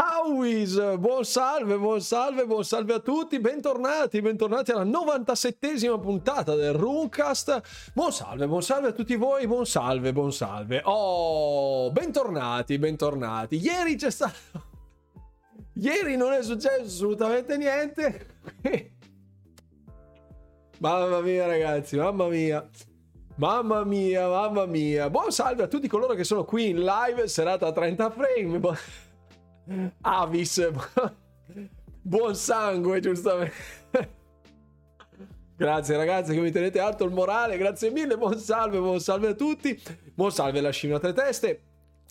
Howis, buon salve, buon salve, buon salve a tutti, bentornati, bentornati alla 97esima puntata del Runecast. Buon salve, buon salve a tutti voi, buon salve, buon salve. Oh, bentornati, bentornati. Ieri c'è stato... Ieri non è successo assolutamente niente. mamma mia ragazzi, mamma mia. Mamma mia, mamma mia. Buon salve a tutti coloro che sono qui in live, serata a 30 frame. Avis, buon sangue, giustamente. Grazie ragazzi che mi tenete alto il morale, grazie mille, buon salve, buon salve a tutti, buon salve la scimmia tre teste,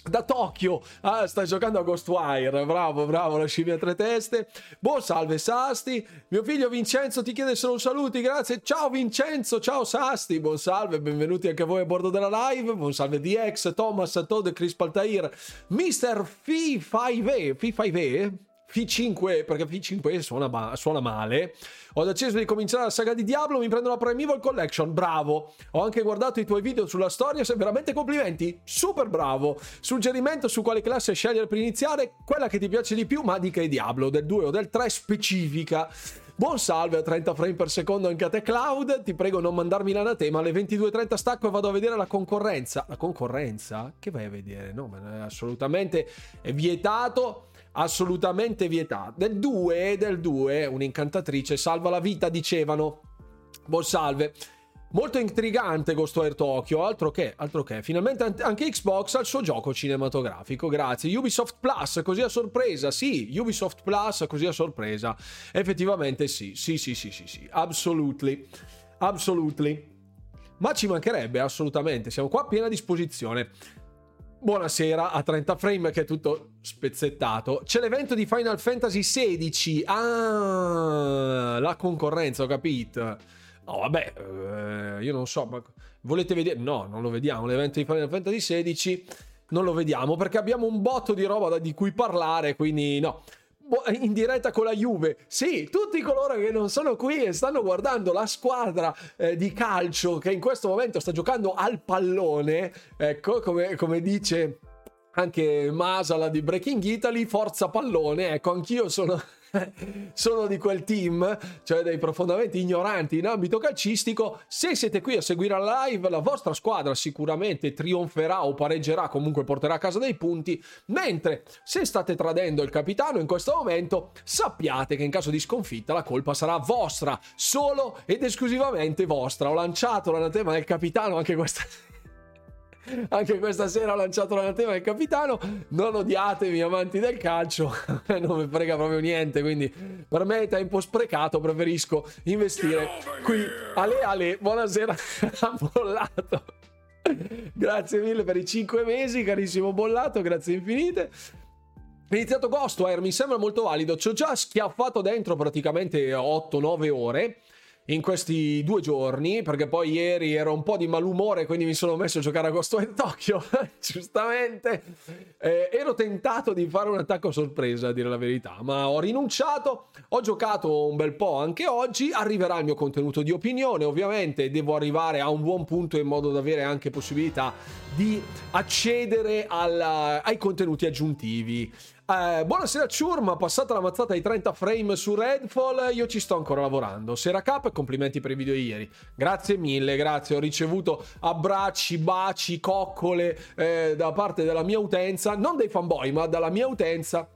da Tokyo. Ah, stai giocando a Ghostwire. Bravo, bravo, la scimmia a tre teste. Buon salve Sasti. Mio figlio Vincenzo ti chiede solo saluti. Grazie. Ciao Vincenzo, ciao Sasti. Buon salve, benvenuti anche voi a bordo della live. Buon salve DX, Thomas, Todd, Chris Paltair, Mr. Fi5E. Fi5E? F5 perché F5 suona, suona, male. Ho deciso di cominciare la saga di Diablo. Mi prendo la Primeval Collection. Bravo. Ho anche guardato i tuoi video sulla storia. Sei veramente complimenti. Super bravo. Suggerimento su quale classe scegliere per iniziare. Quella che ti piace di più, ma di che Diablo, del 2 o del 3 specifica. Buon salve a 30 frame per secondo anche a te Cloud, ti prego non mandarmi l'anatema, alle 22.30 stacco e vado a vedere la concorrenza. La concorrenza? Che vai a vedere? No, ma assolutamente è vietato assolutamente vietata. Del 2, del 2, un'incantatrice salva la vita, dicevano. Buon salve. Molto intrigante Ghostwire Tokyo, altro che, altro che. Finalmente anche Xbox ha il suo gioco cinematografico, grazie. Ubisoft Plus, così a sorpresa, sì, Ubisoft Plus, così a sorpresa. Effettivamente sì, sì, sì, sì, sì, sì, absolutely, absolutely. Ma ci mancherebbe, assolutamente, siamo qua a piena disposizione. Buonasera a 30 frame che è tutto spezzettato. C'è l'evento di Final Fantasy XVI. Ah, la concorrenza, ho capito. No, vabbè, eh, io non so, ma volete vedere? No, non lo vediamo. L'evento di Final Fantasy XVI non lo vediamo perché abbiamo un botto di roba di cui parlare, quindi no in diretta con la Juve. Sì, tutti coloro che non sono qui e stanno guardando la squadra eh, di calcio che in questo momento sta giocando al pallone, ecco, come, come dice anche Masala di Breaking Italy, forza pallone, ecco, anch'io sono sono di quel team, cioè dei profondamente ignoranti in ambito calcistico. Se siete qui a seguire la live, la vostra squadra sicuramente trionferà o pareggerà, comunque porterà a casa dei punti. Mentre se state tradendo il capitano in questo momento, sappiate che in caso di sconfitta la colpa sarà vostra, solo ed esclusivamente vostra. Ho lanciato l'anatema del capitano anche questa anche questa sera ho lanciato l'anatema del capitano. Non odiatemi, amanti del calcio, non mi frega proprio niente. Quindi, per me è tempo sprecato. Preferisco investire qui. Ale, ale, buonasera, bollato. Grazie mille per i 5 mesi, carissimo bollato, grazie infinite. Iniziato Ghostwire, mi sembra molto valido. Ci ho già schiaffato dentro praticamente 8-9 ore in questi due giorni, perché poi ieri ero un po' di malumore, quindi mi sono messo a giocare a Ghost in Tokyo, giustamente. Eh, ero tentato di fare un attacco sorpresa, a dire la verità, ma ho rinunciato, ho giocato un bel po' anche oggi, arriverà il mio contenuto di opinione, ovviamente devo arrivare a un buon punto in modo da avere anche possibilità di accedere alla, ai contenuti aggiuntivi. Eh, buonasera Ciurma, passata la mazzata ai 30 frame su Redfall, io ci sto ancora lavorando. Sera Cap, complimenti per i video ieri. Grazie mille, grazie. Ho ricevuto abbracci, baci, coccole eh, da parte della mia utenza, non dei fanboy, ma dalla mia utenza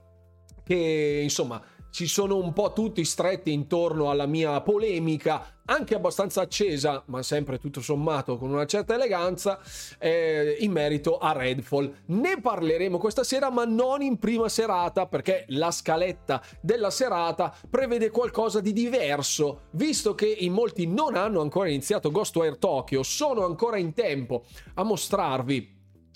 che insomma ci sono un po' tutti stretti intorno alla mia polemica, anche abbastanza accesa, ma sempre tutto sommato con una certa eleganza, eh, in merito a Redfall. Ne parleremo questa sera, ma non in prima serata, perché la scaletta della serata prevede qualcosa di diverso, visto che in molti non hanno ancora iniziato Ghostwire Tokyo, sono ancora in tempo a mostrarvi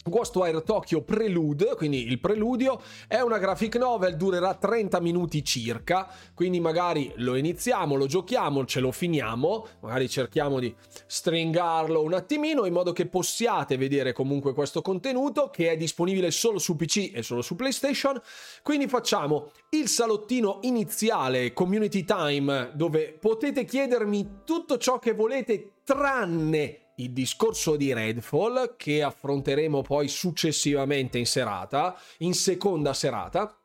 Ghostwire Tokyo Prelude, quindi il preludio, è una graphic novel, durerà 30 minuti circa, quindi magari lo iniziamo, lo giochiamo, ce lo finiamo, magari cerchiamo di stringarlo un attimino in modo che possiate vedere comunque questo contenuto che è disponibile solo su PC e solo su PlayStation, quindi facciamo il salottino iniziale Community Time dove potete chiedermi tutto ciò che volete tranne il discorso di Redfall che affronteremo poi successivamente in serata, in seconda serata.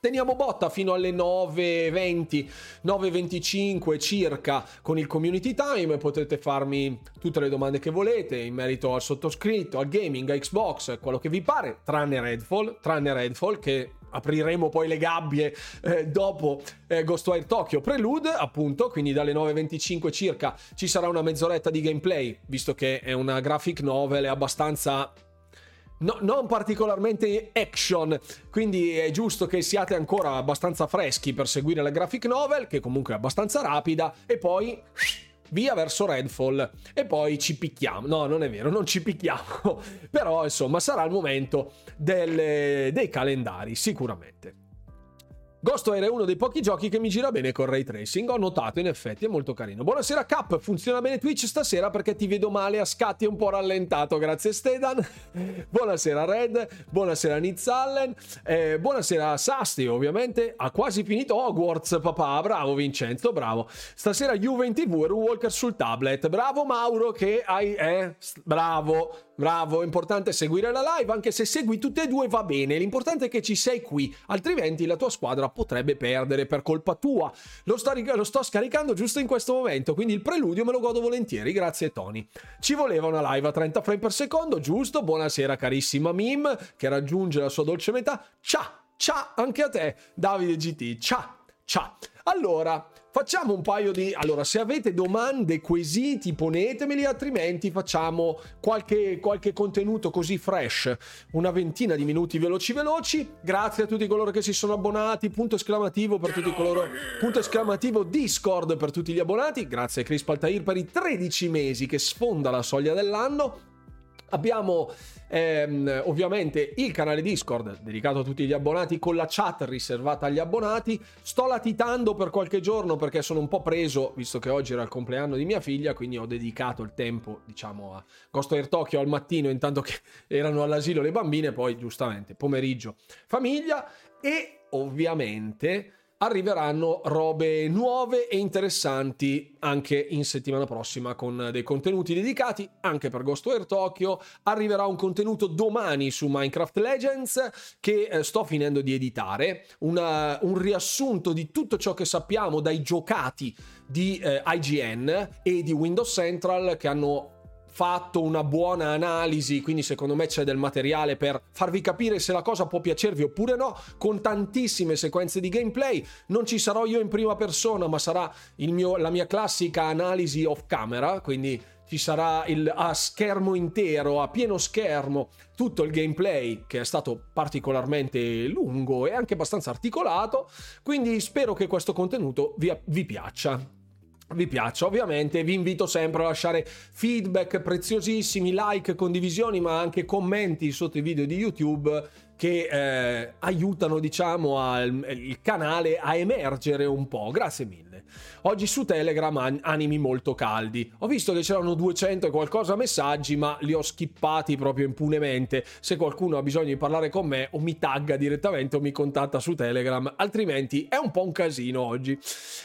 Teniamo botta fino alle 9.20, 9.25 circa con il community time. Potete farmi tutte le domande che volete in merito al sottoscritto, al gaming, a Xbox, quello che vi pare, tranne Redfall, tranne Redfall che apriremo poi le gabbie eh, dopo eh, Ghostwire Tokyo Prelude appunto quindi dalle 9.25 circa ci sarà una mezz'oretta di gameplay visto che è una graphic novel è abbastanza No, non particolarmente action, quindi è giusto che siate ancora abbastanza freschi per seguire la graphic novel, che comunque è abbastanza rapida, e poi via verso Redfall e poi ci picchiamo. No, non è vero, non ci picchiamo, però insomma sarà il momento delle, dei calendari, sicuramente. Ghostwire è uno dei pochi giochi che mi gira bene con ray tracing. Ho notato, in effetti, è molto carino. Buonasera, Cap. Funziona bene Twitch stasera perché ti vedo male a scatti un po' rallentato. Grazie, Stedan. buonasera, Red. Buonasera, Nitzallen. Eh, buonasera, Sasti, ovviamente. Ha quasi finito Hogwarts, papà. Bravo, Vincenzo, bravo. Stasera Juve in TV e Walker sul tablet. Bravo, Mauro, che hai. Eh, bravo. Bravo, importante seguire la live, anche se segui tutte e due va bene, l'importante è che ci sei qui, altrimenti la tua squadra potrebbe perdere per colpa tua. Lo sto, lo sto scaricando giusto in questo momento, quindi il preludio me lo godo volentieri, grazie Tony. Ci voleva una live a 30 frame per secondo, giusto? Buonasera carissima Mim, che raggiunge la sua dolce metà. Ciao, ciao anche a te, Davide GT, ciao, ciao. Allora, Facciamo un paio di... Allora, se avete domande, quesiti, ponetemeli, altrimenti facciamo qualche, qualche contenuto così fresh, una ventina di minuti veloci veloci. Grazie a tutti coloro che si sono abbonati, punto esclamativo per tutti coloro... Punto esclamativo Discord per tutti gli abbonati. Grazie a Chris Paltair per i 13 mesi che sfonda la soglia dell'anno. Abbiamo ehm, ovviamente il canale Discord dedicato a tutti gli abbonati con la chat riservata agli abbonati. Sto latitando per qualche giorno perché sono un po' preso, visto che oggi era il compleanno di mia figlia, quindi ho dedicato il tempo, diciamo, a Ghost Air Tokyo al mattino, intanto che erano all'asilo le bambine, poi giustamente pomeriggio famiglia e ovviamente arriveranno robe nuove e interessanti anche in settimana prossima con dei contenuti dedicati anche per Ghostware Tokyo. Arriverà un contenuto domani su Minecraft Legends che eh, sto finendo di editare, Una, un riassunto di tutto ciò che sappiamo dai giocati di eh, IGN e di Windows Central che hanno fatto una buona analisi, quindi secondo me c'è del materiale per farvi capire se la cosa può piacervi oppure no, con tantissime sequenze di gameplay. Non ci sarò io in prima persona, ma sarà mio, la mia classica analisi off camera, quindi ci sarà il, a schermo intero, a pieno schermo, tutto il gameplay che è stato particolarmente lungo e anche abbastanza articolato, quindi spero che questo contenuto vi, vi piaccia vi piaccia. Ovviamente vi invito sempre a lasciare feedback preziosissimi, like, condivisioni, ma anche commenti sotto i video di YouTube che eh, aiutano, diciamo, al, il canale a emergere un po'. Grazie mille. Oggi su Telegram animi molto caldi. Ho visto che c'erano 200 e qualcosa messaggi, ma li ho skippati proprio impunemente. Se qualcuno ha bisogno di parlare con me, o mi tagga direttamente o mi contatta su Telegram, altrimenti è un po' un casino oggi.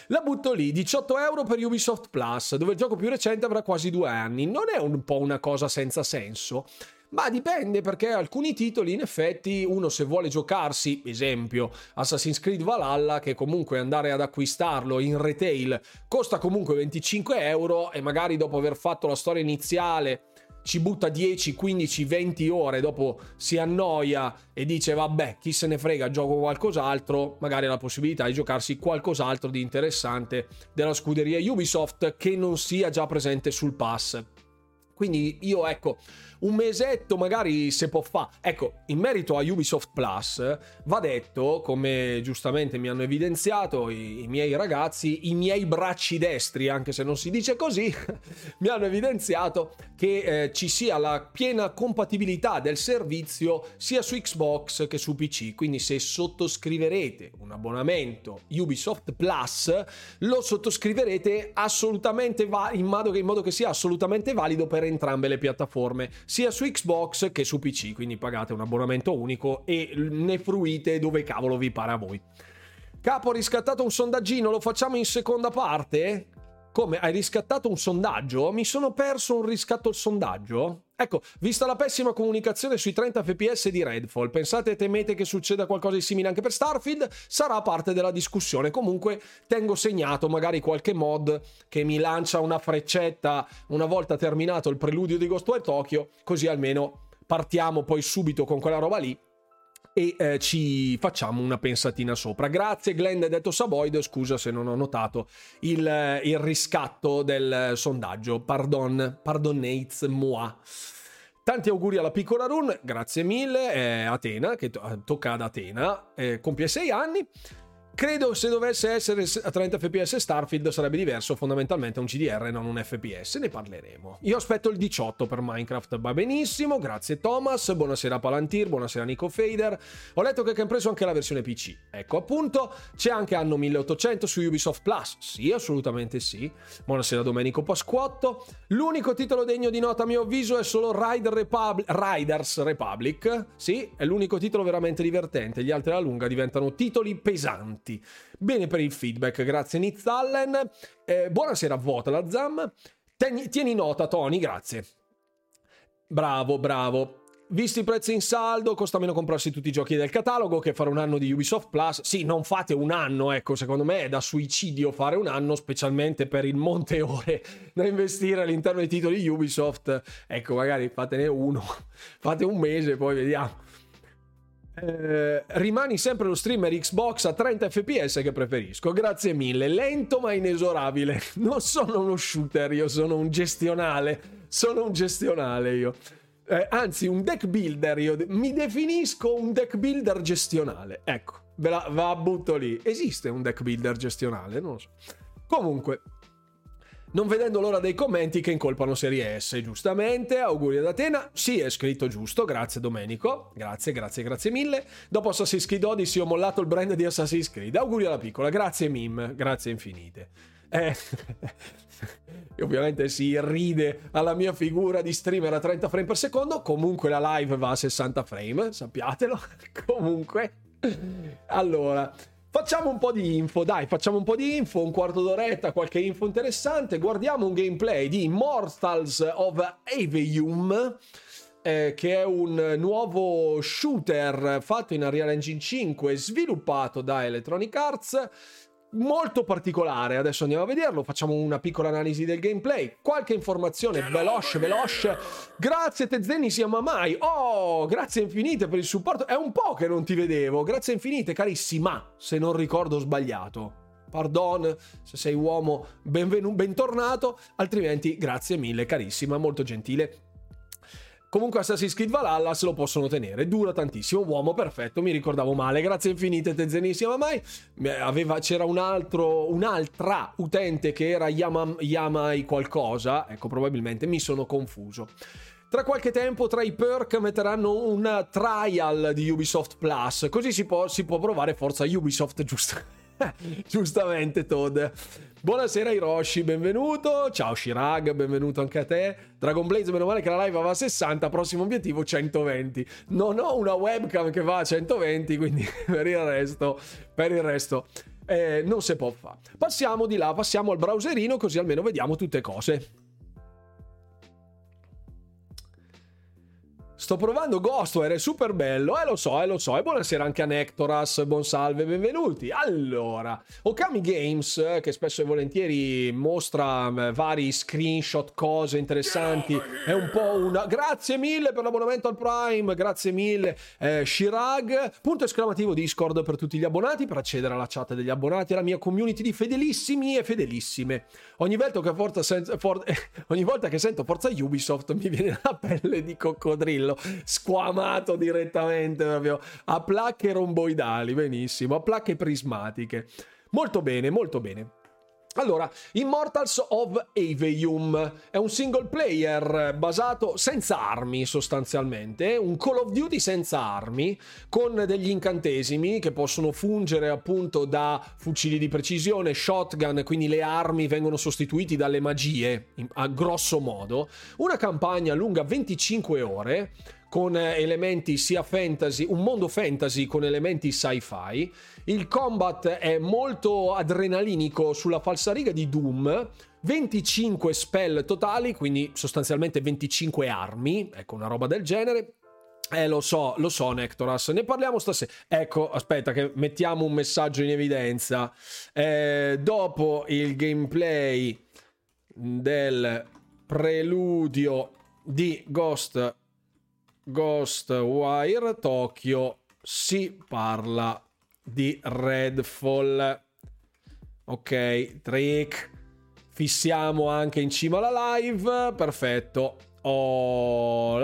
La butto lì, 18 euro per Ubisoft Plus, dove il gioco più recente avrà quasi due anni. Non è un po' una cosa senza senso? Ma dipende perché alcuni titoli in effetti uno se vuole giocarsi, esempio Assassin's Creed Valhalla, che comunque andare ad acquistarlo in retail costa comunque 25 euro e magari dopo aver fatto la storia iniziale ci butta 10, 15, 20 ore, dopo si annoia e dice vabbè chi se ne frega, gioco qualcos'altro, magari ha la possibilità di giocarsi qualcos'altro di interessante della scuderia Ubisoft che non sia già presente sul pass. Quindi io ecco, un mesetto magari se può fare. Ecco, in merito a Ubisoft Plus, va detto, come giustamente mi hanno evidenziato i, i miei ragazzi, i miei bracci destri, anche se non si dice così, mi hanno evidenziato che eh, ci sia la piena compatibilità del servizio sia su Xbox che su PC. Quindi se sottoscriverete un abbonamento Ubisoft Plus, lo sottoscriverete assolutamente va- in, modo che, in modo che sia assolutamente valido per entrambe le piattaforme sia su Xbox che su PC, quindi pagate un abbonamento unico e ne fruite dove cavolo vi pare a voi. Capo, ho riscattato un sondaggino, lo facciamo in seconda parte? Come hai riscattato un sondaggio? Mi sono perso un riscatto il sondaggio? Ecco, vista la pessima comunicazione sui 30 fps di Redfall, pensate e temete che succeda qualcosa di simile anche per Starfield? Sarà parte della discussione. Comunque tengo segnato magari qualche mod che mi lancia una freccetta una volta terminato il preludio di Ghostwire Tokyo, così almeno partiamo poi subito con quella roba lì e eh, ci facciamo una pensatina sopra. Grazie Glenn detto Saboid, scusa se non ho notato il, eh, il riscatto del sondaggio. Pardon, pardonnez moi. Tanti auguri alla piccola Run, grazie mille. Eh, Atena, che to- tocca ad Atena, eh, compie 6 anni. Credo se dovesse essere a 30 fps Starfield sarebbe diverso, fondamentalmente un CDR non un FPS, ne parleremo. Io aspetto il 18 per Minecraft, va benissimo, grazie Thomas, buonasera Palantir, buonasera Nico Fader. Ho letto che hanno preso anche la versione PC. Ecco appunto, c'è anche anno 1800 su Ubisoft Plus, sì, assolutamente sì. Buonasera Domenico Pasquotto. L'unico titolo degno di nota a mio avviso è solo Rider Republic, Riders Republic, sì, è l'unico titolo veramente divertente, gli altri alla lunga diventano titoli pesanti avanti. Bene per il feedback, grazie Nitz Allen. Eh, buonasera, vota la Zam. Tieni, tieni nota, Tony, grazie. Bravo, bravo. Visti i prezzi in saldo, costa meno comprarsi tutti i giochi del catalogo che fare un anno di Ubisoft Plus. Sì, non fate un anno, ecco, secondo me è da suicidio fare un anno, specialmente per il monte ore da investire all'interno dei titoli Ubisoft. Ecco, magari fatene uno, fate un mese, poi vediamo. Eh, rimani sempre lo streamer Xbox a 30 fps che preferisco. Grazie mille. Lento ma inesorabile. Non sono uno shooter, io sono un gestionale. Sono un gestionale io. Eh, anzi, un deck builder. Io mi definisco un deck builder gestionale. Ecco, ve la, va butto lì. Esiste un deck builder gestionale? Non lo so. Comunque, non vedendo l'ora dei commenti che incolpano Serie S, giustamente. Auguri ad Atena. Sì, è scritto giusto, grazie Domenico. Grazie, grazie, grazie mille. Dopo Assassin's Creed Odyssey ho mollato il brand di Assassin's Creed. Auguri alla piccola, grazie Mim, grazie infinite. Eh, ovviamente si ride alla mia figura di streamer a 30 frame per secondo. Comunque la live va a 60 frame, sappiatelo. Comunque, allora, Facciamo un po' di info, dai, facciamo un po' di info, un quarto d'oretta, qualche info interessante. Guardiamo un gameplay di Immortals of Avium, eh, che è un nuovo shooter fatto in Unreal Engine 5, sviluppato da Electronic Arts molto particolare. Adesso andiamo a vederlo, facciamo una piccola analisi del gameplay, qualche informazione veloce, veloce. Grazie Tezzeni siamo mai. Oh, grazie infinite per il supporto. È un po' che non ti vedevo. Grazie infinite, carissima, se non ricordo sbagliato. Pardon, se sei uomo, benvenuto, bentornato, altrimenti grazie mille, carissima, molto gentile Comunque Assassin's Creed Valhalla se lo possono tenere, dura tantissimo, uomo perfetto, mi ricordavo male, grazie infinite Tezenissima mai, aveva, c'era un altro, un'altra utente che era Yama, Yamai qualcosa, ecco probabilmente mi sono confuso. Tra qualche tempo tra i perk metteranno un trial di Ubisoft Plus, così si può, si può provare forza Ubisoft giusto. Giustamente Todd. Buonasera Hiroshi, benvenuto. Ciao Shirag, benvenuto anche a te. Dragon Blaze, meno male che la live va a 60, prossimo obiettivo 120. Non ho una webcam che va a 120, quindi per il resto, per il resto eh, non si può fare. Passiamo di là, passiamo al browserino così almeno vediamo tutte cose. Sto provando Ghostware, è super bello, eh lo so, eh lo so. E buonasera anche a Nectoras, buon salve, benvenuti. Allora, Okami Games, eh, che spesso e volentieri mostra eh, vari screenshot, cose interessanti, è un po' una... Grazie mille per l'abbonamento al Prime, grazie mille. Eh, Shirag, punto esclamativo Discord per tutti gli abbonati, per accedere alla chat degli abbonati, alla mia community di fedelissimi e fedelissime. Ogni volta che, forza sen- for- ogni volta che sento Forza Ubisoft mi viene la pelle di coccodrillo bello, squamato direttamente proprio a placche romboidali, benissimo, a placche prismatiche. Molto bene, molto bene. Allora, Immortals of Aveum è un single player basato senza armi sostanzialmente, un Call of Duty senza armi, con degli incantesimi che possono fungere appunto da fucili di precisione, shotgun, quindi le armi vengono sostituiti dalle magie, a grosso modo. Una campagna lunga 25 ore con elementi sia fantasy, un mondo fantasy con elementi sci-fi. Il combat è molto adrenalinico sulla falsariga di Doom. 25 spell totali, quindi sostanzialmente 25 armi, ecco una roba del genere. Eh, lo so, lo so, Nectoras. Ne parliamo stasera. Ecco, aspetta, che mettiamo un messaggio in evidenza. Eh, dopo il gameplay del preludio di Ghost Ghostwire Tokyo si parla di Redfall. Ok, trick. Fissiamo anche in cima alla live. Perfetto. Oh.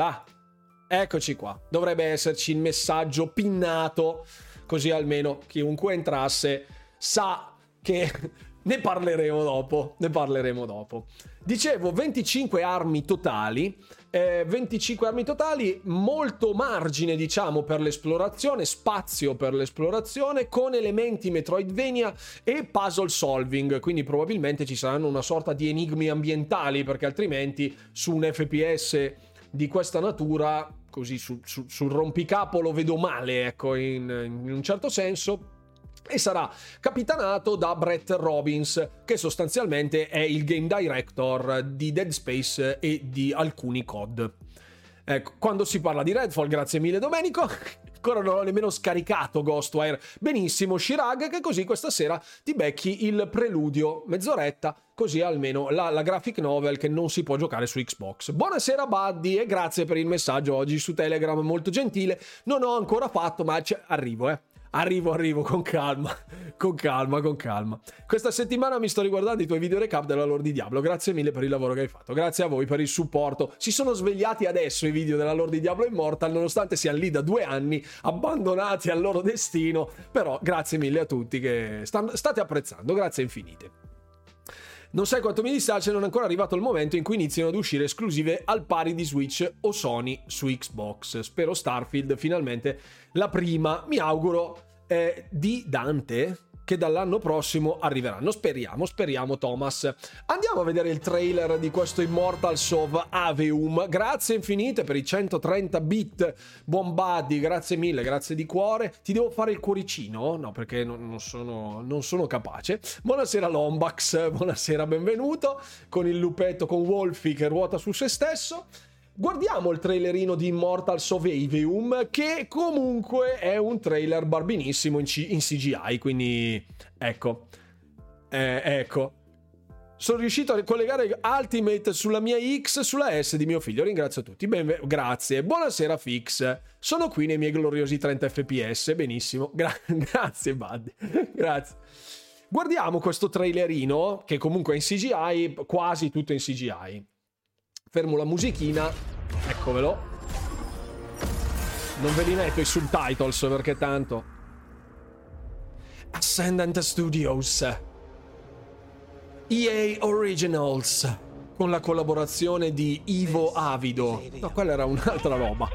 Eccoci qua. Dovrebbe esserci il messaggio pinnato. Così almeno chiunque entrasse sa che ne parleremo dopo. Ne parleremo dopo. Dicevo 25 armi totali eh, 25 armi totali, molto margine diciamo per l'esplorazione, spazio per l'esplorazione con elementi Metroidvania e puzzle solving, quindi probabilmente ci saranno una sorta di enigmi ambientali perché altrimenti su un FPS di questa natura, così su, su, sul rompicapo lo vedo male, ecco, in, in un certo senso e sarà capitanato da Brett Robbins, che sostanzialmente è il game director di Dead Space e di alcuni COD. Ecco, quando si parla di Redfall, grazie mille Domenico, ancora non ho nemmeno scaricato Ghostwire. Benissimo, Shirag, che così questa sera ti becchi il preludio, mezz'oretta, così almeno la, la, graphic novel che non si può giocare su Xbox. Buonasera Buddy e grazie per il messaggio oggi su Telegram, molto gentile. Non ho ancora fatto, ma arrivo, eh. Arrivo, arrivo, con calma, con calma, con calma. Questa settimana mi sto riguardando i tuoi video recap della Lord di Diablo. Grazie mille per il lavoro che hai fatto. Grazie a voi per il supporto. Si sono svegliati adesso i video della Lord di Diablo Immortal, nonostante siano lì da due anni, abbandonati al loro destino. Però grazie mille a tutti che st- state apprezzando. Grazie infinite. Non sai quanto mi dispiace non è ancora arrivato il momento in cui iniziano ad uscire esclusive al pari di Switch o Sony su Xbox. Spero Starfield finalmente la prima, mi auguro, eh, di Dante che dall'anno prossimo arriveranno. Speriamo, speriamo Thomas. Andiamo a vedere il trailer di questo Immortals of Aveum. Grazie infinite per i 130 bit. Buon buddy, grazie mille, grazie di cuore. Ti devo fare il cuoricino? No, perché non, sono, non sono, capace. Buonasera Lombax, buonasera, benvenuto. Con il lupetto, con Wolfie che ruota su se stesso. Guardiamo il trailerino di Immortals of Avium, che comunque è un trailer barbinissimo in, C- in CGI, quindi ecco. Eh, ecco. Sono riuscito a collegare Ultimate sulla mia X sulla S di mio figlio. Ringrazio tutti. Benve- grazie. Buonasera Fix. Sono qui nei miei gloriosi 30 fps. Benissimo. Gra- grazie, Buddy. grazie. Guardiamo questo trailerino, che comunque è in CGI, quasi tutto in CGI. Fermo la musichina. Eccovelo. Non ve li metto i subtitles perché tanto. Ascendant Studios. EA Originals. Con la collaborazione di Ivo Avido. No, quella era un'altra roba.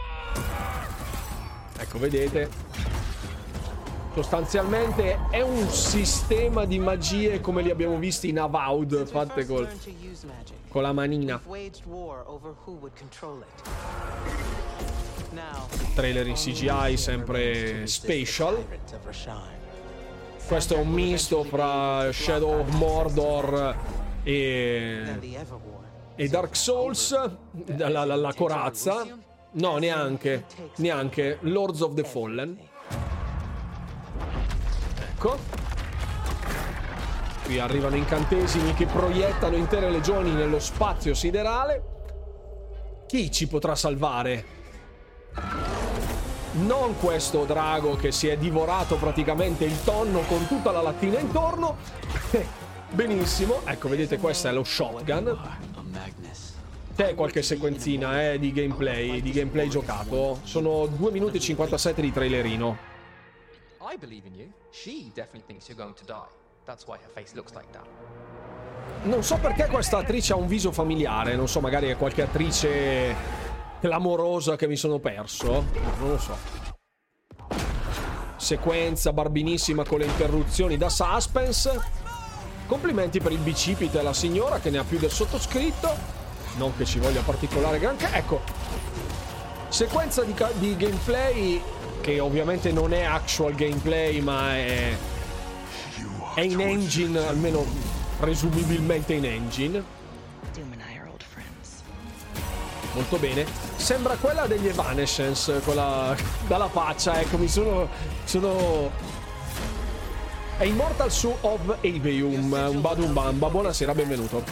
Ecco, vedete. Sostanzialmente è un sistema di magie come li abbiamo visti in Avowed, fatte col con la manina. Trailer in CGI sempre special. Questo è un misto fra Shadow of Mordor e, e Dark Souls, la, la, la corazza. No, neanche, neanche Lords of the Fallen. Ecco. Qui arrivano incantesimi che proiettano intere legioni nello spazio siderale. Chi ci potrà salvare? Non questo drago che si è divorato praticamente il tonno con tutta la lattina intorno. Benissimo. Ecco, vedete, questo è lo shotgun. C'è qualche sequenzina eh, di gameplay, di gameplay giocato. Sono 2 minuti e 57 di trailerino. I believe in you. She definitely thinks you're going to die. Non so perché questa attrice ha un viso familiare, non so, magari è qualche attrice clamorosa che mi sono perso, non lo so. Sequenza barbinissima con le interruzioni da suspense. Complimenti per il bicipite alla signora che ne ha più del sottoscritto. Non che ci voglia particolare granché. Ecco. Sequenza di, di gameplay che ovviamente non è actual gameplay, ma è, è in engine, almeno presumibilmente in engine. Molto bene. Sembra quella degli Evanescence, quella dalla faccia, ecco, mi sono... sono... È Immortal Soul of Avium, un Badum Bamba. Buonasera, benvenuto.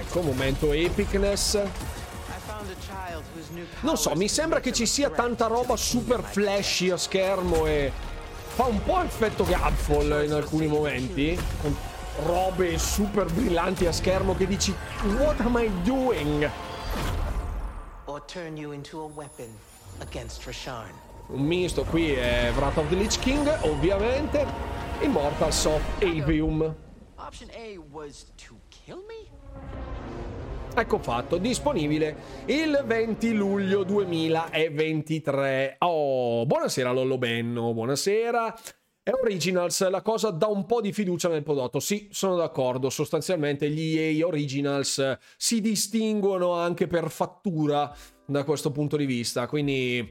Ecco, momento epicness. Non so, mi sembra che ci sia tanta roba super flashy a schermo e fa un po' effetto Godfall in alcuni momenti. Con robe super brillanti a schermo che dici What am I doing? Un misto qui è Wrath of the Lich King, ovviamente. Immortals of Avium. Option A was to kill me? Ecco fatto, disponibile il 20 luglio 2023. Oh, buonasera Lollo Benno, buonasera. È Originals, la cosa dà un po' di fiducia nel prodotto. Sì, sono d'accordo. Sostanzialmente gli EA Originals si distinguono anche per fattura da questo punto di vista. Quindi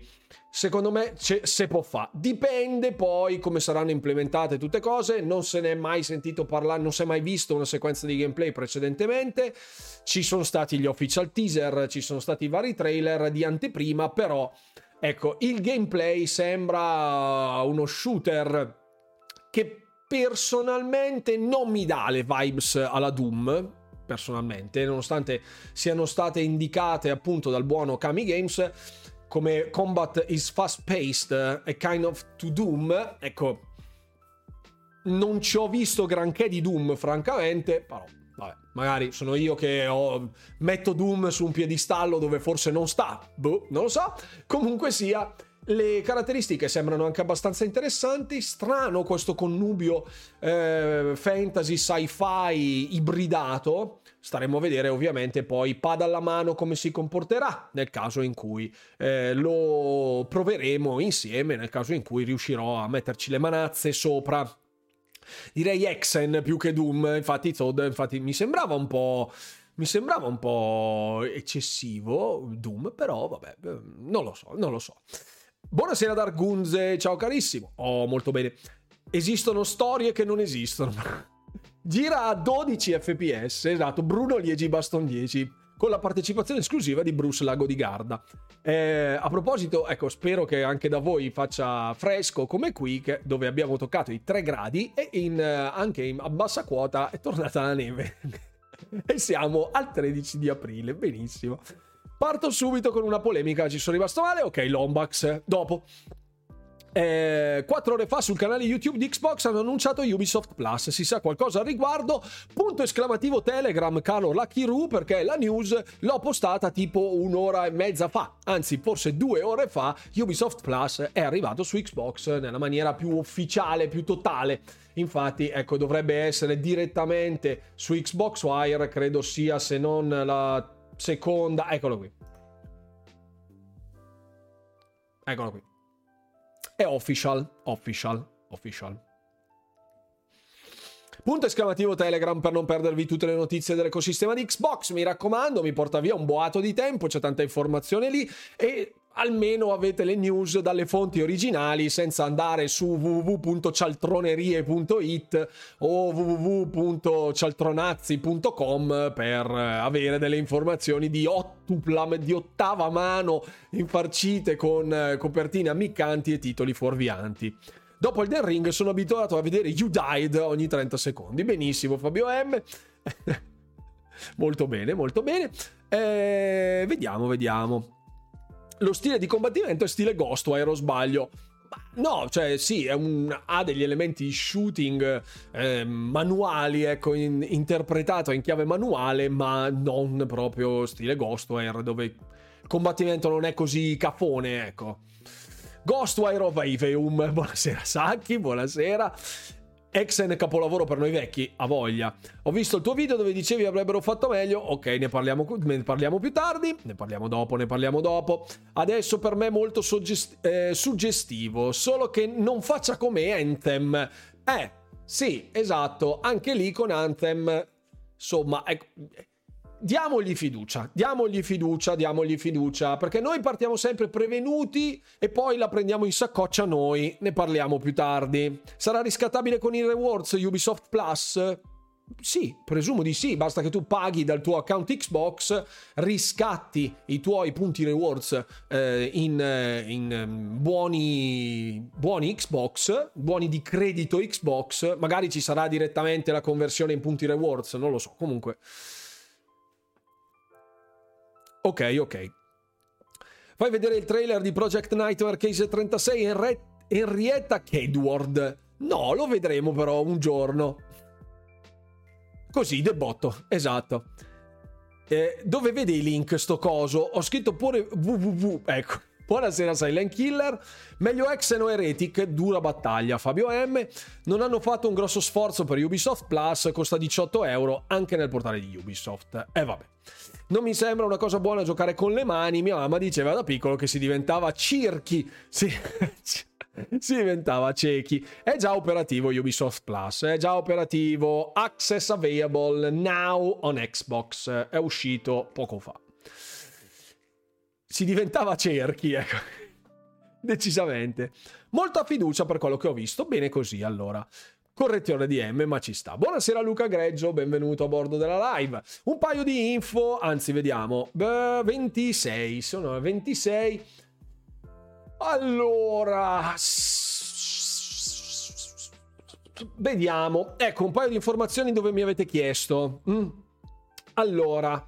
Secondo me se può fare. Dipende poi come saranno implementate tutte cose. Non se ne è mai sentito parlare, non si è mai visto una sequenza di gameplay precedentemente. Ci sono stati gli official teaser, ci sono stati vari trailer di anteprima, però ecco, il gameplay sembra uno shooter che personalmente non mi dà le vibes alla Doom personalmente, nonostante siano state indicate appunto dal buono Kami Games come combat is fast paced e kind of to Doom, ecco, non ci ho visto granché di Doom, francamente, però vabbè, magari sono io che ho, metto Doom su un piedistallo dove forse non sta, boh, non lo so. Comunque sia, le caratteristiche sembrano anche abbastanza interessanti. Strano questo connubio eh, fantasy sci-fi ibridato. Staremo a vedere ovviamente poi pada alla mano come si comporterà nel caso in cui eh, lo proveremo insieme, nel caso in cui riuscirò a metterci le manazze sopra. Direi Exen più che Doom, infatti Todd infatti mi sembrava un po' mi sembrava un po' eccessivo Doom, però vabbè, non lo so, non lo so. Buonasera Dargunze, ciao carissimo. Oh, molto bene. Esistono storie che non esistono. Gira a 12 fps, esatto, Bruno Liegi Baston 10 con la partecipazione esclusiva di Bruce Lago di Garda. Eh, a proposito, ecco, spero che anche da voi faccia fresco come qui, che, dove abbiamo toccato i 3 gradi e in, eh, anche in, a bassa quota è tornata la neve. e siamo al 13 di aprile, benissimo. Parto subito con una polemica, ci sono rimasto male? Ok, Lombax. Dopo. Eh, quattro ore fa sul canale YouTube di Xbox hanno annunciato Ubisoft Plus. Si sa qualcosa al riguardo? Punto esclamativo Telegram, caro Lucky Roo, perché la news l'ho postata tipo un'ora e mezza fa, anzi, forse due ore fa. Ubisoft Plus è arrivato su Xbox nella maniera più ufficiale, più totale. Infatti, ecco, dovrebbe essere direttamente su Xbox Wire, credo sia se non la seconda, eccolo qui. Eccolo qui. È official, official, official. Punto esclamativo Telegram per non perdervi tutte le notizie dell'ecosistema di Xbox, mi raccomando, mi porta via un boato di tempo, c'è tanta informazione lì e almeno avete le news dalle fonti originali senza andare su www.cialtronerie.it o www.cialtronazzi.com per avere delle informazioni di, ottupla, di ottava mano infarcite con copertine ammiccanti e titoli fuorvianti. Dopo il The Ring sono abituato a vedere You Died ogni 30 secondi. Benissimo, Fabio M. molto bene, molto bene. Eh, vediamo, vediamo lo stile di combattimento è stile Ghostwire o sbaglio? No, cioè sì, un, ha degli elementi shooting eh, manuali, ecco, in, interpretato in chiave manuale, ma non proprio stile Ghostwire, dove il combattimento non è così cafone, ecco. Ghostwire of Aveum, buonasera Sacchi, buonasera. Exen capolavoro per noi vecchi, a voglia. Ho visto il tuo video dove dicevi avrebbero fatto meglio. Ok, ne parliamo, ne parliamo più tardi. Ne parliamo dopo, ne parliamo dopo. Adesso per me è molto suggest- eh, suggestivo. Solo che non faccia come Anthem. Eh, sì, esatto. Anche lì con Anthem insomma, ecco, diamogli fiducia, diamogli fiducia, diamogli fiducia, perché noi partiamo sempre prevenuti e poi la prendiamo in saccoccia noi, ne parliamo più tardi. Sarà riscattabile con i rewards Ubisoft Plus? Sì, presumo di sì, basta che tu paghi dal tuo account Xbox, riscatti i tuoi punti rewards eh, in, eh, in ehm, buoni, buoni Xbox, buoni di credito Xbox, magari ci sarà direttamente la conversione in punti rewards, non lo so, comunque Ok, ok. Fai vedere il trailer di Project Nightmare Case 36 Henri- Henrietta Kedward. No, lo vedremo però un giorno. Così, debotto, esatto. Eh, dove vede i link sto coso? Ho scritto pure www, ecco. Buonasera Silent Killer. Meglio Exen o Heretic, dura battaglia. Fabio M. Non hanno fatto un grosso sforzo per Ubisoft Plus, costa 18 euro anche nel portale di Ubisoft. E eh, vabbè. Non mi sembra una cosa buona giocare con le mani. Mia mamma diceva da piccolo che si diventava circhi. Si, si diventava ciechi. È già operativo Ubisoft Plus. È già operativo. Access available now on Xbox. È uscito poco fa. Si diventava cerchi, ecco. Decisamente. Molta fiducia per quello che ho visto. Bene così allora correzione di M, ma ci sta. Buonasera Luca Greggio, benvenuto a bordo della live. Un paio di info, anzi vediamo, Beh, 26, sono 26. Allora, vediamo. Ecco, un paio di informazioni dove mi avete chiesto. Mm. Allora,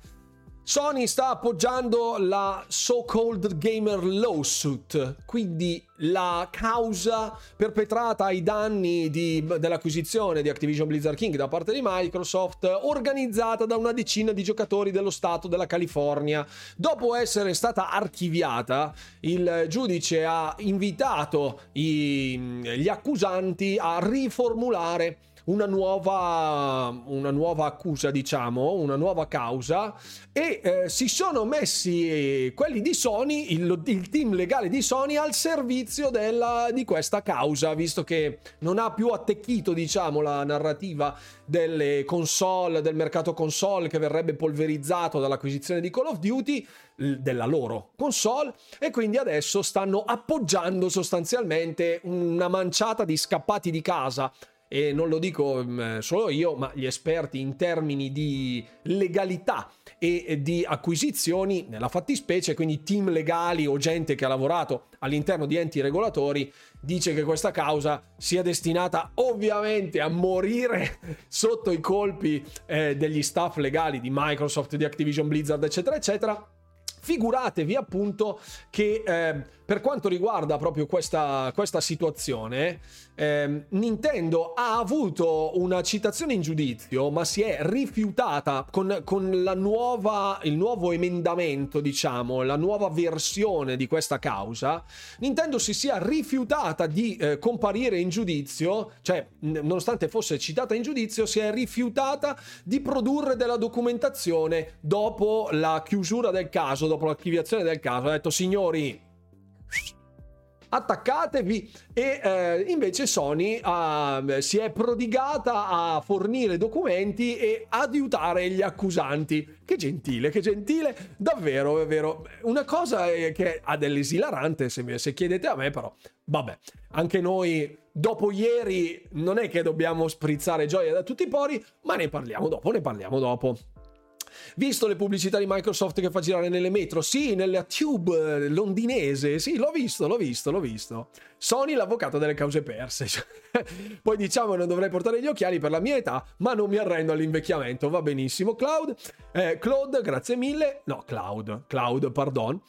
Sony sta appoggiando la so-called gamer lawsuit, quindi la causa perpetrata ai danni di, dell'acquisizione di Activision Blizzard King da parte di Microsoft, organizzata da una decina di giocatori dello Stato della California. Dopo essere stata archiviata, il giudice ha invitato i, gli accusanti a riformulare una nuova, una nuova accusa, diciamo, una nuova causa. E eh, si sono messi quelli di Sony, il, il, team legale di Sony al servizio della, di questa causa, visto che non ha più attecchito, diciamo, la narrativa delle console, del mercato console che verrebbe polverizzato dall'acquisizione di Call of Duty, della loro console e quindi adesso stanno appoggiando sostanzialmente una manciata di scappati di casa e non lo dico mm, solo io, ma gli esperti in termini di legalità e di acquisizioni, nella fattispecie, quindi team legali o gente che ha lavorato all'interno di enti regolatori, dice che questa causa sia destinata ovviamente a morire sotto i colpi eh, degli staff legali di Microsoft, di Activision Blizzard, eccetera, eccetera. Figuratevi appunto che eh, per quanto riguarda proprio questa, questa situazione, eh, Nintendo ha avuto una citazione in giudizio, ma si è rifiutata con, con nuova, il nuovo emendamento, diciamo, la nuova versione di questa causa. Nintendo si sia rifiutata di eh, comparire in giudizio, cioè, nonostante fosse citata in giudizio, si è rifiutata di produrre della documentazione dopo la chiusura del caso, dopo l'archiviazione del caso. Ha detto, signori attaccatevi e eh, invece Sony ha, si è prodigata a fornire documenti e aiutare gli accusanti. Che gentile, che gentile, davvero, è vero. Una cosa che ha dell'esilarante, se, se chiedete a me, però, vabbè, anche noi dopo ieri non è che dobbiamo sprizzare gioia da tutti i pori, ma ne parliamo dopo, ne parliamo dopo. Visto le pubblicità di Microsoft che fa girare nelle metro? Sì, nella tube londinese. Sì, l'ho visto, l'ho visto, l'ho visto. Sony l'avvocato delle cause perse. Poi diciamo non dovrei portare gli occhiali per la mia età, ma non mi arrendo all'invecchiamento. Va benissimo. Cloud, eh, Claude, grazie mille. No, Cloud, Cloud, pardon.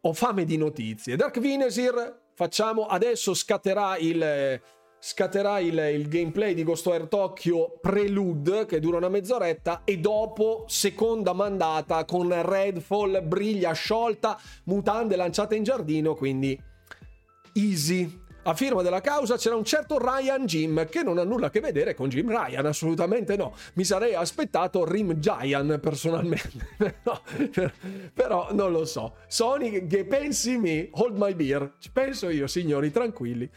Ho fame di notizie. Dark Vinesir, facciamo adesso scatterà il scatterà il, il, gameplay di Ghostwire Tokyo Prelude che dura una mezz'oretta e dopo seconda mandata con Redfall, briglia sciolta, mutande lanciate in giardino, quindi easy. A firma della causa c'era un certo Ryan Jim che non ha nulla a che vedere con Jim Ryan, assolutamente no. Mi sarei aspettato Rim Giant personalmente, no, però non lo so. Sony che pensi me, hold my beer. Ci penso io, signori, tranquilli.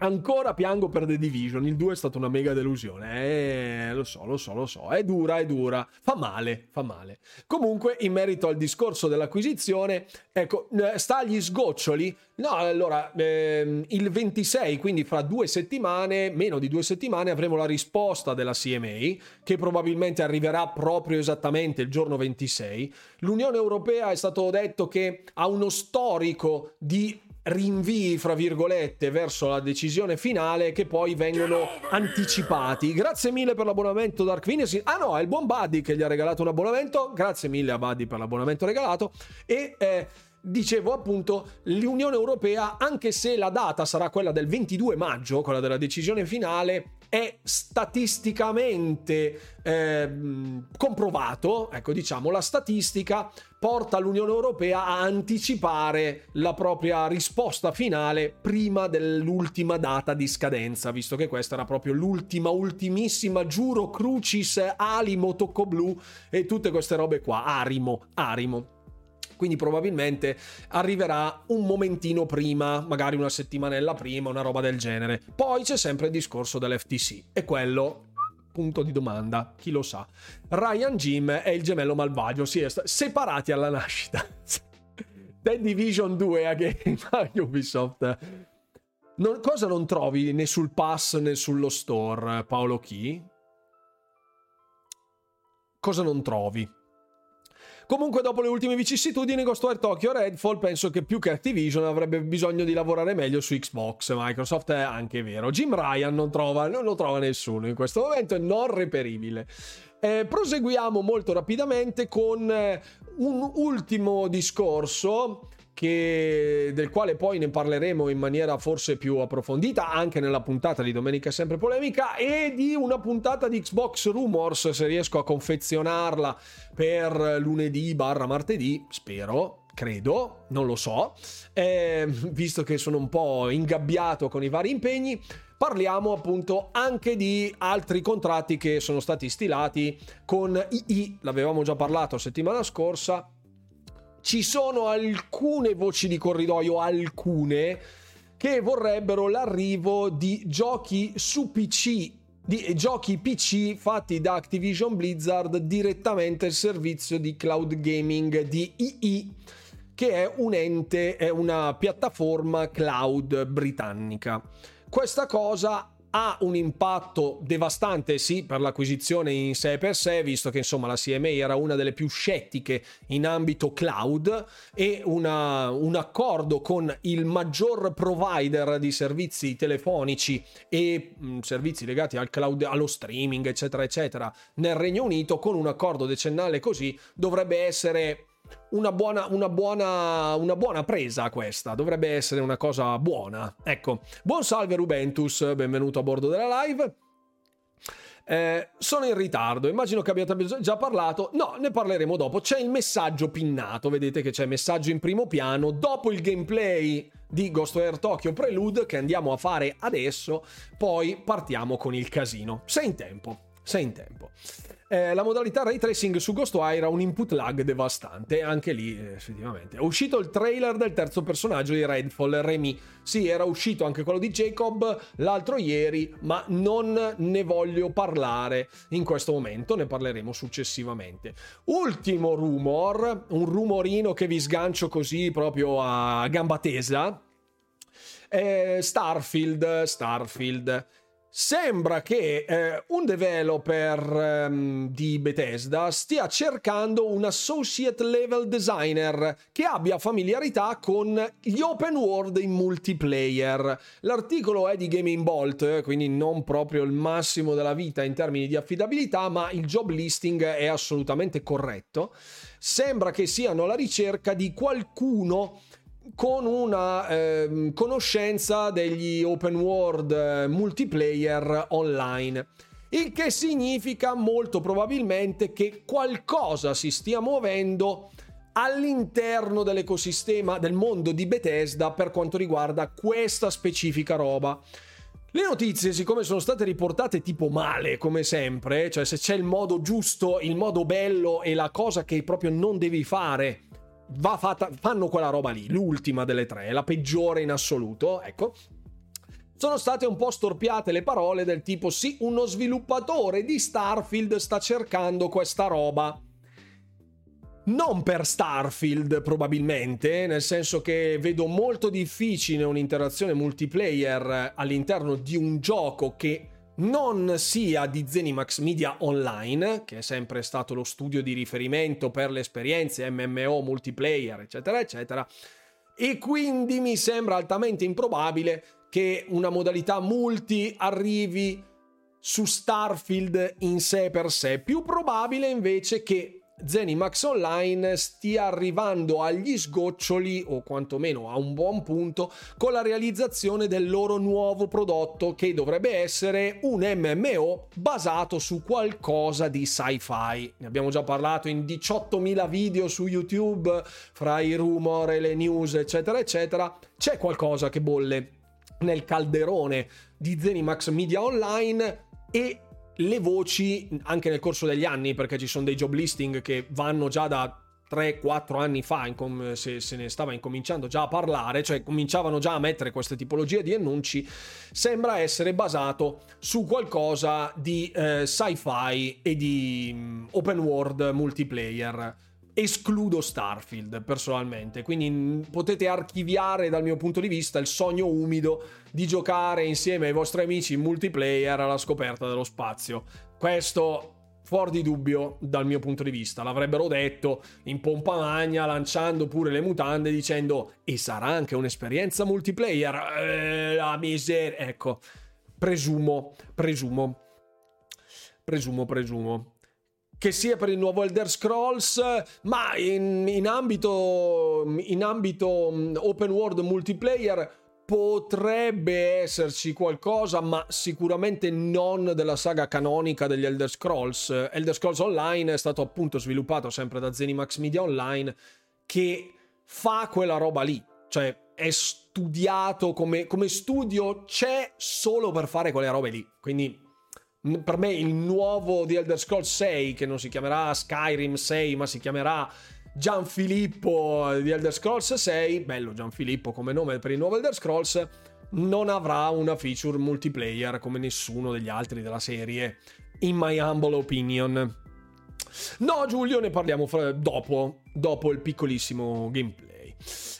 Ancora piango per The Division, il 2 è stata una mega delusione. Eh, lo so, lo so, lo so. È dura, è dura. Fa male, fa male. Comunque, in merito al discorso dell'acquisizione, ecco, sta agli sgoccioli. No, allora, ehm, il 26, quindi fra due settimane, meno di due settimane, avremo la risposta della CMA, che probabilmente arriverà proprio esattamente il giorno 26. L'Unione Europea è stato detto che ha uno storico di rinvii, fra virgolette, verso la decisione finale che poi vengono anticipati. Grazie mille per l'abbonamento Dark Venus. Ah no, è il buon Buddy che gli ha regalato un abbonamento. Grazie mille a Buddy per l'abbonamento regalato. E... Eh, dicevo appunto l'Unione Europea anche se la data sarà quella del 22 maggio quella della decisione finale è statisticamente eh, comprovato, ecco diciamo la statistica porta l'Unione Europea a anticipare la propria risposta finale prima dell'ultima data di scadenza, visto che questa era proprio l'ultima, ultimissima, giuro, crucis, alimo, tocco blu e tutte queste robe qua, arimo, arimo quindi probabilmente arriverà un momentino prima, magari una settimanella prima, una roba del genere. Poi c'è sempre il discorso dell'FTC e quello punto di domanda, chi lo sa. Ryan Jim è il gemello malvagio, si è separati alla nascita. The Division 2 a game Ubisoft. Non, cosa non trovi né sul pass né sullo store, Paolo Chi? Cosa non trovi? Comunque, dopo le ultime vicissitudini, Ghostwire Tokyo Redfall penso che più che Activision avrebbe bisogno di lavorare meglio su Xbox. Microsoft è anche vero. Jim Ryan non, trova, non lo trova nessuno in questo momento, è non reperibile. Eh, proseguiamo molto rapidamente con eh, un ultimo discorso che, del quale poi ne parleremo in maniera forse più approfondita anche nella puntata di Domenica Sempre Polemica e di una puntata di Xbox Rumors se riesco a confezionarla per lunedì barra martedì, spero, credo, non lo so, eh, visto che sono un po' ingabbiato con i vari impegni. Parliamo appunto anche di altri contratti che sono stati stilati con II, l'avevamo già parlato settimana scorsa, ci sono alcune voci di corridoio, alcune, che vorrebbero l'arrivo di giochi su PC di giochi PC fatti da Activision Blizzard direttamente al servizio di cloud gaming di II, che è un ente, è una piattaforma cloud britannica. Questa cosa ha un impatto devastante sì per l'acquisizione in sé per sé visto che insomma la CMA era una delle più scettiche in ambito cloud e una, un accordo con il maggior provider di servizi telefonici e mh, mm, servizi legati al cloud allo streaming eccetera eccetera nel Regno Unito con un accordo decennale così dovrebbe essere una buona, una, buona, una buona presa questa, dovrebbe essere una cosa buona. Ecco, buon salve Rubentus, benvenuto a bordo della live. Eh, sono in ritardo, immagino che abbiate già parlato. No, ne parleremo dopo. C'è il messaggio pinnato, vedete che c'è messaggio in primo piano. Dopo il gameplay di Ghostwire Tokyo Prelude che andiamo a fare adesso, poi partiamo con il casino. Sei in tempo, sei in tempo eh, la modalità ray tracing su Ghostwire ha un input lag devastante, anche lì eh, effettivamente. È uscito il trailer del terzo personaggio di Redfall, Remy. Sì, era uscito anche quello di Jacob l'altro ieri, ma non ne voglio parlare in questo momento, ne parleremo successivamente. Ultimo rumor, un rumorino che vi sgancio così proprio a gamba tesa. Eh, Starfield, Starfield Sembra che eh, un developer ehm, di Bethesda stia cercando un associate level designer che abbia familiarità con gli open world in multiplayer. L'articolo è di Gaming Bolt, quindi non proprio il massimo della vita in termini di affidabilità, ma il job listing è assolutamente corretto. Sembra che siano alla ricerca di qualcuno con una eh, conoscenza degli open world eh, multiplayer online. Il che significa molto probabilmente che qualcosa si stia muovendo all'interno dell'ecosistema del mondo di Bethesda per quanto riguarda questa specifica roba. Le notizie, siccome sono state riportate tipo male, come sempre, cioè se c'è il modo giusto, il modo bello e la cosa che proprio non devi fare va fatta, fanno quella roba lì, l'ultima delle tre, la peggiore in assoluto, ecco. sono state un po' storpiate le parole del tipo sì, uno sviluppatore di Starfield sta cercando questa roba. Non per Starfield probabilmente, nel senso che vedo molto difficile un'interazione multiplayer all'interno di un gioco che non sia di Zenimax Media Online, che è sempre stato lo studio di riferimento per le esperienze MMO multiplayer, eccetera, eccetera, e quindi mi sembra altamente improbabile che una modalità multi arrivi su Starfield in sé per sé. Più probabile invece che Zenimax Online stia arrivando agli sgoccioli, o quantomeno a un buon punto, con la realizzazione del loro nuovo prodotto che dovrebbe essere un MMO basato su qualcosa di sci-fi. Ne abbiamo già parlato in 18.000 video su YouTube, fra i rumor e le news, eccetera, eccetera. C'è qualcosa che bolle nel calderone di Zenimax Media Online e le voci anche nel corso degli anni, perché ci sono dei job listing che vanno già da 3-4 anni fa, se, se, ne stava incominciando già a parlare, cioè cominciavano già a mettere queste tipologie di annunci, sembra essere basato su qualcosa di eh, sci-fi e di um, open world multiplayer escludo Starfield personalmente, quindi potete archiviare dal mio punto di vista il sogno umido di giocare insieme ai vostri amici in multiplayer alla scoperta dello spazio. Questo fuori di dubbio dal mio punto di vista. L'avrebbero detto in pompa magna, lanciando pure le mutande, dicendo e sarà anche un'esperienza multiplayer. Eh, la miseria. Ecco, presumo, presumo, presumo, presumo che sia per il nuovo Elder Scrolls, ma in, in, ambito, in ambito mm, open world multiplayer potrebbe esserci qualcosa, ma sicuramente non della saga canonica degli Elder Scrolls. Elder Scrolls Online è stato appunto sviluppato sempre da Zenimax Media Online, che fa quella roba lì, cioè è studiato come, come studio, c'è solo per fare quelle robe lì. Quindi per me il nuovo di Elder Scrolls 6 che non si chiamerà Skyrim 6 ma si chiamerà Gianfilippo di Elder Scrolls 6 bello Gianfilippo come nome per il nuovo Elder Scrolls non avrà una feature multiplayer come nessuno degli altri della serie in my humble opinion. No Giulio ne parliamo fra... dopo dopo il piccolissimo gameplay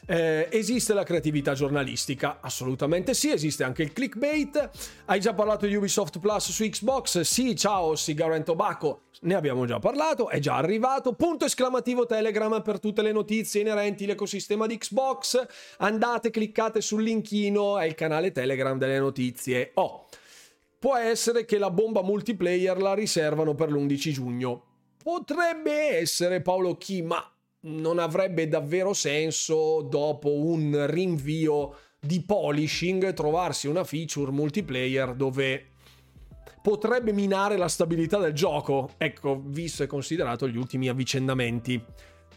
eh, esiste la creatività giornalistica? Assolutamente sì, esiste anche il clickbait. Hai già parlato di Ubisoft Plus su Xbox? Sì, ciao Sigaro and Tobacco. Ne abbiamo già parlato, è già arrivato. Punto esclamativo Telegram per tutte le notizie inerenti all'ecosistema di Xbox. Andate, cliccate sul linkino, è il canale Telegram delle notizie. Oh, può essere che la bomba multiplayer la riservano per l'11 giugno. Potrebbe essere Paolo Chi, ma non avrebbe davvero senso dopo un rinvio di polishing trovarsi una feature multiplayer dove potrebbe minare la stabilità del gioco, ecco, visto e considerato gli ultimi avvicendamenti.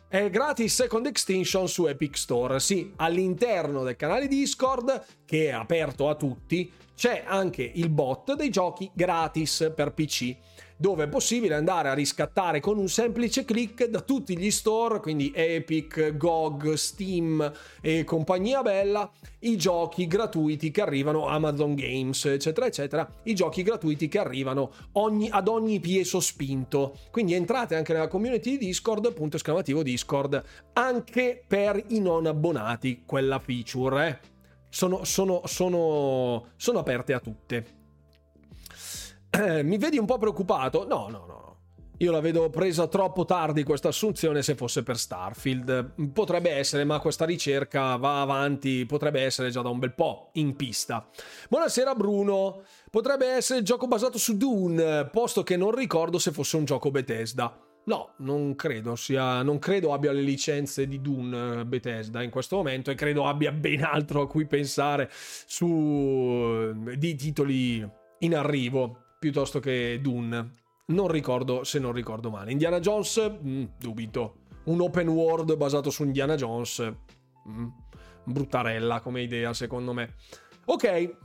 È gratis Second Extinction su Epic Store, sì, all'interno del canale Discord, che è aperto a tutti, c'è anche il bot dei giochi gratis per PC dove è possibile andare a riscattare con un semplice click da tutti gli store, quindi Epic, GOG, Steam e compagnia bella, i giochi gratuiti che arrivano Amazon Games, eccetera, eccetera, i giochi gratuiti che arrivano ogni, ad ogni piede sospinto. Quindi entrate anche nella community di Discord, punto esclamativo Discord, anche per i non abbonati, quella feature, eh. Sono, sono, sono, sono aperte a tutte. Eh, mi vedi un po' preoccupato? No, no, no. Io la vedo presa troppo tardi questa assunzione se fosse per Starfield. Potrebbe essere, ma questa ricerca va avanti, potrebbe essere già da un bel po' in pista. Buonasera Bruno. Potrebbe essere il gioco basato su Dune, posto che non ricordo se fosse un gioco Bethesda. No, non credo sia. Non credo abbia le licenze di Dune Bethesda in questo momento e credo abbia ben altro a cui pensare su di titoli in arrivo piuttosto che Dune. Non ricordo se non ricordo male. Indiana Jones, mm, dubito. Un open world basato su Indiana Jones, mm, bruttarella come idea secondo me. Ok,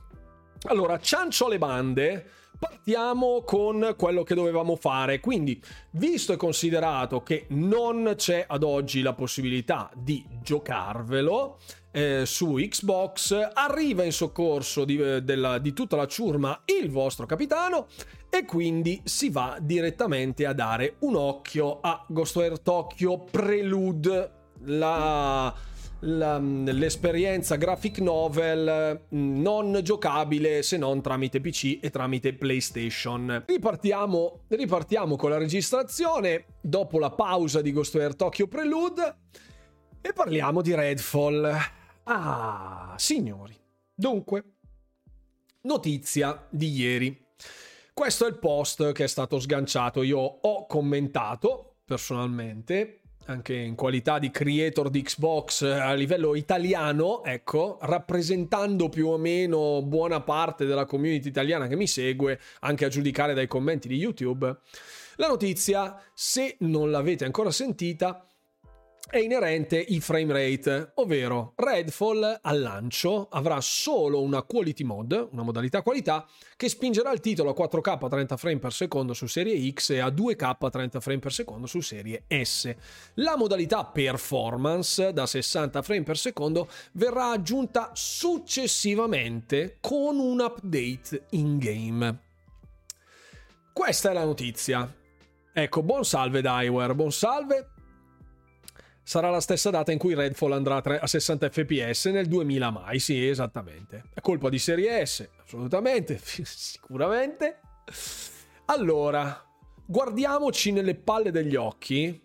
allora, ciancio alle bande. Partiamo con quello che dovevamo fare. Quindi, visto e considerato che non c'è ad oggi la possibilità di giocarvelo eh, su Xbox, arriva in soccorso di, eh, della, di tutta la ciurma il vostro capitano e quindi si va direttamente a dare un occhio a Ghostwire Tokyo Prelude, la, l'esperienza graphic novel mm, non giocabile se non tramite PC e tramite PlayStation. Ripartiamo, ripartiamo con la registrazione dopo la pausa di Ghostwire Tokyo Prelude e parliamo di Redfall. Ah, signori. Dunque, notizia di ieri. Questo è il post che è stato sganciato. Io ho commentato personalmente, anche in qualità di creator di Xbox a livello italiano, ecco, rappresentando più o meno buona parte della community italiana che mi segue, anche a giudicare dai commenti di YouTube. La notizia, se non l'avete ancora sentita, è inerente i frame rate, ovvero Redfall al lancio avrà solo una quality mode, una modalità qualità, che spingerà il titolo a 4K a 30 frame per secondo su serie X e a 2K a 30 frame per secondo su serie S. La modalità performance da 60 frame per secondo verrà aggiunta successivamente con un update in game. Questa è la notizia. Ecco, buon salve Daiware, buon salve sarà la stessa data in cui Redfall andrà a 60 fps nel 2000 mai, sì, esattamente. È colpa di serie S, assolutamente, sicuramente. Allora, guardiamoci nelle palle degli occhi.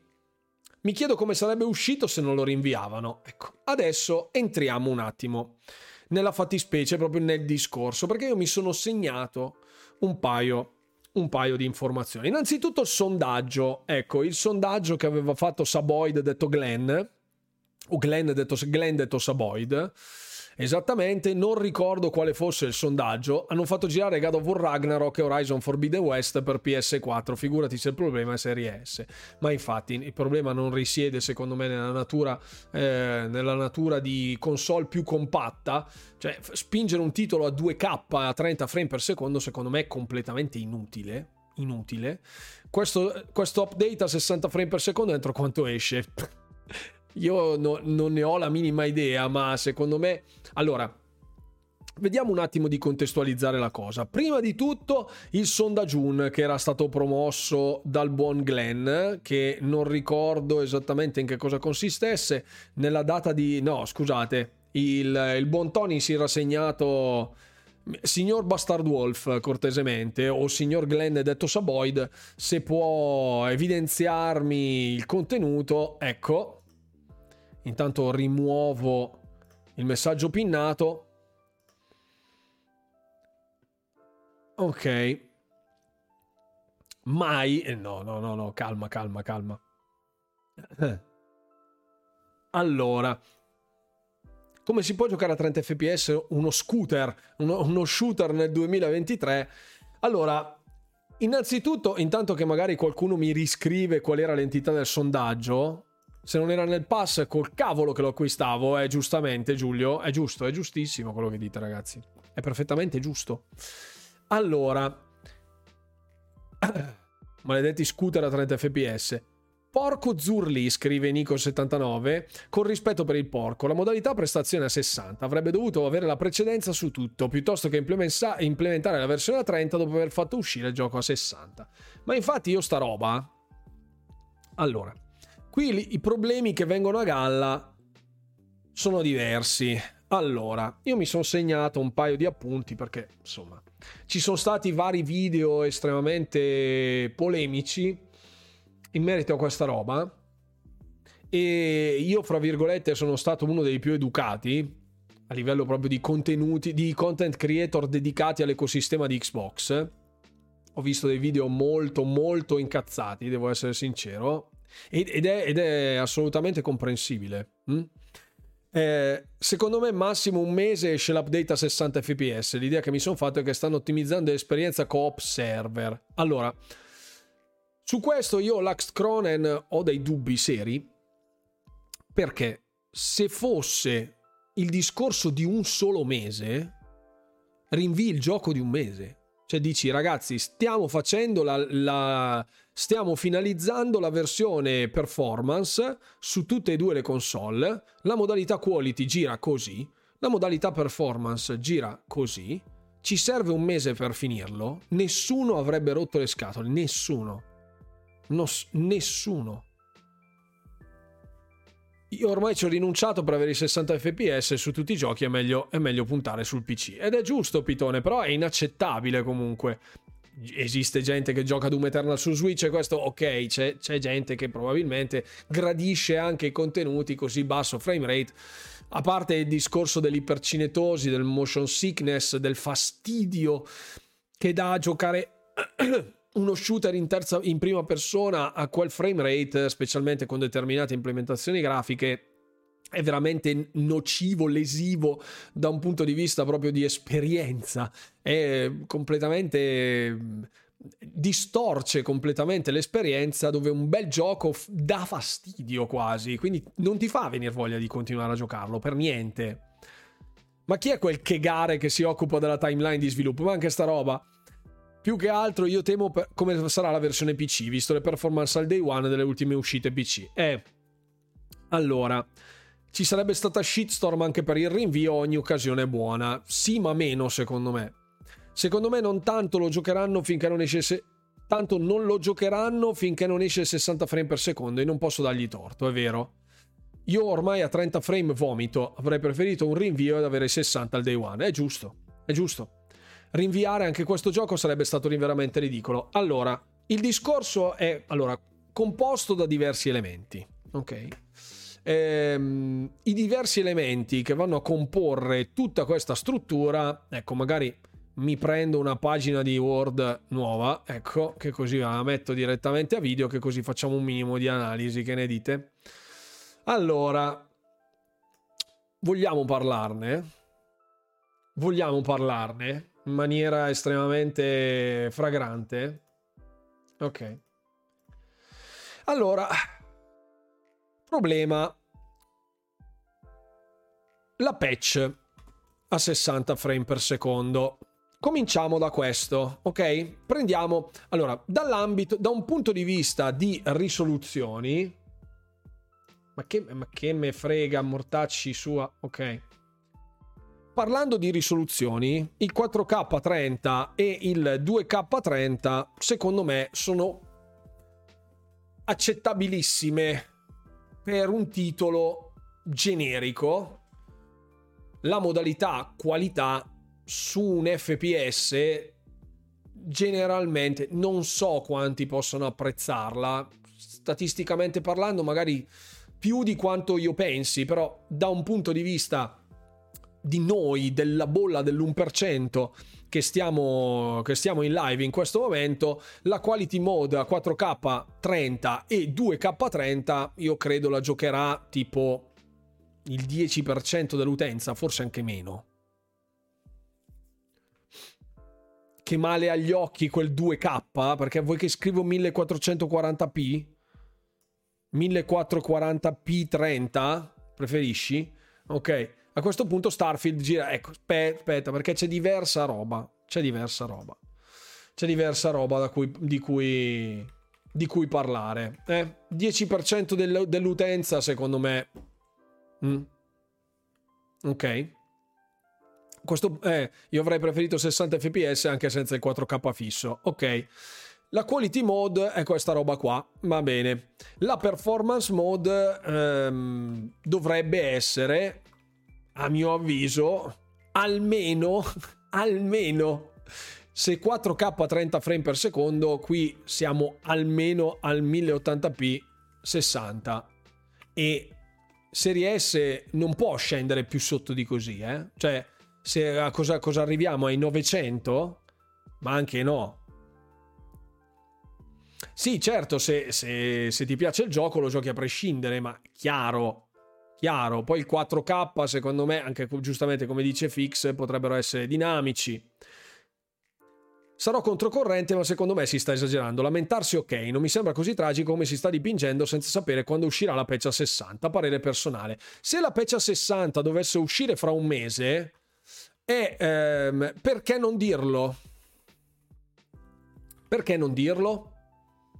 Mi chiedo come sarebbe uscito se non lo rinviavano. Ecco, adesso entriamo un attimo nella fattispecie, proprio nel discorso, perché io mi sono segnato un paio un paio di informazioni. Innanzitutto il sondaggio, ecco, il sondaggio che aveva fatto Saboid detto Glenn, o Glenn detto, Glenn detto Saboid, Esattamente, non ricordo quale fosse il sondaggio. Hanno fatto girare God of War Ragnarok e Horizon Forbidden West per PS4. Figurati se il problema è Serie S. Ma infatti il problema non risiede, secondo me, nella natura, eh, nella natura di console più compatta. Cioè, spingere un titolo a 2K a 30 frame per secondo, secondo me, è completamente inutile. Inutile. Questo, questo update a 60 frame per secondo entro quanto esce. Io no, non ne ho la minima idea, ma secondo me... Allora, Vediamo un attimo di contestualizzare la cosa. Prima di tutto il sondaggio che era stato promosso dal buon Glenn, che non ricordo esattamente in che cosa consistesse, nella data di... no, scusate, il, il buon Tony si era segnato... Signor Bastard Wolf, cortesemente, o signor Glenn detto Saboid, se può evidenziarmi il contenuto, ecco, Intanto rimuovo il messaggio pinnato. Ok. Mai... Eh, no, no, no, no, calma, calma, calma. Allora, come si può giocare a 30 fps uno scooter, uno, uno, shooter nel 2023? Allora, innanzitutto, intanto che magari qualcuno mi riscrive qual era l'entità del sondaggio, se non era nel pass, col cavolo che lo acquistavo, è giustamente Giulio, è giusto, è giustissimo quello che dite ragazzi, è perfettamente giusto. Allora, maledetti scooter a 30 fps. Porco Zurli, scrive Nico79, con rispetto per il porco, la modalità prestazione a 60 avrebbe dovuto avere la precedenza su tutto, piuttosto che implementare la versione a 30 dopo aver fatto uscire il gioco a 60. Ma infatti io sta roba... Allora, Qui i problemi che vengono a galla sono diversi. Allora, io mi sono segnato un paio di appunti perché, insomma, ci sono stati vari video estremamente polemici in merito a questa roba e io, fra virgolette, sono stato uno dei più educati a livello proprio di contenuti, di content creator dedicati all'ecosistema di Xbox. Ho visto dei video molto, molto incazzati, devo essere sincero ed è, ed è assolutamente comprensibile. Hm? Eh, secondo me massimo un mese esce l'update a 60 fps. L'idea che mi sono fatto è che stanno ottimizzando l'esperienza coop server. Allora, su questo io, Lux Cronen, ho dei dubbi seri. Perché se fosse il discorso di un solo mese, rinvii il gioco di un mese. Cioè dici, ragazzi, stiamo facendo la, la stiamo finalizzando la versione performance su tutte e due le console. La modalità quality gira così, la modalità performance gira così. Ci serve un mese per finirlo. Nessuno avrebbe rotto le scatole, nessuno. Nos- nessuno. Io ormai ci ho rinunciato per avere i 60 fps su tutti i giochi, è meglio, è meglio puntare sul PC. Ed è giusto, Pitone, però è inaccettabile comunque. Esiste gente che gioca Doom Eternal su Switch e questo ok, c'è, c'è gente che probabilmente gradisce anche i contenuti così basso frame rate. A parte il discorso dell'ipercinetosi, del motion sickness, del fastidio che dà a giocare uno shooter in, terza, in prima persona a quel frame rate, specialmente con determinate implementazioni grafiche, è veramente nocivo, lesivo da un punto di vista proprio di esperienza. È completamente distorce completamente l'esperienza dove un bel gioco f- dà fastidio quasi, quindi non ti fa venire voglia di continuare a giocarlo per niente. Ma chi è quel chegare che si occupa della timeline di sviluppo? Ma anche sta roba. Più che altro io temo per come sarà la versione PC, visto le performance al day one delle ultime uscite PC. Eh, allora, ci sarebbe stata shitstorm anche per il rinvio, ogni occasione è buona. Sì, ma meno secondo me. Secondo me non tanto lo giocheranno finché non esce... Se... Tanto non lo giocheranno finché non esce 60 frame per secondo e non posso dargli torto, è vero. Io ormai a 30 frame vomito, avrei preferito un rinvio ed avere 60 al day one. È giusto, è giusto rinviare anche questo gioco sarebbe stato veramente ridicolo. Allora, il discorso è allora, composto da diversi elementi, ok? Ehm, I diversi elementi che vanno a comporre tutta questa struttura, ecco, magari mi prendo una pagina di Word nuova, ecco, che così la metto direttamente a video, che così facciamo un minimo di analisi, che ne dite? Allora, vogliamo parlarne? Vogliamo parlarne? in maniera estremamente fragrante. Ok. Allora, problema. La patch a 60 frame per secondo. Cominciamo da questo, ok? Prendiamo, allora, dall'ambito, da un punto di vista di risoluzioni, ma che, ma che me frega, mortacci sua, ok? Parlando di risoluzioni, il 4K30 e il 2K30 secondo me sono accettabilissime per un titolo generico. La modalità qualità su un FPS generalmente non so quanti possono apprezzarla. Statisticamente parlando, magari più di quanto io pensi, però da un punto di vista di noi, della bolla dell'1% che stiamo, che stiamo in live in questo momento, la quality mode a 4K 30 e 2K30 io credo la giocherà tipo il 10% dell'utenza, forse anche meno. Che male agli occhi quel 2K, perché vuoi che scrivo 1440p? 1440p 30? Preferisci? Ok. A questo punto Starfield gira, ecco, aspetta, perché c'è diversa roba, c'è diversa roba, c'è diversa roba cui, di, cui, di cui parlare. Eh? 10% del, dell'utenza, secondo me. Mm. Ok. Questo, eh, io avrei preferito 60 fps anche senza il 4K fisso. Ok. La quality mode è questa roba qua, va bene. La performance mode ehm, dovrebbe essere a mio avviso, almeno, almeno, se 4K 30 frame per secondo, qui siamo almeno al 1080p 60 e Serie S non può scendere più sotto di così, eh? Cioè, se a cosa, cosa arriviamo? Ai 900? Ma anche no. Sì, certo, se, se, se ti piace il gioco lo giochi a prescindere, ma chiaro, chiaro. Poi il 4K, secondo me, anche giustamente come dice Fix, potrebbero essere dinamici. Sarò controcorrente, ma secondo me si sta esagerando. Lamentarsi ok, non mi sembra così tragico come si sta dipingendo senza sapere quando uscirà la patch a 60. Parere personale. Se la patch a 60 dovesse uscire fra un mese, è, ehm, perché non dirlo? Perché non dirlo?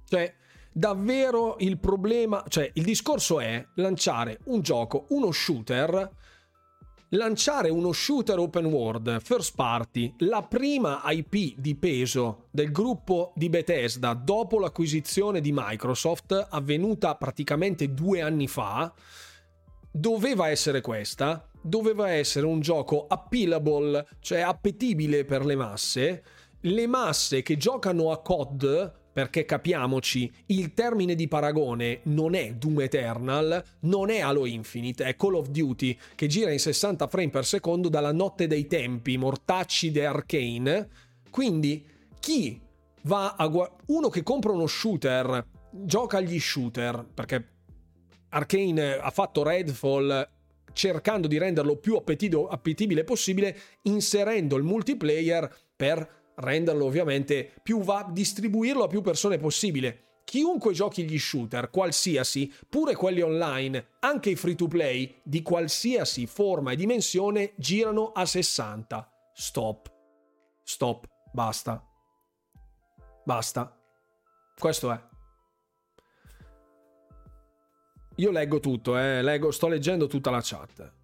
Cioè, davvero il problema, cioè il discorso è lanciare un gioco, uno shooter, lanciare uno shooter open world first party, la prima IP di peso del gruppo di Bethesda dopo l'acquisizione di Microsoft avvenuta praticamente due anni fa, doveva essere questa, doveva essere un gioco appealable, cioè appetibile per le masse, le masse che giocano a COD perché capiamoci, il termine di paragone non è Doom Eternal, non è Halo Infinite, è Call of Duty che gira in 60 frame per secondo dalla notte dei tempi, mortacci de Arcane. Quindi chi va a gu- uno che compra uno shooter, gioca agli shooter, perché Arcane ha fatto Redfall cercando di renderlo più appetibile possibile, inserendo il multiplayer per renderlo ovviamente più va, distribuirlo a più persone possibile. Chiunque giochi gli shooter, qualsiasi, pure quelli online, anche i free to play, di qualsiasi forma e dimensione, girano a 60. Stop. Stop. Basta. Basta. Questo è. Io leggo tutto, eh. leggo, sto leggendo tutta la chat.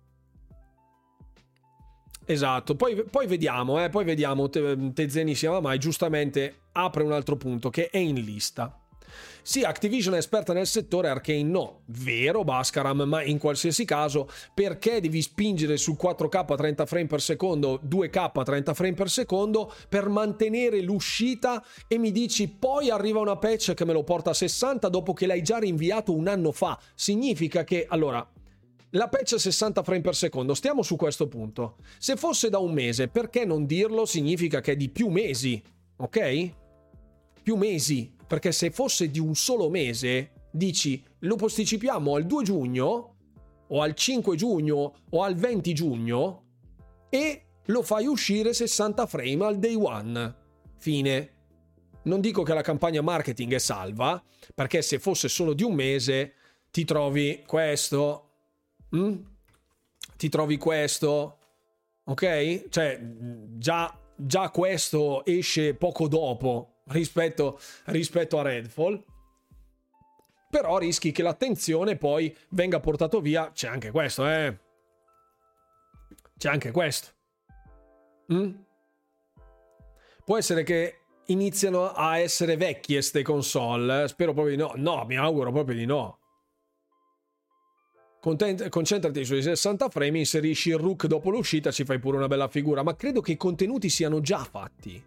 Esatto, poi, poi vediamo, eh, poi vediamo, Te, Tezzeni si chiama mai, giustamente apre un altro punto che è in lista. Sì, Activision è esperta nel settore, Arcane no. Vero, Bascaram, ma in qualsiasi caso, perché devi spingere su 4K 30 frame per secondo, 2K 30 frame per secondo per mantenere l'uscita e mi dici poi arriva una patch che me lo porta a 60 dopo che l'hai già rinviato un anno fa? Significa che, allora, la patch 60 frame per secondo, stiamo su questo punto. Se fosse da un mese, perché non dirlo? Significa che è di più mesi, ok? Più mesi, perché se fosse di un solo mese, dici lo posticipiamo al 2 giugno, o al 5 giugno, o al 20 giugno, e lo fai uscire 60 frame al day one. Fine. Non dico che la campagna marketing è salva, perché se fosse solo di un mese, ti trovi questo, Mm? Ti trovi questo? Ok? Cioè, già, già questo esce poco dopo rispetto, rispetto a Redfall. Però rischi che l'attenzione poi venga portato via. C'è anche questo, eh. C'è anche questo. Mm? Può essere che iniziano a essere vecchie ste console. Spero proprio di no. No, mi auguro proprio di no. Concentrati sui 60 frame, inserisci il rook dopo l'uscita, ci fai pure una bella figura, ma credo che i contenuti siano già fatti.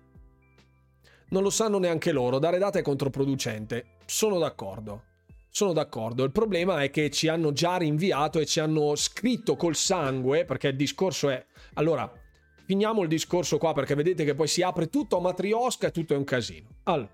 Non lo sanno neanche loro, dare data è controproducente. Sono d'accordo. Sono d'accordo. Il problema è che ci hanno già rinviato e ci hanno scritto col sangue, perché il discorso è... Allora, finiamo il discorso qua perché vedete che poi si apre tutto a matriosca e tutto è un casino. Allora,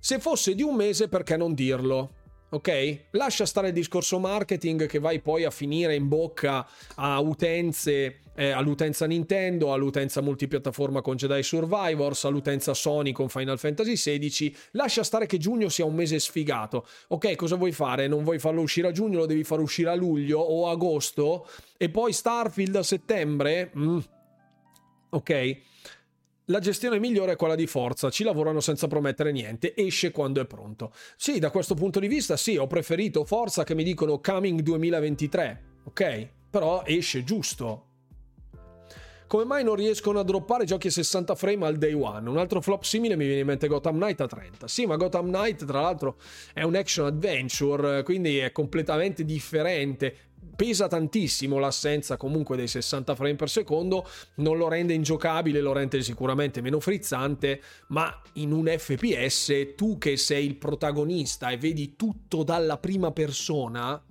se fosse di un mese, perché non dirlo? Ok? Lascia stare il discorso marketing che vai poi a finire in bocca a utenze, eh, all'utenza Nintendo, all'utenza multipiattaforma con Jedi Survivors, all'utenza Sony con Final Fantasy XVI. Lascia stare che giugno sia un mese sfigato. Ok, cosa vuoi fare? Non vuoi farlo uscire a giugno, lo devi far uscire a luglio o agosto e poi Starfield a settembre? Mm. Ok la gestione migliore è quella di Forza, ci lavorano senza promettere niente, esce quando è pronto. Sì, da questo punto di vista sì, ho preferito Forza che mi dicono coming 2023, ok? Però esce giusto. Come mai non riescono a droppare giochi a 60 frame al day one? Un altro flop simile mi viene in mente Gotham Knight a 30. Sì, ma Gotham Knight tra l'altro è un action adventure, quindi è completamente differente pesa tantissimo l'assenza comunque dei 60 frame per secondo, non lo rende ingiocabile, lo rende sicuramente meno frizzante, ma in un FPS tu che sei il protagonista e vedi tutto dalla prima persona,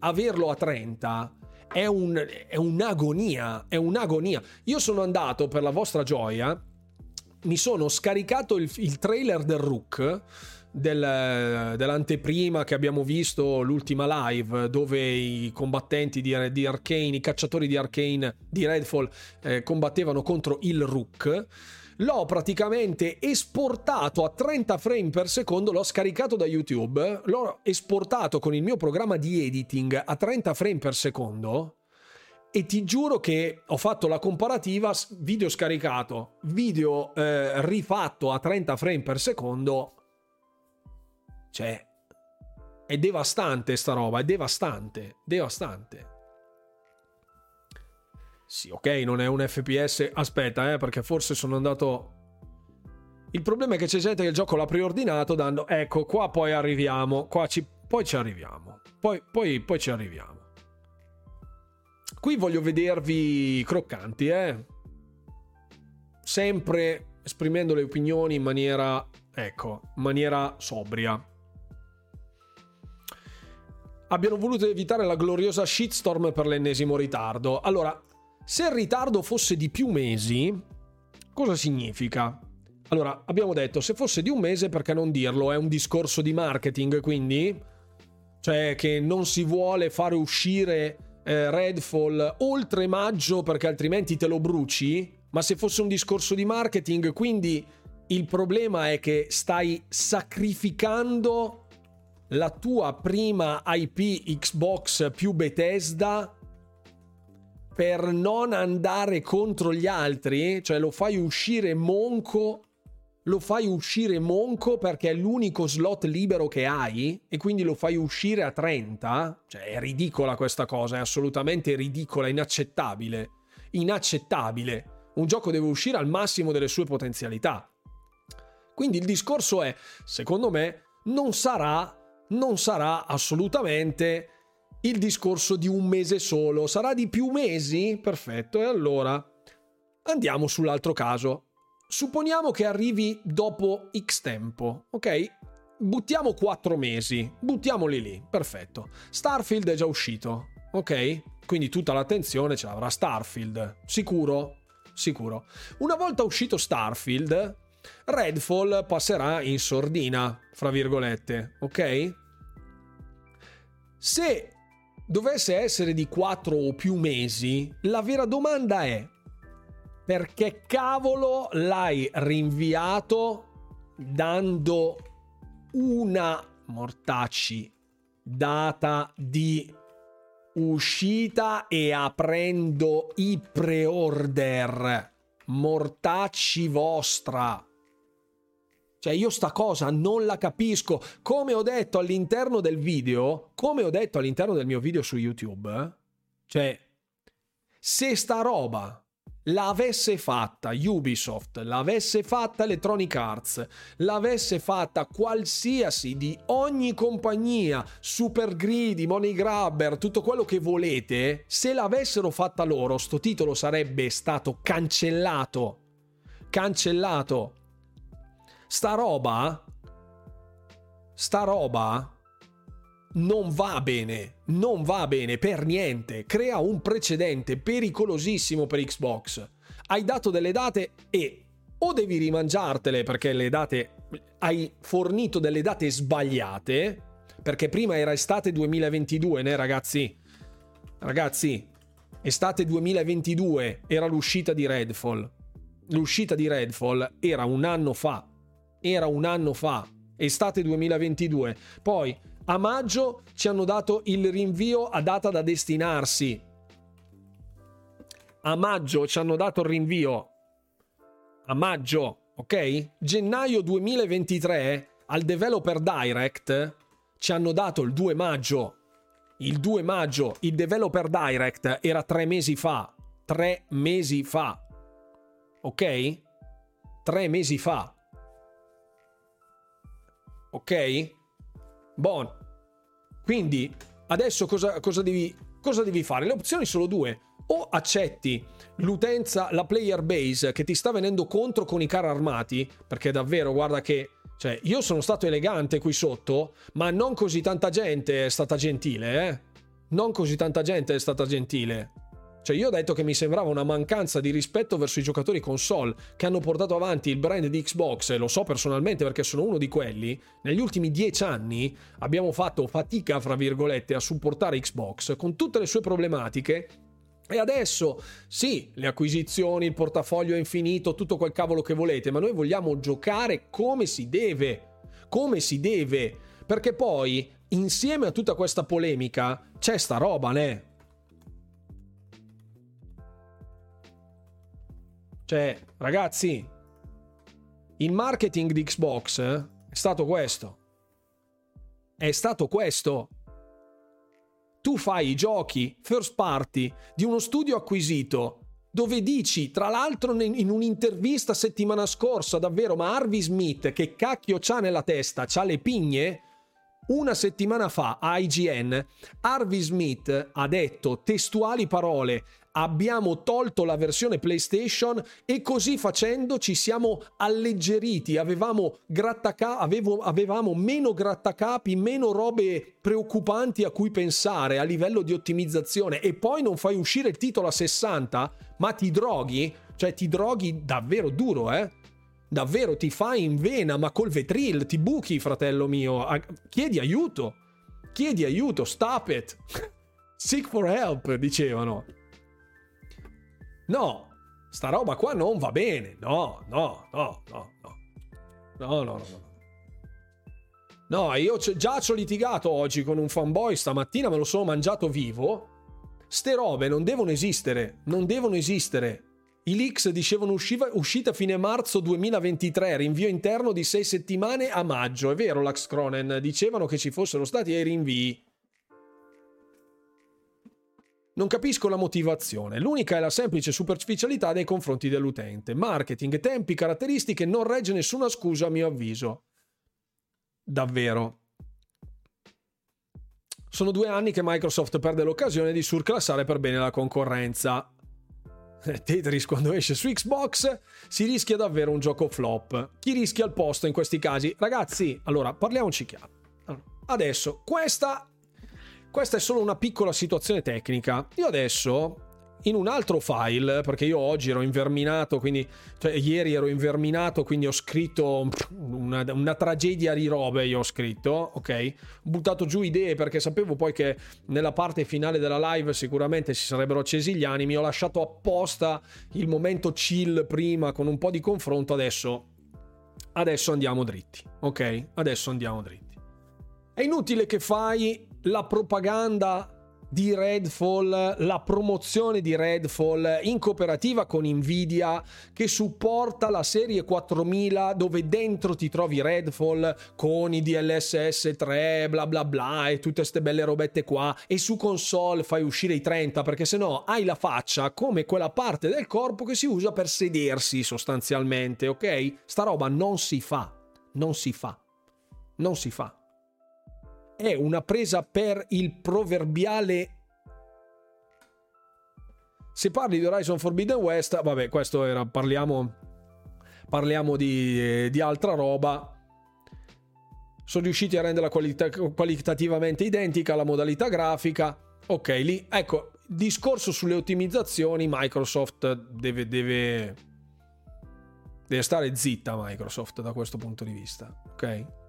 averlo a 30 è, un, è un'agonia, è un'agonia. Io sono andato per la vostra gioia, mi sono scaricato il, il trailer del Rook del, dell'anteprima che abbiamo visto, l'ultima live, dove i combattenti di, di Arcane, i cacciatori di Arcane di Redfall eh, combattevano contro il Rook. L'ho praticamente esportato a 30 frame per secondo, l'ho scaricato da YouTube, l'ho esportato con il mio programma di editing a 30 frame per secondo e ti giuro che ho fatto la comparativa video scaricato, video eh, rifatto a 30 frame per secondo Cioè, è devastante sta roba, è devastante, devastante. Sì, ok, non è un FPS. Aspetta, eh, perché forse sono andato. Il problema è che c'è gente che il gioco l'ha preordinato dando. Ecco, qua poi arriviamo. Qua ci... Poi ci arriviamo. Poi, poi, poi ci arriviamo. Qui voglio vedervi croccanti, eh. Sempre esprimendo le opinioni in maniera. Ecco, in maniera sobria abbiano voluto evitare la gloriosa shitstorm per l'ennesimo ritardo. Allora, se il ritardo fosse di più mesi, cosa significa? Allora, abbiamo detto, se fosse di un mese, perché non dirlo? È un discorso di marketing, quindi? Cioè che non si vuole fare uscire eh, Redfall oltre maggio perché altrimenti te lo bruci? Ma se fosse un discorso di marketing, quindi il problema è che stai sacrificando la tua prima IP Xbox più Bethesda per non andare contro gli altri, cioè lo fai uscire monco, lo fai uscire monco perché è l'unico slot libero che hai e quindi lo fai uscire a 30, cioè è ridicola questa cosa, è assolutamente ridicola, inaccettabile, inaccettabile. Un gioco deve uscire al massimo delle sue potenzialità. Quindi il discorso è, secondo me, non sarà non sarà assolutamente il discorso di un mese solo, sarà di più mesi? Perfetto, e allora andiamo sull'altro caso. Supponiamo che arrivi dopo X tempo, ok? Buttiamo 4 mesi, buttiamoli lì, perfetto. Starfield è già uscito, ok? Quindi tutta l'attenzione ce l'avrà Starfield, sicuro? Sicuro. Una volta uscito Starfield, Redfall passerà in sordina, fra virgolette, ok? Se dovesse essere di 4 o più mesi, la vera domanda è perché cavolo l'hai rinviato dando una mortacci data di uscita e aprendo i pre-order? Mortacci vostra cioè io sta cosa non la capisco. Come ho detto all'interno del video, come ho detto all'interno del mio video su YouTube, cioè se sta roba l'avesse fatta Ubisoft, l'avesse fatta Electronic Arts, l'avesse fatta qualsiasi di ogni compagnia, Super Greedy, Money Grabber, tutto quello che volete, se l'avessero fatta loro, sto titolo sarebbe stato cancellato. Cancellato sta roba, sta roba non va bene, non va bene per niente, crea un precedente pericolosissimo per Xbox. Hai dato delle date e o devi rimangiartele perché le date hai fornito delle date sbagliate, perché prima era estate 2022, né ragazzi? Ragazzi, estate 2022 era l'uscita di Redfall. L'uscita di Redfall era un anno fa era un anno fa, estate 2022. Poi a maggio ci hanno dato il rinvio a data da destinarsi. A maggio ci hanno dato il rinvio. A maggio, ok? Gennaio 2023 al Developer Direct ci hanno dato il 2 maggio. Il 2 maggio, il Developer Direct era tre mesi fa. Tre mesi fa. Ok? Tre mesi fa ok? Bon. Quindi adesso cosa, cosa, devi, cosa devi fare? Le opzioni sono due. O accetti l'utenza, la player base che ti sta venendo contro con i carri armati, perché davvero guarda che cioè, io sono stato elegante qui sotto, ma non così tanta gente è stata gentile, eh? Non così tanta gente è stata gentile. Cioè io ho detto che mi sembrava una mancanza di rispetto verso i giocatori console che hanno portato avanti il brand di Xbox, e lo so personalmente perché sono uno di quelli, negli ultimi dieci anni abbiamo fatto fatica, fra virgolette, a supportare Xbox con tutte le sue problematiche e adesso sì, le acquisizioni, il portafoglio è infinito, tutto quel cavolo che volete, ma noi vogliamo giocare come si deve, come si deve, perché poi insieme a tutta questa polemica c'è sta roba, né? Cioè, ragazzi, il marketing di Xbox è stato questo. è stato questo. Tu fai i giochi first party di uno studio acquisito dove dici, tra l'altro in un'intervista settimana scorsa, davvero, ma Harvey Smith che cacchio c'ha nella testa, c'ha le pigne? Una settimana fa a IGN Harvey Smith ha detto testuali parole abbiamo tolto la versione PlayStation e così facendo ci siamo alleggeriti, avevamo, grattaca- avevo, avevamo meno grattacapi, meno robe preoccupanti a cui pensare a livello di ottimizzazione e poi non fai uscire il titolo a 60, ma ti droghi, cioè ti droghi davvero duro, eh? Davvero ti fai in vena, ma col vetril ti buchi, fratello mio. Chiedi aiuto. Chiedi aiuto, stop it. Seek for help, dicevano. No, sta roba qua non va bene. No, no, no, no, no. No, no, no, no. No, io già ci ho litigato oggi con un fanboy, stamattina me lo sono mangiato vivo. Ste robe non devono esistere, non devono esistere. I leaks dicevano usciva, uscita fine marzo 2023, rinvio interno di sei settimane a maggio. È vero, Lax Cronen, dicevano che ci fossero stati dei rinvii. Non capisco la motivazione, l'unica è la semplice superficialità nei confronti dell'utente. Marketing, tempi, caratteristiche, non regge nessuna scusa a mio avviso. Davvero. Sono due anni che Microsoft perde l'occasione di surclassare per bene la concorrenza. Tetris quando esce su Xbox si rischia davvero un gioco flop. Chi rischia il posto in questi casi? Ragazzi, allora parliamoci chiaro. Adesso, questa questa è solo una piccola situazione tecnica. Io adesso in un altro file, perché io oggi ero inverminato, quindi cioè, ieri ero inverminato, quindi ho scritto una, una, tragedia di robe, io ho scritto, ok? Ho buttato giù idee perché sapevo poi che nella parte finale della live sicuramente si sarebbero accesi gli animi, ho lasciato apposta il momento chill prima con un po' di confronto, adesso, adesso andiamo dritti, ok? Adesso andiamo dritti. È inutile che fai la propaganda di Redfall, la promozione di Redfall in cooperativa con Nvidia che supporta la serie 4000 dove dentro ti trovi Redfall con i DLSS 3 bla bla bla e tutte queste belle robette qua e su console fai uscire i 30 perché sennò hai la faccia come quella parte del corpo che si usa per sedersi sostanzialmente, ok? Sta roba non si fa, non si fa, non si fa è una presa per il proverbiale se parli di Horizon Forbidden West, vabbè, questo era, parliamo, parliamo di, di altra roba. Sono riusciti a renderla qualita- qualitativamente identica alla modalità grafica. Ok, lì, ecco, discorso sulle ottimizzazioni, Microsoft deve, deve, deve stare zitta Microsoft da questo punto di vista, ok?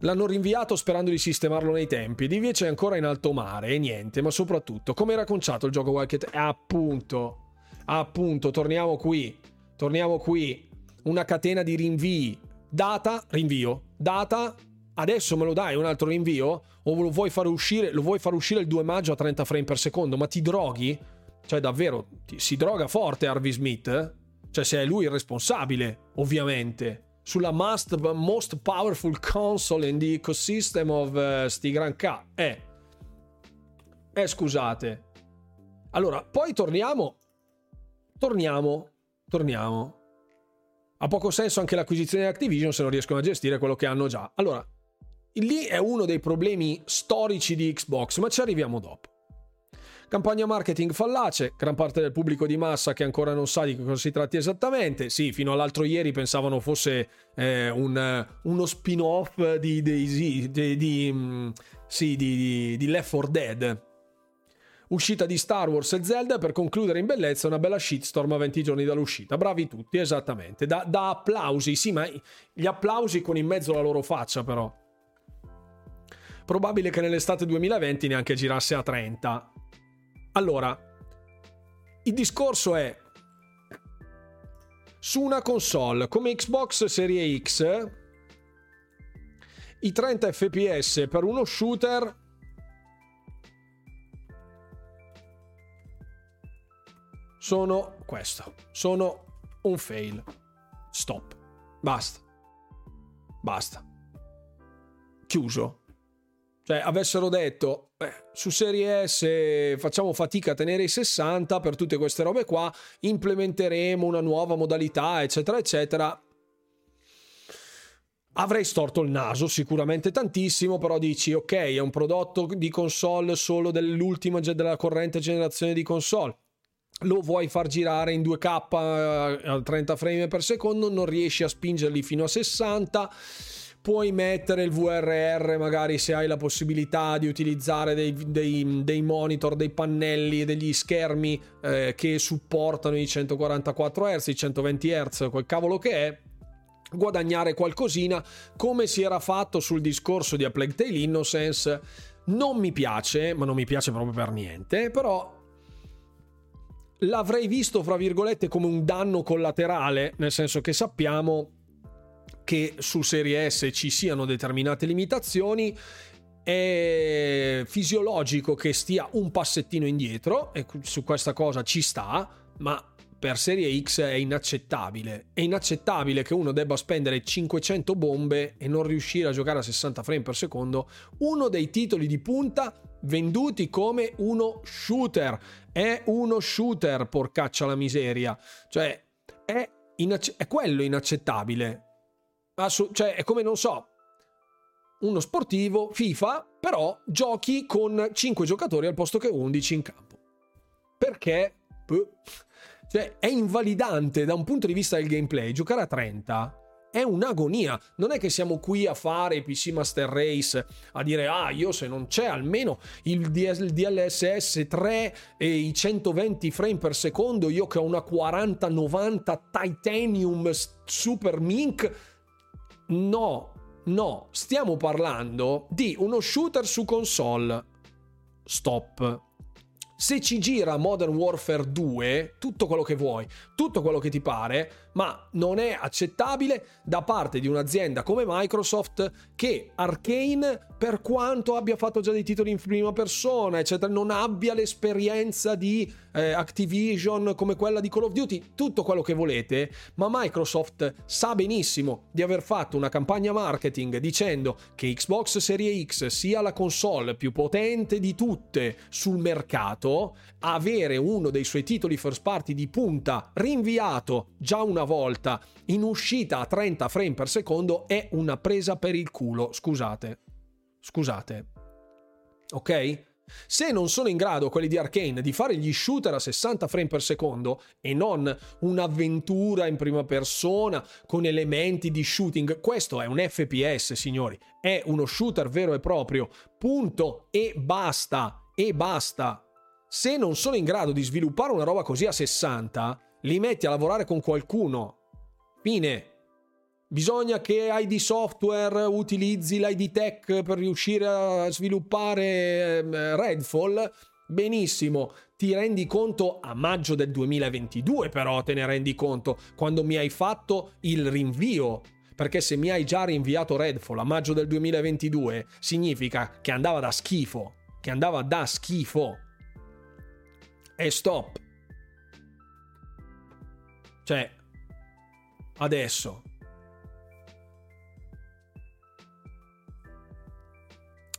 L'hanno rinviato sperando di sistemarlo nei tempi ed invece è ancora in alto mare e niente, ma soprattutto come era conciato il gioco qualche? Appunto, appunto, torniamo qui, torniamo qui, una catena di rinvii, data, rinvio, data, adesso me lo dai un altro rinvio o lo vuoi fare uscire, lo vuoi far uscire il 2 maggio a 30 frame per secondo, ma ti droghi? Cioè davvero, si droga forte Harvey Smith? Eh? Cioè se è lui il responsabile, ovviamente sulla most, most powerful console in the ecosystem of uh, sti gran K. Eh. Eh, scusate. Allora, poi torniamo. Torniamo. Torniamo. Ha poco senso anche l'acquisizione di Activision se non riescono a gestire quello che hanno già. Allora, lì è uno dei problemi storici di Xbox, ma ci arriviamo dopo. Campagna marketing fallace, gran parte del pubblico di massa che ancora non sa di cosa si tratti esattamente. Sì, fino all'altro ieri pensavano fosse eh, un, uno spin-off di, di, di, mm, sì, di Left 4 Dead. Uscita di Star Wars e Zelda per concludere in bellezza una bella shitstorm a 20 giorni dall'uscita. Bravi tutti, esattamente. Da, da applausi, sì, ma gli applausi con in mezzo la loro faccia, però. Probabile che nell'estate 2020 neanche girasse a 30. Allora, il discorso è su una console come Xbox Serie X i 30 fps per uno shooter sono questo, sono un fail. Stop. Basta. Basta. Chiuso. Cioè, avessero detto, beh, su Serie S facciamo fatica a tenere i 60 per tutte queste robe qua, implementeremo una nuova modalità, eccetera, eccetera. Avrei storto il naso sicuramente tantissimo, però dici ok, è un prodotto di console solo dell'ultima, della corrente generazione di console. Lo vuoi far girare in 2K a 30 frame per secondo, non riesci a spingerli fino a 60 puoi mettere il VRR magari se hai la possibilità di utilizzare dei, dei, dei monitor, dei pannelli, degli schermi eh, che supportano i 144 Hz, i 120 Hz, quel cavolo che è guadagnare qualcosina come si era fatto sul discorso di A Plague Tale Innocence non mi piace ma non mi piace proprio per niente però l'avrei visto fra virgolette come un danno collaterale nel senso che sappiamo che su Serie S ci siano determinate limitazioni è fisiologico che stia un passettino indietro e su questa cosa ci sta, ma per Serie X è inaccettabile. È inaccettabile che uno debba spendere 500 bombe e non riuscire a giocare a 60 frame per secondo uno dei titoli di punta venduti come uno shooter. È uno shooter, porcaccia la miseria. Cioè, è, inac- è quello inaccettabile. Assu- cioè, è come, non so, uno sportivo, FIFA, però giochi con 5 giocatori al posto che 11 in campo. Perché? Cioè, è invalidante da un punto di vista del gameplay. Giocare a 30 è un'agonia. Non è che siamo qui a fare PC Master Race a dire ah io se non c'è almeno il DLSS 3 e i 120 frame per secondo, io che ho una 4090 Titanium Super Mink No, no, stiamo parlando di uno shooter su console. Stop. Se ci gira Modern Warfare 2, tutto quello che vuoi, tutto quello che ti pare, ma non è accettabile da parte di un'azienda come Microsoft che Arkane, per quanto abbia fatto già dei titoli in prima persona, eccetera, non abbia l'esperienza di eh, Activision come quella di Call of Duty, tutto quello che volete, ma Microsoft sa benissimo di aver fatto una campagna marketing dicendo che Xbox Series X sia la console più potente di tutte sul mercato, avere uno dei suoi titoli first party di punta rinviato già una volta in uscita a 30 frame per secondo è una presa per il culo, scusate. Scusate. Ok? Se non sono in grado quelli di Arkane di fare gli shooter a 60 frame per secondo e non un'avventura in prima persona con elementi di shooting, questo è un FPS, signori, è uno shooter vero e proprio. Punto e basta. E basta. Se non sono in grado di sviluppare una roba così a 60, li metti a lavorare con qualcuno. Fine. Bisogna che ID Software utilizzi l'ID Tech per riuscire a sviluppare ehm, Redfall. Benissimo, ti rendi conto a maggio del 2022 però te ne rendi conto quando mi hai fatto il rinvio. Perché se mi hai già rinviato Redfall a maggio del 2022 significa che andava da schifo, che andava da schifo. E stop. Cioè, adesso.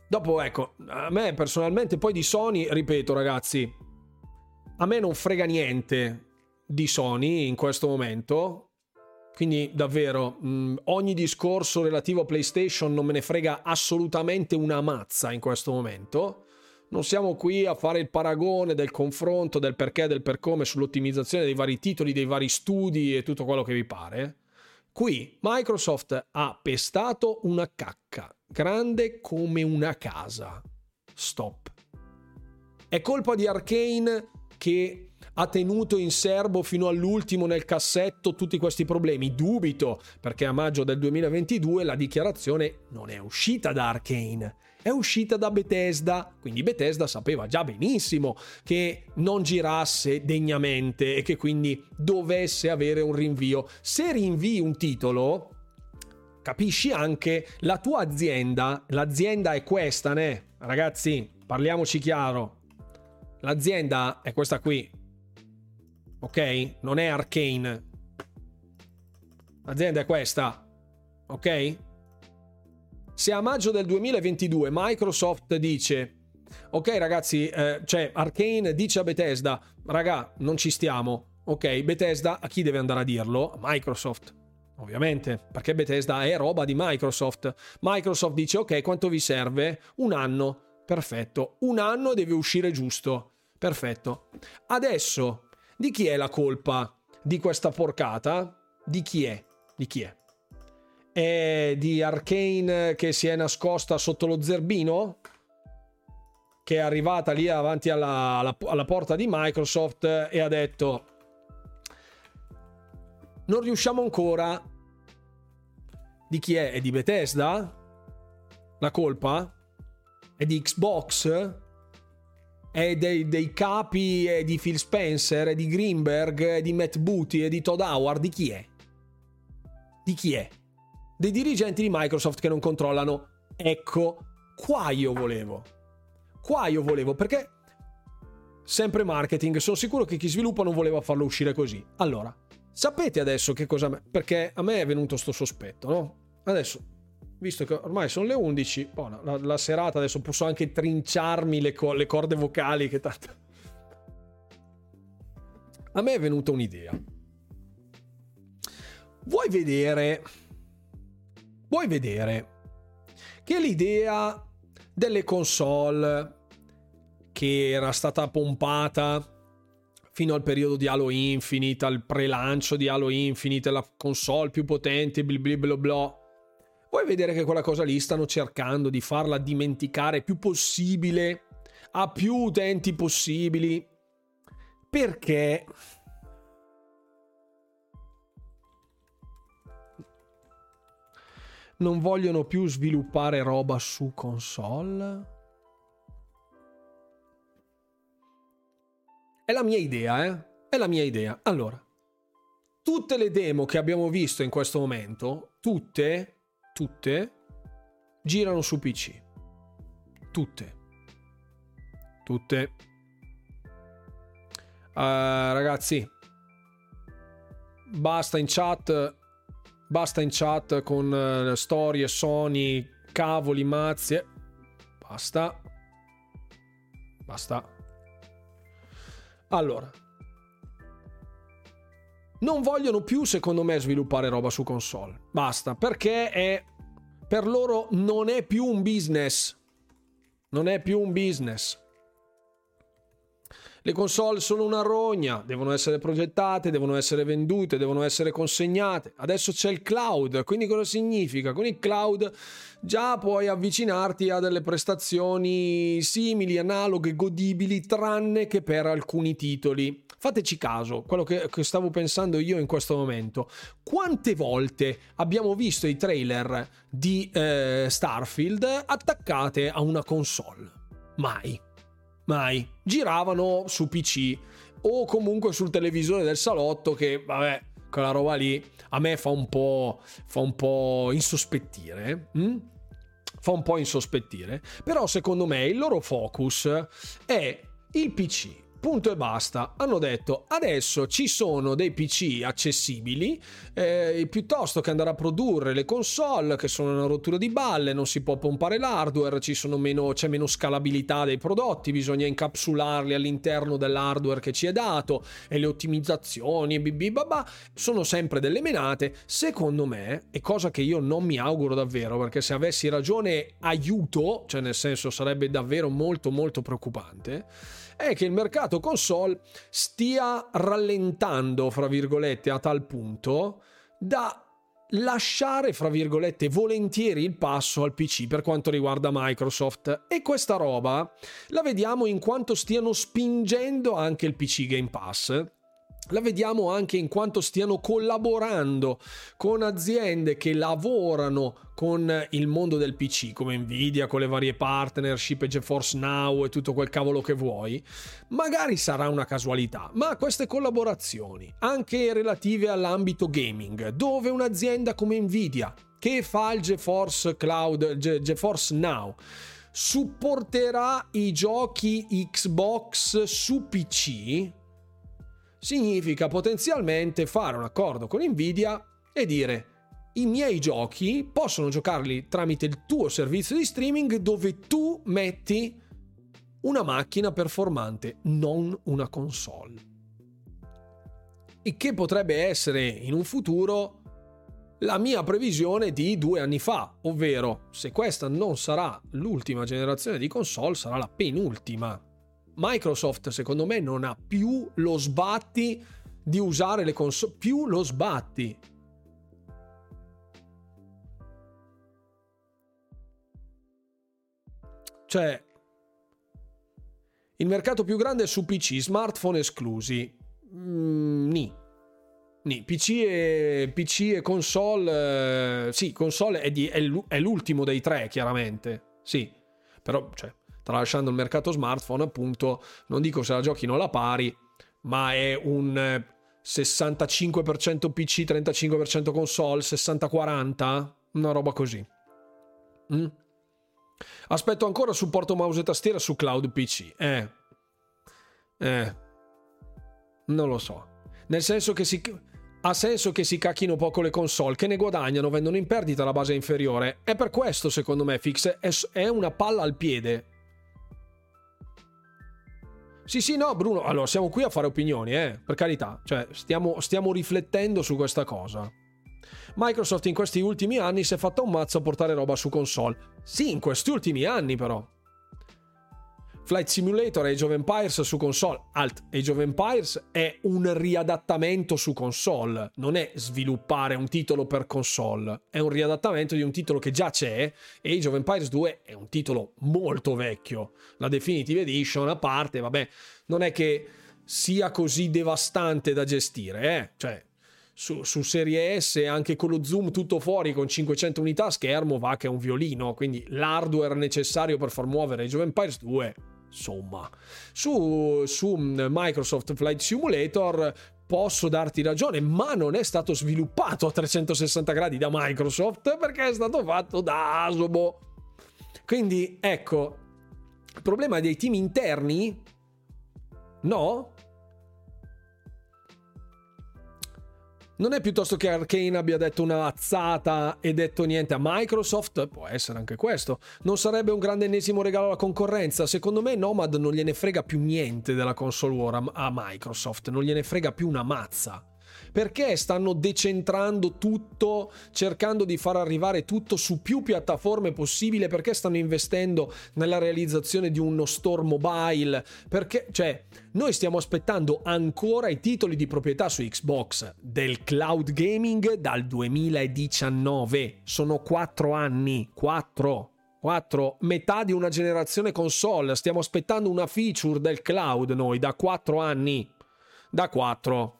Dopo, ecco, a me personalmente poi di Sony, ripeto ragazzi, a me non frega niente di Sony in questo momento. Quindi davvero, mh, ogni discorso relativo a PlayStation non me ne frega assolutamente una mazza in questo momento. Non siamo qui a fare il paragone del confronto, del perché, del per come sull'ottimizzazione dei vari titoli, dei vari studi e tutto quello che vi pare. Qui Microsoft ha pestato una cacca, grande come una casa. Stop. È colpa di Arkane che ha tenuto in serbo fino all'ultimo nel cassetto tutti questi problemi. Dubito, perché a maggio del 2022 la dichiarazione non è uscita da Arkane è uscita da Bethesda, quindi Bethesda sapeva già benissimo che non girasse degnamente e che quindi dovesse avere un rinvio. Se rinvii un titolo, capisci anche la tua azienda, l'azienda è questa, né? Ragazzi, parliamoci chiaro. L'azienda è questa qui. Ok? Non è Arcane. L'azienda è questa. Ok? Se a maggio del 2022 Microsoft dice ok ragazzi, eh, cioè Arkane dice a Bethesda, raga, non ci stiamo, ok, Bethesda a chi deve andare a dirlo? A Microsoft. Ovviamente, perché Bethesda è roba di Microsoft. Microsoft dice ok, quanto vi serve? Un anno. Perfetto. Un anno deve uscire giusto. Perfetto. Adesso, di chi è la colpa di questa porcata? Di chi è? Di chi è? È di Arkane che si è nascosta sotto lo zerbino? Che è arrivata lì avanti alla, alla, alla porta di Microsoft e ha detto non riusciamo ancora. Di chi è? È di Bethesda? La colpa? È di Xbox? È dei, dei capi è di Phil Spencer? È di Greenberg? È di Matt Booty? È di Todd Howard? Di chi è? Di chi è? Dei dirigenti di Microsoft che non controllano. Ecco, qua io volevo. Qua io volevo, perché sempre marketing, sono sicuro che chi sviluppa non voleva farlo uscire così. Allora, Sapete adesso che cosa... Perché a me è venuto sto sospetto, no? Adesso, visto che ormai sono le 11, oh, la, la, serata adesso posso anche trinciarmi le, co- le corde vocali che tanto... A me è venuta un'idea. Vuoi vedere... Vuoi vedere che l'idea delle console che era stata pompata fino al periodo di Halo Infinite, al pre-lancio di Halo Infinite, la console più potente, blablabla. Vuoi vedere che quella cosa lì stanno cercando di farla dimenticare più possibile a più utenti possibili? Perché non vogliono più sviluppare roba su console? È la mia idea, eh? È la mia idea. Allora, tutte le demo che abbiamo visto in questo momento, tutte, tutte, girano su PC. Tutte. Tutte. Uh, ragazzi, basta in chat. Basta in chat con uh, storie, Sony, cavoli, mazzie. Basta. Basta. Allora, non vogliono più, secondo me, sviluppare roba su console. Basta, perché è, per loro non è più un business. Non è più un business. Le console sono una rogna, devono essere progettate, devono essere vendute, devono essere consegnate. Adesso c'è il cloud, quindi cosa significa? Con il cloud già puoi avvicinarti a delle prestazioni simili, analoghe, godibili, tranne che per alcuni titoli. Fateci caso, quello che, che stavo pensando io in questo momento. Quante volte abbiamo visto i trailer di eh, Starfield attaccate a una console? Mai mai. Giravano su PC o comunque sul televisore del salotto che, vabbè, quella roba lì a me fa un po', fa un po insospettire. Hm? Fa un po' insospettire. Però secondo me il loro focus è il PC punto e basta. Hanno detto adesso ci sono dei PC accessibili, eh, piuttosto che andare a produrre le console che sono una rottura di balle, non si può pompare l'hardware, meno, c'è meno scalabilità dei prodotti, bisogna incapsularli all'interno dell'hardware che ci è dato e le ottimizzazioni e bibi babà sono sempre delle menate. Secondo me, e cosa che io non mi auguro davvero, perché se avessi ragione aiuto, cioè nel senso sarebbe davvero molto molto preoccupante è che il mercato console stia rallentando, fra virgolette, a tal punto da lasciare, fra virgolette, volentieri il passo al PC per quanto riguarda Microsoft. E questa roba la vediamo in quanto stiano spingendo anche il PC Game Pass la vediamo anche in quanto stiano collaborando con aziende che lavorano con il mondo del PC, come Nvidia, con le varie partnership, GeForce Now e tutto quel cavolo che vuoi. Magari sarà una casualità, ma queste collaborazioni, anche relative all'ambito gaming, dove un'azienda come Nvidia, che fa il GeForce Cloud, Ge- GeForce Now, supporterà i giochi Xbox su PC, significa potenzialmente fare un accordo con Nvidia e dire i miei giochi possono giocarli tramite il tuo servizio di streaming dove tu metti una macchina performante, non una console. E che potrebbe essere in un futuro la mia previsione di due anni fa, ovvero se questa non sarà l'ultima generazione di console, sarà la penultima. Microsoft secondo me non ha più lo sbatti di usare le console, più lo sbatti. Cioè, il mercato più grande è su PC, smartphone esclusi. Mm, ni. Ni. PC e, PC e console. Eh, sì, console è, di, è, l'ultimo dei tre, chiaramente. Sì. Però, cioè, tralasciando il mercato smartphone, appunto, non dico se la giochino alla pari, ma è un 65% PC, 35% console, 60-40, una roba così. Mm? Aspetto ancora supporto mouse e tastiera su cloud PC. Eh. Eh. Non lo so. Nel senso che si... Ha senso che si cacchino poco le console, che ne guadagnano, vendono in perdita la base inferiore. E per questo, secondo me, Fix è una palla al piede. Sì, sì, no, Bruno. Allora, siamo qui a fare opinioni, eh, per carità. Cioè, stiamo, stiamo riflettendo su questa cosa. Microsoft in questi ultimi anni si è fatta un mazzo a portare roba su console. Sì, in questi ultimi anni però. Flight Simulator Age of Empires su console. Alt Age of Empires è un riadattamento su console, non è sviluppare un titolo per console, è un riadattamento di un titolo che già c'è. Age of Empires 2 è un titolo molto vecchio. La Definitive Edition a parte, vabbè, non è che sia così devastante da gestire, eh? Cioè, su, su, Serie S anche con lo zoom tutto fuori con 500 unità schermo va che è un violino quindi l'hardware necessario per far muovere Age of Empires 2 insomma su, su Microsoft Flight Simulator posso darti ragione ma non è stato sviluppato a 360 gradi da Microsoft perché è stato fatto da Asobo. Quindi ecco problema dei team interni? No Non è piuttosto che Arkane abbia detto una azzata e detto niente a Microsoft? Può essere anche questo. Non sarebbe un grande ennesimo regalo alla concorrenza? Secondo me Nomad non gliene frega più niente della console war a Microsoft, non gliene frega più una mazza. Perché stanno decentrando tutto, cercando di far arrivare tutto su più piattaforme possibile? Perché stanno investendo nella realizzazione di uno store mobile? Perché, cioè, noi stiamo aspettando ancora i titoli di proprietà su Xbox del cloud gaming dal 2019. Sono quattro anni, quattro. 4, metà di una generazione console. Stiamo aspettando una feature del cloud noi da 4 anni. Da 4.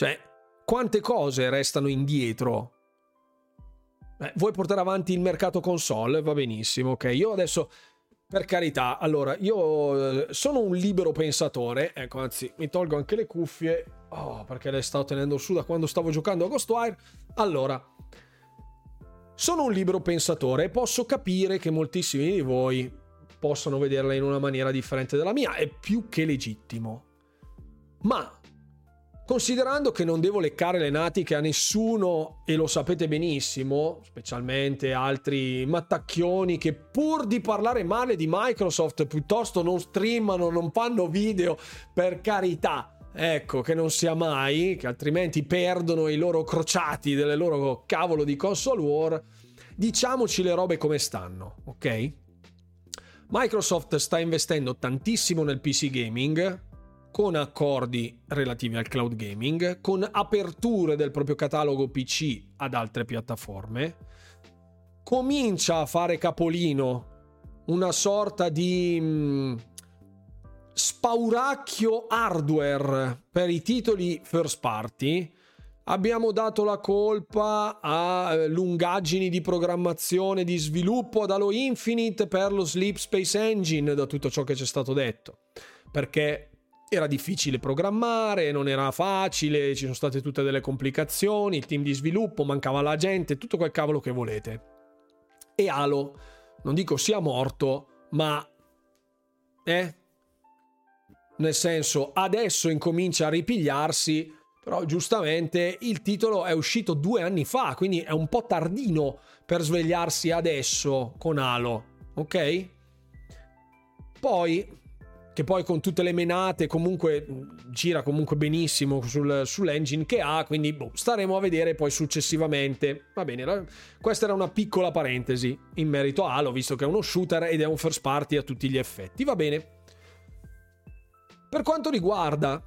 Cioè, quante cose restano indietro? Eh, vuoi portare avanti il mercato console? Va benissimo, ok. Io adesso, per carità, allora, io eh, sono un libero pensatore. Ecco, anzi, mi tolgo anche le cuffie. Oh, perché le stavo tenendo su da quando stavo giocando a Ghostwire. Allora, sono un libero pensatore e posso capire che moltissimi di voi possano vederla in una maniera differente dalla mia. È più che legittimo. Ma Considerando che non devo leccare le natiche a nessuno, e lo sapete benissimo, specialmente altri mattacchioni che pur di parlare male di Microsoft piuttosto non streamano, non fanno video, per carità. Ecco, che non sia mai, che altrimenti perdono i loro crociati delle loro cavolo di console war. Diciamoci le robe come stanno, ok? Microsoft sta investendo tantissimo nel PC gaming, con accordi relativi al cloud gaming, con aperture del proprio catalogo PC ad altre piattaforme, comincia a fare capolino una sorta di mh, mm, spauracchio hardware per i titoli first party. Abbiamo dato la colpa a eh, lungaggini di programmazione, di sviluppo ad Halo Infinite per lo Sleep Space Engine, da tutto ciò che ci è stato detto. Perché era difficile programmare, non era facile, ci sono state tutte delle complicazioni, il team di sviluppo, mancava la gente, tutto quel cavolo che volete. E Halo, non dico sia morto, ma... Eh? Nel senso, adesso incomincia a ripigliarsi Però giustamente il titolo è uscito due anni fa, quindi è un po' tardino per svegliarsi adesso con Halo, ok? Poi che poi con tutte le menate comunque gira comunque benissimo sul, sull'engine che ha, quindi boh, staremo a vedere poi successivamente. Va bene, questa era una piccola parentesi in merito a Halo, visto che è uno shooter ed è un first party a tutti gli effetti. Va bene. Per quanto riguarda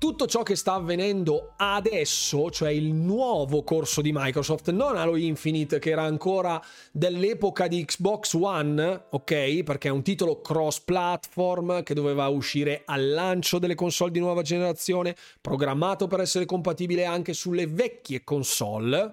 tutto ciò che sta avvenendo adesso, cioè il nuovo corso di Microsoft, non Halo Infinite che era ancora dell'epoca di Xbox One, ok? Perché è un titolo cross-platform che doveva uscire al lancio delle console di nuova generazione, programmato per essere compatibile anche sulle vecchie console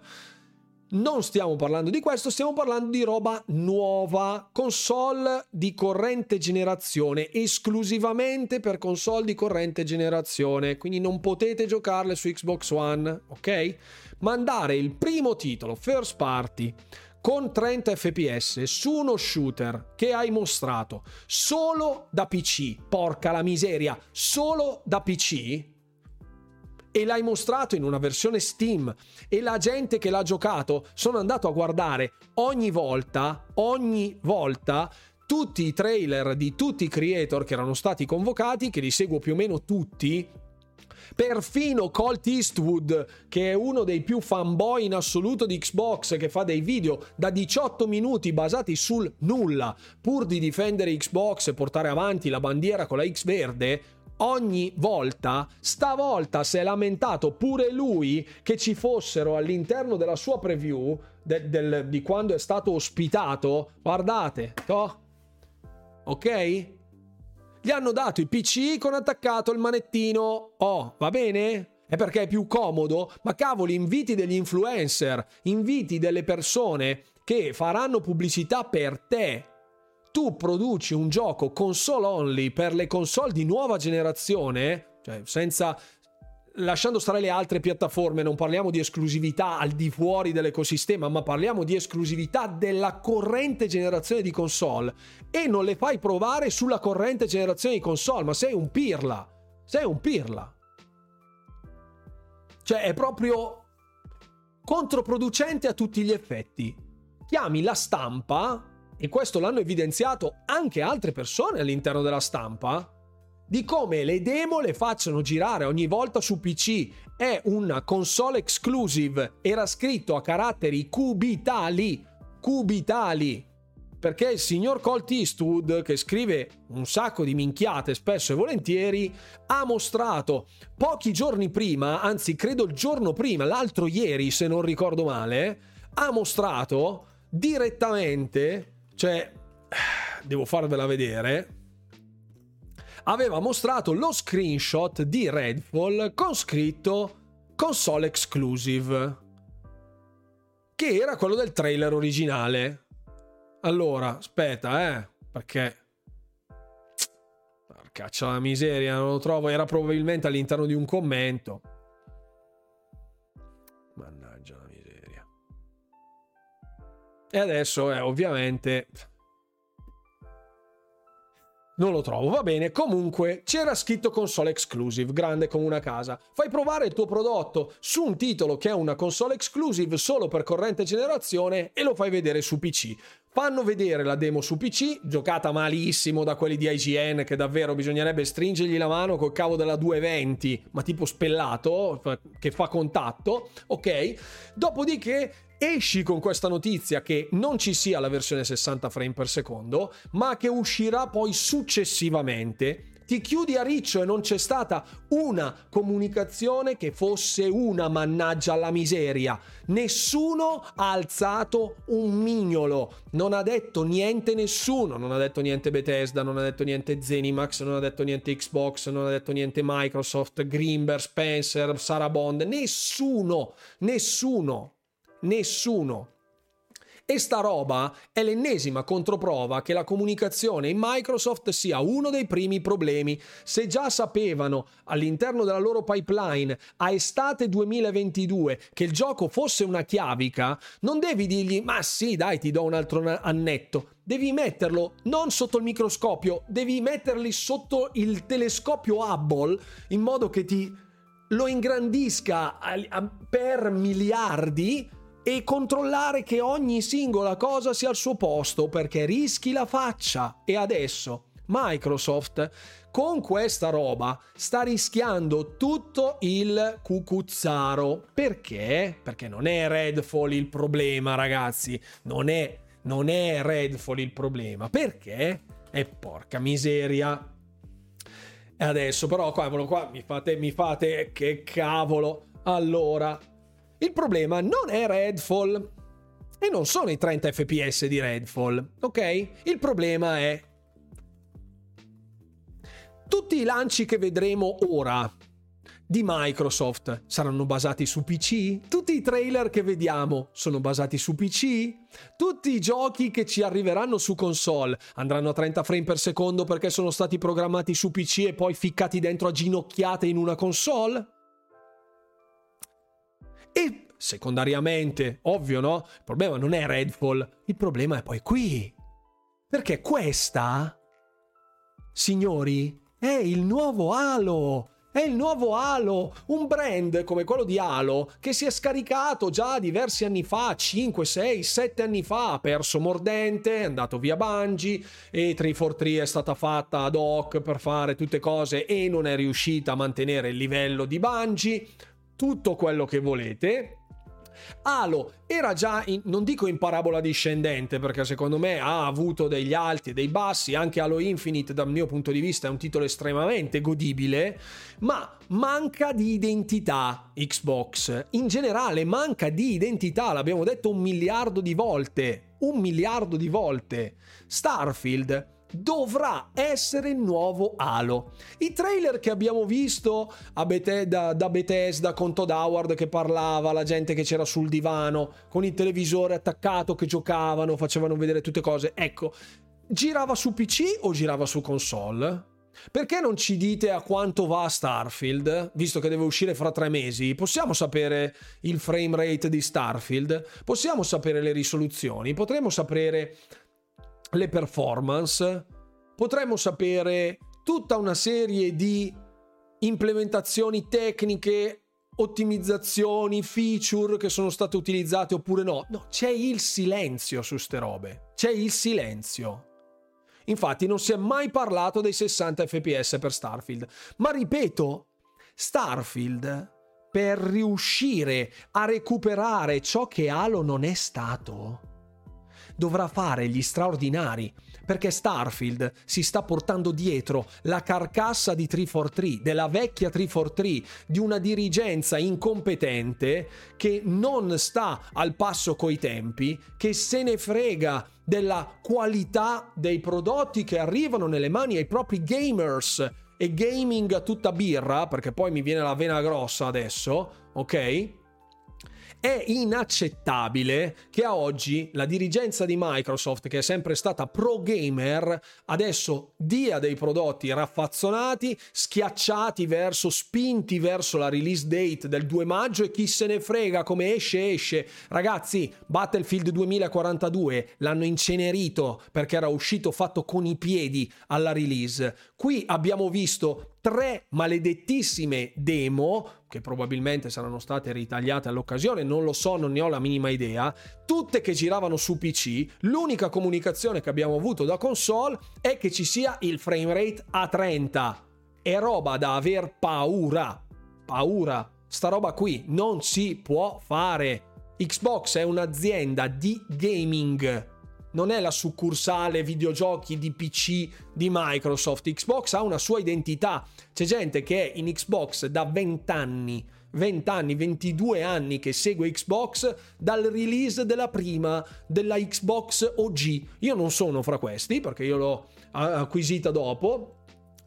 non stiamo parlando di questo, stiamo parlando di roba nuova, console di corrente generazione, esclusivamente per console di corrente generazione, quindi non potete giocarle su Xbox One, ok? Mandare il primo titolo first party con 30 fps su uno shooter che hai mostrato solo da PC, porca la miseria, solo da PC, e l'hai mostrato in una versione Steam. E la gente che l'ha giocato sono andato a guardare ogni volta, ogni volta tutti i trailer di tutti i creator che erano stati convocati, che li seguo più o meno tutti, perfino Colt Eastwood, che è uno dei più fanboy in assoluto di Xbox, che fa dei video da 18 minuti basati sul nulla, pur di difendere Xbox e portare avanti la bandiera con la X verde, ogni volta, stavolta si è lamentato pure lui che ci fossero all'interno della sua preview de, del, di quando è stato ospitato, guardate, oh, ok? Gli hanno dato i PC con attaccato il manettino, oh, va bene? È perché è più comodo, ma cavoli, inviti degli influencer, inviti delle persone che faranno pubblicità per te tu produci un gioco console only per le console di nuova generazione, cioè senza lasciando stare le altre piattaforme, non parliamo di esclusività al di fuori dell'ecosistema, ma parliamo di esclusività della corrente generazione di console e non le fai provare sulla corrente generazione di console, ma sei un pirla. Sei un pirla. Cioè è proprio controproducente a tutti gli effetti. Chiami la stampa e questo l'hanno evidenziato anche altre persone all'interno della stampa, di come le demo le facciano girare ogni volta su PC. È una console exclusive, era scritto a caratteri cubitali, cubitali. Perché il signor Colt Eastwood, che scrive un sacco di minchiate spesso e volentieri, ha mostrato pochi giorni prima, anzi credo il giorno prima, l'altro ieri se non ricordo male, ha mostrato direttamente cioè, devo farvela vedere. Aveva mostrato lo screenshot di Redfall con scritto console exclusive. Che era quello del trailer originale. Allora, aspetta, eh, perché Caccia la miseria, non lo trovo. Era probabilmente all'interno di un commento. E adesso eh, ovviamente non lo trovo, va bene. Comunque c'era scritto console exclusive, grande come una casa. Fai provare il tuo prodotto su un titolo che è una console exclusive solo per corrente generazione e lo fai vedere su PC. Fanno vedere la demo su PC, giocata malissimo da quelli di IGN, che davvero bisognerebbe stringergli la mano col cavo della 220, ma tipo spellato, che fa contatto, ok? Dopodiché esci con questa notizia che non ci sia la versione 60 frame per secondo, ma che uscirà poi successivamente. Ti chiudi a riccio e non c'è stata una comunicazione che fosse una mannaggia alla miseria. Nessuno ha alzato un mignolo. Non ha detto niente nessuno. Non ha detto niente Bethesda, non ha detto niente Zenimax, non ha detto niente Xbox, non ha detto niente Microsoft, Greenberg, Spencer, Sarah Bond. Nessuno, nessuno nessuno. E sta roba è l'ennesima controprova che la comunicazione in Microsoft sia uno dei primi problemi. Se già sapevano all'interno della loro pipeline a estate 2022 che il gioco fosse una chiavica, non devi dirgli ma sì dai ti do un altro annetto. Devi metterlo non sotto il microscopio, devi metterli sotto il telescopio Hubble in modo che ti lo ingrandisca per miliardi e controllare che ogni singola cosa sia al suo posto perché rischi la faccia. E adesso Microsoft con questa roba sta rischiando tutto il cucuzzaro. Perché? Perché non è Redfall il problema, ragazzi. Non è, non è Redfall il problema. Perché? E porca miseria. E adesso però qua, qua mi fate, mi fate che cavolo. Allora, il problema non è Redfall e non sono i 30 fps di Redfall, ok? Il problema è tutti i lanci che vedremo ora di Microsoft saranno basati su PC? Tutti i trailer che vediamo sono basati su PC? Tutti i giochi che ci arriveranno su console andranno a 30 frame per secondo perché sono stati programmati su PC e poi ficcati dentro a ginocchiate in una console? E secondariamente, ovvio no? Il problema non è Redfall, il problema è poi qui. Perché questa, signori, è il nuovo Halo. È il nuovo Halo, un brand come quello di Halo che si è scaricato già diversi anni fa, 5, 6, 7 anni fa, ha perso mordente, è andato via Bungie e 343 è stata fatta ad hoc per fare tutte cose e non è riuscita a mantenere il livello di Bungie, tutto quello che volete. Halo era già, in, non dico in parabola discendente, perché secondo me ha avuto degli alti e dei bassi, anche Halo Infinite dal mio punto di vista è un titolo estremamente godibile, ma manca di identità Xbox. In generale manca di identità, l'abbiamo detto un miliardo di volte, un miliardo di volte. Starfield dovrà essere il nuovo Halo. I trailer che abbiamo visto Bethesda, da Bethesda con Todd Howard che parlava, la gente che c'era sul divano, con il televisore attaccato che giocavano, facevano vedere tutte cose, ecco, girava su PC o girava su console? Perché non ci dite a quanto va Starfield, visto che deve uscire fra tre mesi? Possiamo sapere il frame rate di Starfield? Possiamo sapere le risoluzioni? Potremmo sapere le performance, potremmo sapere tutta una serie di implementazioni tecniche, ottimizzazioni, feature che sono state utilizzate oppure no. No, c'è il silenzio su ste robe. C'è il silenzio. Infatti non si è mai parlato dei 60 fps per Starfield. Ma ripeto, Starfield per riuscire a recuperare ciò che Halo non è stato dovrà fare gli straordinari perché Starfield si sta portando dietro la carcassa di 343, della vecchia 343, di una dirigenza incompetente che non sta al passo coi tempi, che se ne frega della qualità dei prodotti che arrivano nelle mani ai propri gamers e gaming a tutta birra, perché poi mi viene la vena grossa adesso, ok? È inaccettabile che a oggi la dirigenza di Microsoft, che è sempre stata pro gamer, adesso dia dei prodotti raffazzonati, schiacciati verso, spinti verso la release date del 2 maggio e chi se ne frega come esce esce. Ragazzi, Battlefield 2042 l'hanno incenerito perché era uscito fatto con i piedi alla release. Qui abbiamo visto tre maledettissime demo che probabilmente saranno state ritagliate all'occasione, non lo so, non ne ho la minima idea, tutte che giravano su PC, l'unica comunicazione che abbiamo avuto da console è che ci sia il frame rate a 30. È roba da aver paura. Paura. Sta roba qui non si può fare. Xbox è un'azienda di gaming non è la succursale videogiochi di PC di Microsoft. Xbox ha una sua identità. C'è gente che è in Xbox da 20 anni. 20 anni, 22 anni che segue Xbox dal release della prima della Xbox OG. Io non sono fra questi perché io l'ho acquisita dopo,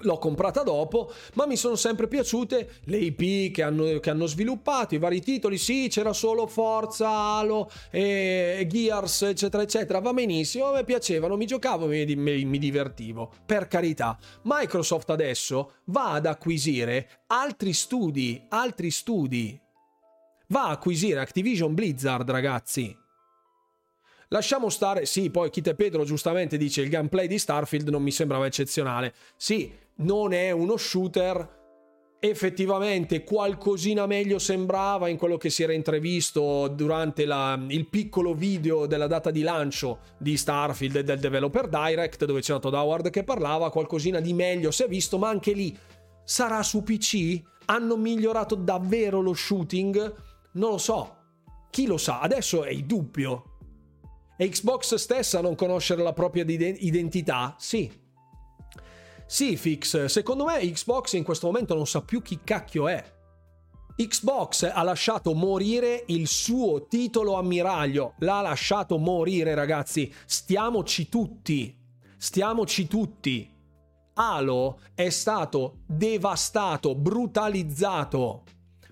L'ho comprata dopo, ma mi sono sempre piaciute le IP che hanno, che hanno sviluppato, i vari titoli. Sì, c'era solo Forza, Halo, e Gears, eccetera, eccetera. Va benissimo, me piacevano, mi giocavo, mi, mi, mi divertivo. Per carità, Microsoft adesso va ad acquisire altri studi, altri studi. Va a acquisire Activision Blizzard, ragazzi. Lasciamo stare, sì, poi Kite Pedro giustamente dice il gameplay di Starfield non mi sembrava eccezionale. Sì, non è uno shooter effettivamente qualcosina meglio sembrava in quello che si era intravisto durante la, il piccolo video della data di lancio di Starfield e del Developer Direct dove c'era Todd Howard che parlava qualcosina di meglio si è visto ma anche lì sarà su PC hanno migliorato davvero lo shooting? Non lo so. Chi lo sa? Adesso è il dubbio. È Xbox stessa non conoscere la propria identità? Sì sì, Fix, secondo me Xbox in questo momento non sa più chi cacchio è. Xbox ha lasciato morire il suo titolo ammiraglio, l'ha lasciato morire ragazzi, stiamoci tutti, stiamoci tutti. Halo è stato devastato, brutalizzato.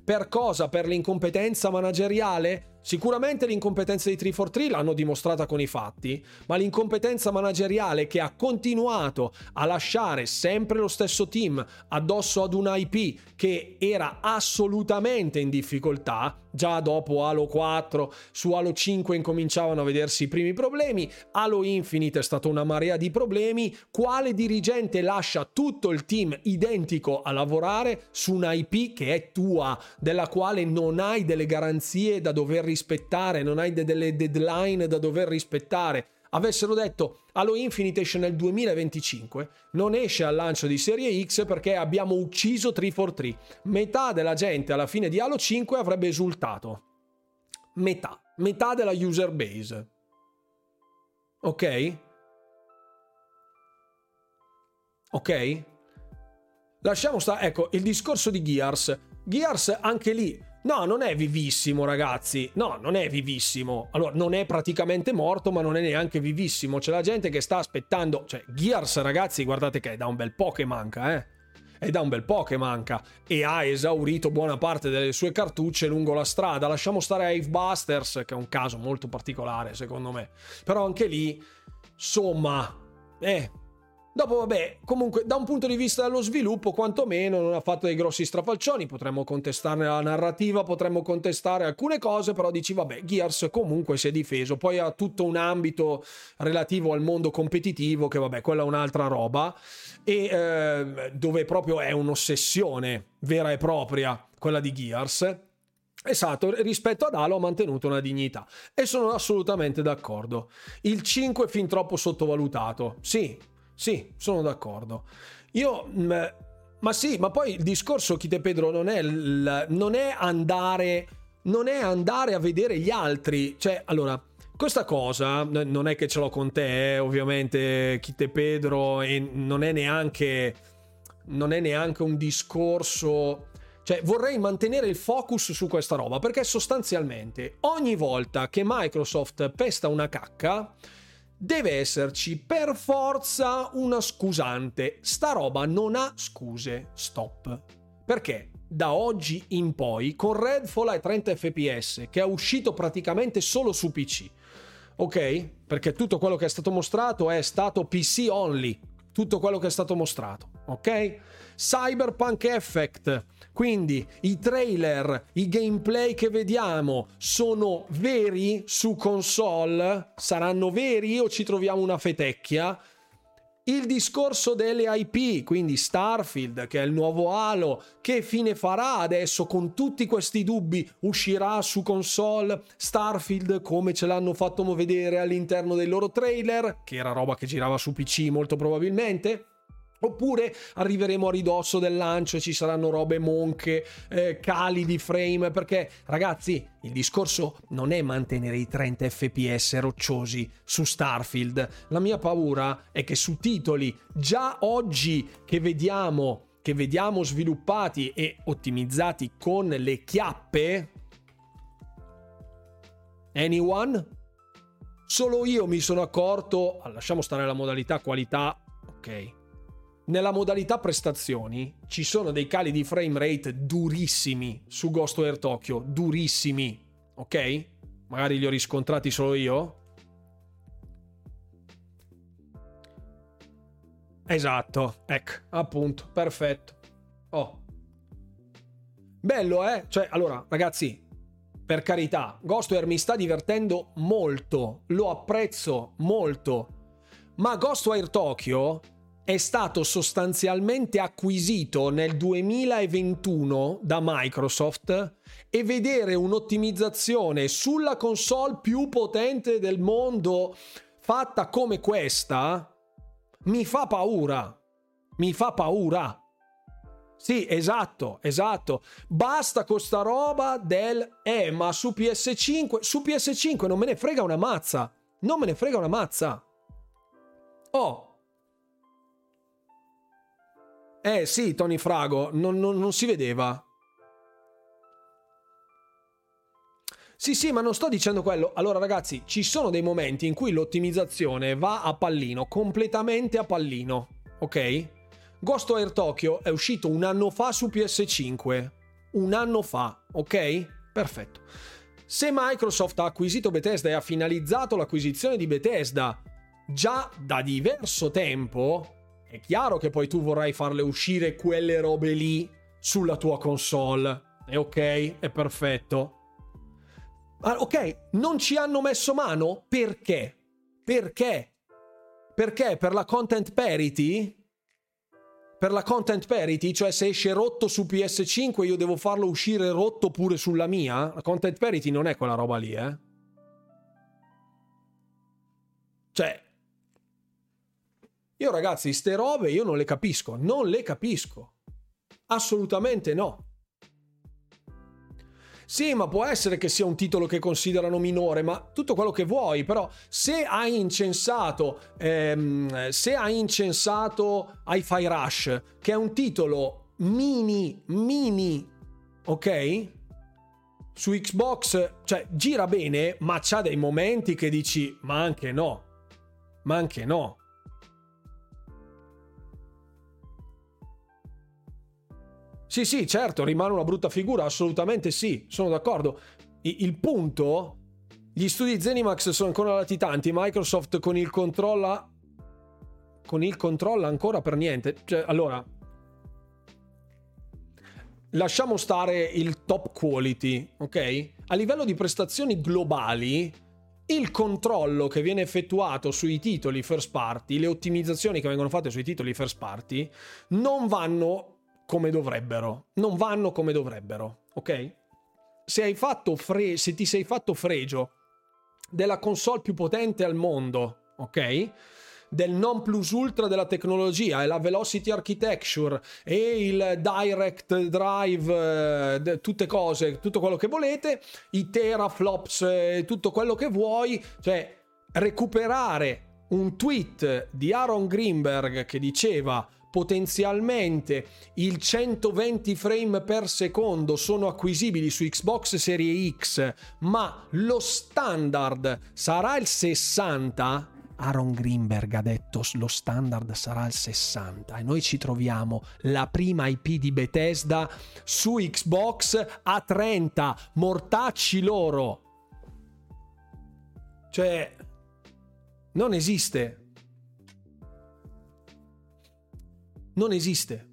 Per cosa? Per l'incompetenza manageriale? Sicuramente l'incompetenza di 343 l'hanno dimostrata con i fatti, ma l'incompetenza manageriale che ha continuato a lasciare sempre lo stesso team addosso ad un IP che era assolutamente in difficoltà, già dopo Halo 4, su Halo 5 incominciavano a vedersi i primi problemi, Halo Infinite è stata una marea di problemi, quale dirigente lascia tutto il team identico a lavorare su un IP che è tua, della quale non hai delle garanzie da dover rispettare, non hai delle deadline da dover rispettare. Avessero detto Halo Infinite esce nel 2025, non esce al lancio di Serie X perché abbiamo ucciso 343. Metà della gente alla fine di Halo 5 avrebbe esultato. Metà, metà della user base. Ok? Ok? Lasciamo stare, ecco, il discorso di Gears. Gears anche lì No, non è vivissimo, ragazzi. No, non è vivissimo. Allora, non è praticamente morto, ma non è neanche vivissimo. C'è la gente che sta aspettando. Cioè, Gears, ragazzi, guardate che è da un bel po' che manca, eh. È da un bel po' che manca. E ha esaurito buona parte delle sue cartucce lungo la strada. Lasciamo stare Hive Busters, che è un caso molto particolare, secondo me. Però anche lì, insomma, eh, Dopo, vabbè, comunque, da un punto di vista dello sviluppo, quantomeno non ha fatto dei grossi strafalcioni. Potremmo contestarne la narrativa, potremmo contestare alcune cose, però dici, vabbè, Gears comunque si è difeso. Poi ha tutto un ambito relativo al mondo competitivo, che vabbè, quella è un'altra roba, e eh, dove proprio è un'ossessione vera e propria quella di Gears. Esatto, rispetto ad Halo ha mantenuto una dignità e sono assolutamente d'accordo. Il 5 è fin troppo sottovalutato. Sì, sì, sono d'accordo. Io... Mm, ma sì, ma poi il discorso, Chite Pedro, non è, il, non è andare... Non è andare a vedere gli altri. Cioè, allora, questa cosa non è che ce l'ho con te, eh, ovviamente, Chite Pedro, e non è neanche... Non è neanche un discorso... Cioè, vorrei mantenere il focus su questa roba, perché sostanzialmente ogni volta che Microsoft pesta una cacca deve esserci per forza una scusante. Sta roba non ha scuse. Stop. Perché? Da oggi in poi, con Redfall ai 30 fps, che è uscito praticamente solo su PC, ok? Perché tutto quello che è stato mostrato è stato PC only. Tutto quello che è stato mostrato, ok? Cyberpunk Effect quindi i trailer, i gameplay che vediamo sono veri su console? Saranno veri o ci troviamo una fetecchia? Il discorso delle IP, quindi Starfield, che è il nuovo Halo, che fine farà adesso con tutti questi dubbi? Uscirà su console Starfield come ce l'hanno fatto vedere all'interno dei loro trailer, che era roba che girava su PC molto probabilmente? Oppure arriveremo a ridosso del lancio e ci saranno robe monche, eh, cali di frame, perché ragazzi il discorso non è mantenere i 30 fps rocciosi su Starfield. La mia paura è che su titoli già oggi che vediamo, che vediamo sviluppati e ottimizzati con le chiappe... Anyone? Solo io mi sono accorto, lasciamo stare la modalità qualità, ok, nella modalità prestazioni ci sono dei cali di frame rate durissimi su Ghostware Tokyo, durissimi, ok? Magari li ho riscontrati solo io. Esatto, ecco, appunto, perfetto. Oh. Bello, eh? Cioè, allora, ragazzi, per carità, Ghostware mi sta divertendo molto, lo apprezzo molto. Ma Ghostwire Tokyo è stato sostanzialmente acquisito nel 2021 da Microsoft e vedere un'ottimizzazione sulla console più potente del mondo fatta come questa mi fa paura. Mi fa paura. Sì, esatto, esatto. Basta con sta roba del eh, ma su PS5, su PS5 non me ne frega una mazza. Non me ne frega una mazza. Oh, eh sì, Tony Frago, non, non, non si vedeva. Sì, sì, ma non sto dicendo quello. Allora, ragazzi, ci sono dei momenti in cui l'ottimizzazione va a pallino, completamente a pallino, ok? Ghost Air Tokyo è uscito un anno fa su PS5. Un anno fa, ok? Perfetto. Se Microsoft ha acquisito Bethesda e ha finalizzato l'acquisizione di Bethesda già da diverso tempo, è chiaro che poi tu vorrai farle uscire quelle robe lì sulla tua console. E ok, è perfetto. Ah, ok, non ci hanno messo mano? Perché? Perché? Perché per la content parity? Per la content parity, cioè se esce rotto su PS5 io devo farlo uscire rotto pure sulla mia? La content parity non è quella roba lì, eh? Cioè, io ragazzi, ste robe io non le capisco, non le capisco. Assolutamente no. Sì, ma può essere che sia un titolo che considerano minore, ma tutto quello che vuoi, però se hai incensato, ehm, se hai incensato Hi-Fi Rush, che è un titolo mini, mini, ok? Su Xbox, cioè, gira bene, ma c'ha dei momenti che dici, ma anche no, ma anche no. Sì, sì, certo, rimane una brutta figura, assolutamente sì, sono d'accordo. il punto, gli studi Zenimax sono ancora latitanti, Microsoft con il controlla con il controlla ancora per niente. Cioè, allora lasciamo stare il top quality, ok? A livello di prestazioni globali, il controllo che viene effettuato sui titoli first party, le ottimizzazioni che vengono fatte sui titoli first party, non vanno come dovrebbero, non vanno come dovrebbero, ok? Se, fre- se ti sei fatto fregio della console più potente al mondo, ok? Del non plus ultra della tecnologia e la velocity architecture e il direct drive, eh, tutte cose, tutto quello che volete, i teraflops, eh, tutto quello che vuoi, cioè recuperare un tweet di Aaron Greenberg che diceva potenzialmente il 120 frame per secondo sono acquisibili su Xbox Serie X, ma lo standard sarà il 60, Aaron Greenberg ha detto lo standard sarà il 60 e noi ci troviamo la prima IP di Bethesda su Xbox a 30, mortacci loro. Cioè, non esiste. Non esiste.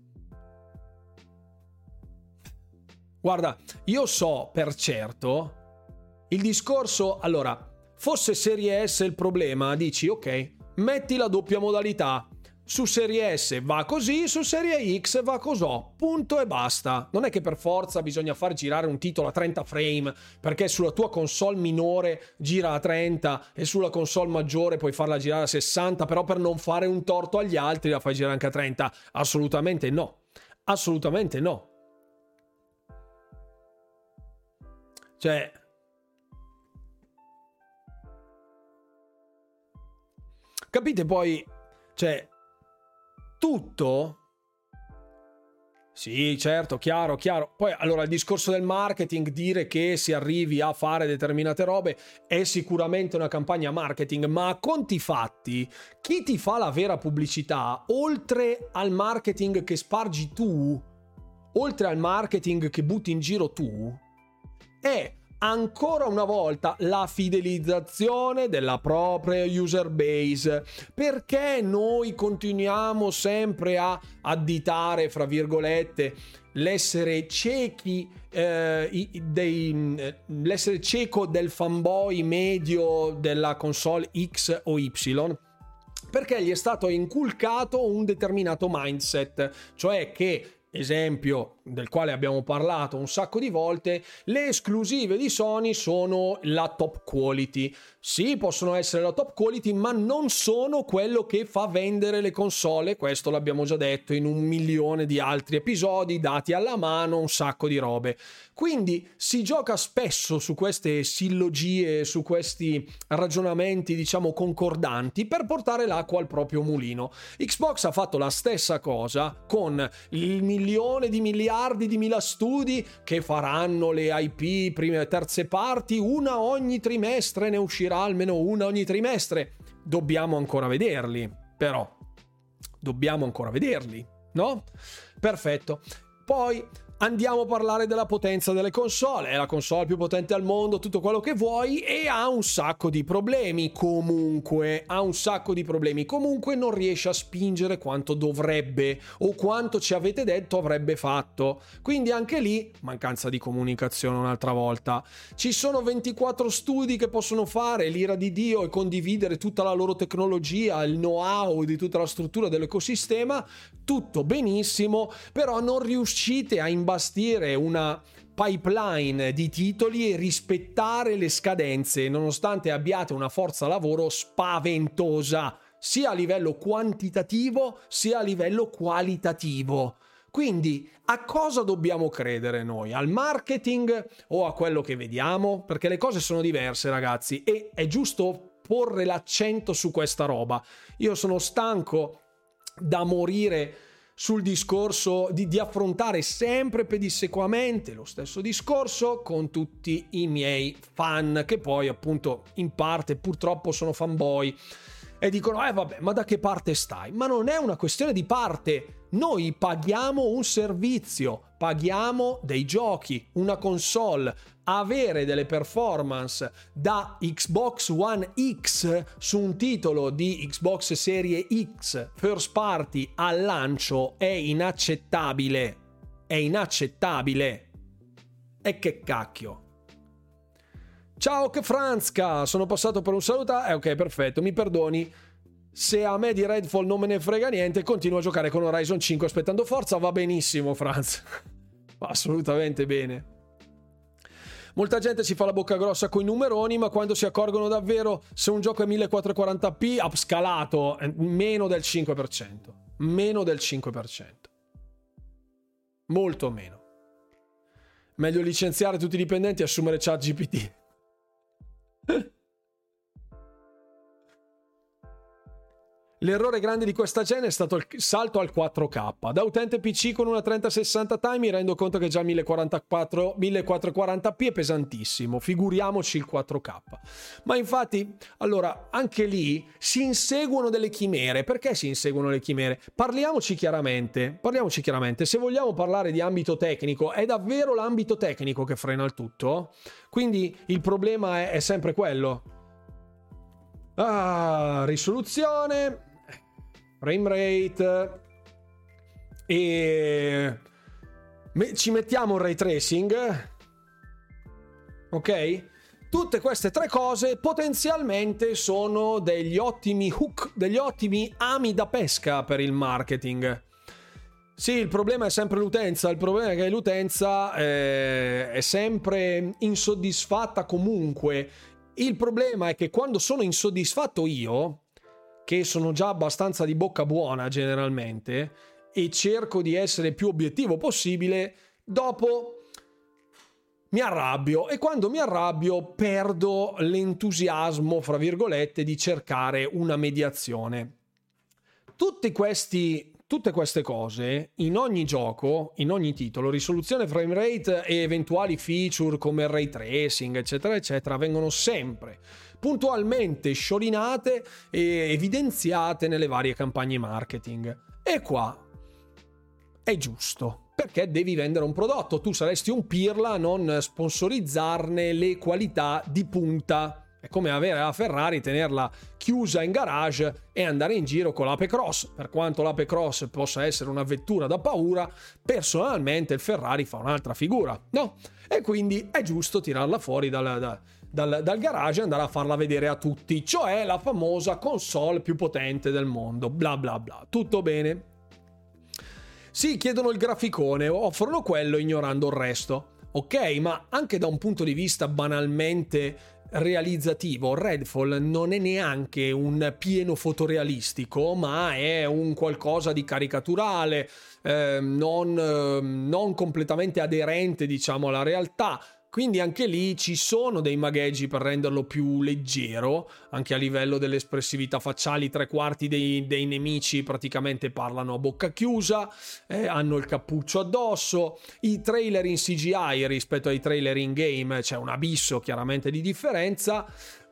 Guarda, io so per certo il discorso, allora, fosse Serie S il problema, dici ok, metti la doppia modalità, su Serie S va così, su Serie X va così, punto e basta. Non è che per forza bisogna far girare un titolo a 30 frame, perché sulla tua console minore gira a 30 e sulla console maggiore puoi farla girare a 60, però per non fare un torto agli altri la fai girare anche a 30. Assolutamente no. Assolutamente no. Cioè... Capite poi? Cioè, tutto sì, certo, chiaro, chiaro. Poi allora il discorso del marketing, dire che si arrivi a fare determinate robe è sicuramente una campagna marketing, ma a conti fatti, chi ti fa la vera pubblicità, oltre al marketing che spargi tu, oltre al marketing che butti in giro tu, è ancora una volta la fidelizzazione della propria user base. Perché noi continuiamo sempre a additare, fra virgolette, l'essere ciechi, eh, dei, eh, l'essere cieco del fanboy medio della console X o Y? perché gli è stato inculcato un determinato mindset, cioè che esempio del quale abbiamo parlato un sacco di volte, le esclusive di Sony sono la top quality. Sì, possono essere la top quality, ma non sono quello che fa vendere le console, questo l'abbiamo già detto in un milione di altri episodi, dati alla mano, un sacco di robe. Quindi si gioca spesso su queste sillogie, su questi ragionamenti, diciamo, concordanti per portare l'acqua al proprio mulino. Xbox ha fatto la stessa cosa con il milione di miliardi di mila studi che faranno le IP prime e terze parti, una ogni trimestre, ne uscirà almeno una ogni trimestre. Dobbiamo ancora vederli, però. Dobbiamo ancora vederli, no? Perfetto. Poi andiamo a parlare della potenza delle console. È la console più potente al mondo, tutto quello che vuoi, e ha un sacco di problemi. Comunque, ha un sacco di problemi. Comunque, non riesce a spingere quanto dovrebbe o quanto ci avete detto avrebbe fatto. Quindi, anche lì, mancanza di comunicazione un'altra volta. Ci sono 24 studi che possono fare l'ira di Dio e condividere tutta la loro tecnologia, il know-how di tutta la struttura dell'ecosistema. Tutto benissimo, però non riuscite a imbastire una pipeline di titoli e rispettare le scadenze, nonostante abbiate una forza lavoro spaventosa, sia a livello quantitativo sia a livello qualitativo. Quindi a cosa dobbiamo credere noi? Al marketing o a quello che vediamo? Perché le cose sono diverse, ragazzi, e è giusto porre l'accento su questa roba. Io sono stanco da morire sul discorso di, di, affrontare sempre pedissequamente lo stesso discorso con tutti i miei fan che poi appunto in parte purtroppo sono fanboy e dicono eh vabbè ma da che parte stai? Ma non è una questione di parte noi paghiamo un servizio, paghiamo dei giochi, una console. Avere delle performance da Xbox One X su un titolo di Xbox Serie X first party al lancio è inaccettabile. È inaccettabile. E che cacchio. Ciao che Franzka, sono passato per un saluto. Eh ok, perfetto, mi perdoni se a me di Redfall non me ne frega niente, continuo a giocare con Horizon 5 aspettando forza, va benissimo, Franz. Va assolutamente bene. Molta gente si fa la bocca grossa con i numeroni, ma quando si accorgono davvero se un gioco è 1440p upscalato, meno del 5%. Meno del 5%. Molto meno. Meglio licenziare tutti i dipendenti e assumere chat L'errore grande di questa gen è stato il salto al 4K. Da utente PC con una 3060 Ti mi rendo conto che già 1044, 1440p è pesantissimo, figuriamoci il 4K. Ma infatti, allora, anche lì si inseguono delle chimere. Perché si inseguono le chimere? Parliamoci chiaramente, parliamoci chiaramente, se vogliamo parlare di ambito tecnico, è davvero l'ambito tecnico che frena il tutto? Quindi il problema è, è sempre quello. Ah, risoluzione, frame rate e ci mettiamo un ray tracing. Ok? Tutte queste tre cose potenzialmente sono degli ottimi hook, degli ottimi ami da pesca per il marketing. Sì, il problema è sempre l'utenza, il problema è che l'utenza eh, è sempre insoddisfatta comunque. Il problema è che quando sono insoddisfatto io, che sono già abbastanza di bocca buona generalmente e cerco di essere più obiettivo possibile, dopo mi arrabbio e quando mi arrabbio perdo l'entusiasmo, fra virgolette, di cercare una mediazione. Questi tutte queste cose in ogni gioco, in ogni titolo, risoluzione frame rate e eventuali feature come ray tracing, eccetera, eccetera, vengono sempre puntualmente sciorinate e evidenziate nelle varie campagne marketing. E qua è giusto. Perché devi vendere un prodotto? Tu saresti un pirla a non sponsorizzarne le qualità di punta. È come avere la Ferrari, tenerla chiusa in garage e andare in giro con l'Ape Cross. Per quanto l'Ape Cross possa essere una vettura da paura, personalmente il Ferrari fa un'altra figura, no? E quindi è giusto tirarla fuori dal, da, dal, dal garage e andare a farla vedere a tutti, cioè la famosa console più potente del mondo, bla bla bla. Tutto bene? Sì, chiedono il graficone, offrono quello ignorando il resto. Ok, ma anche da un punto di vista banalmente realizzativo, Redfall non è neanche un pieno fotorealistico, ma è un qualcosa di caricaturale, eh, non, eh, non completamente aderente, diciamo, alla realtà. Quindi anche lì ci sono dei magheggi per renderlo più leggero, anche a livello delle espressività facciali, tre quarti dei, dei nemici praticamente parlano a bocca chiusa, eh, hanno il cappuccio addosso, i trailer in CGI rispetto ai trailer in game c'è un abisso chiaramente di differenza,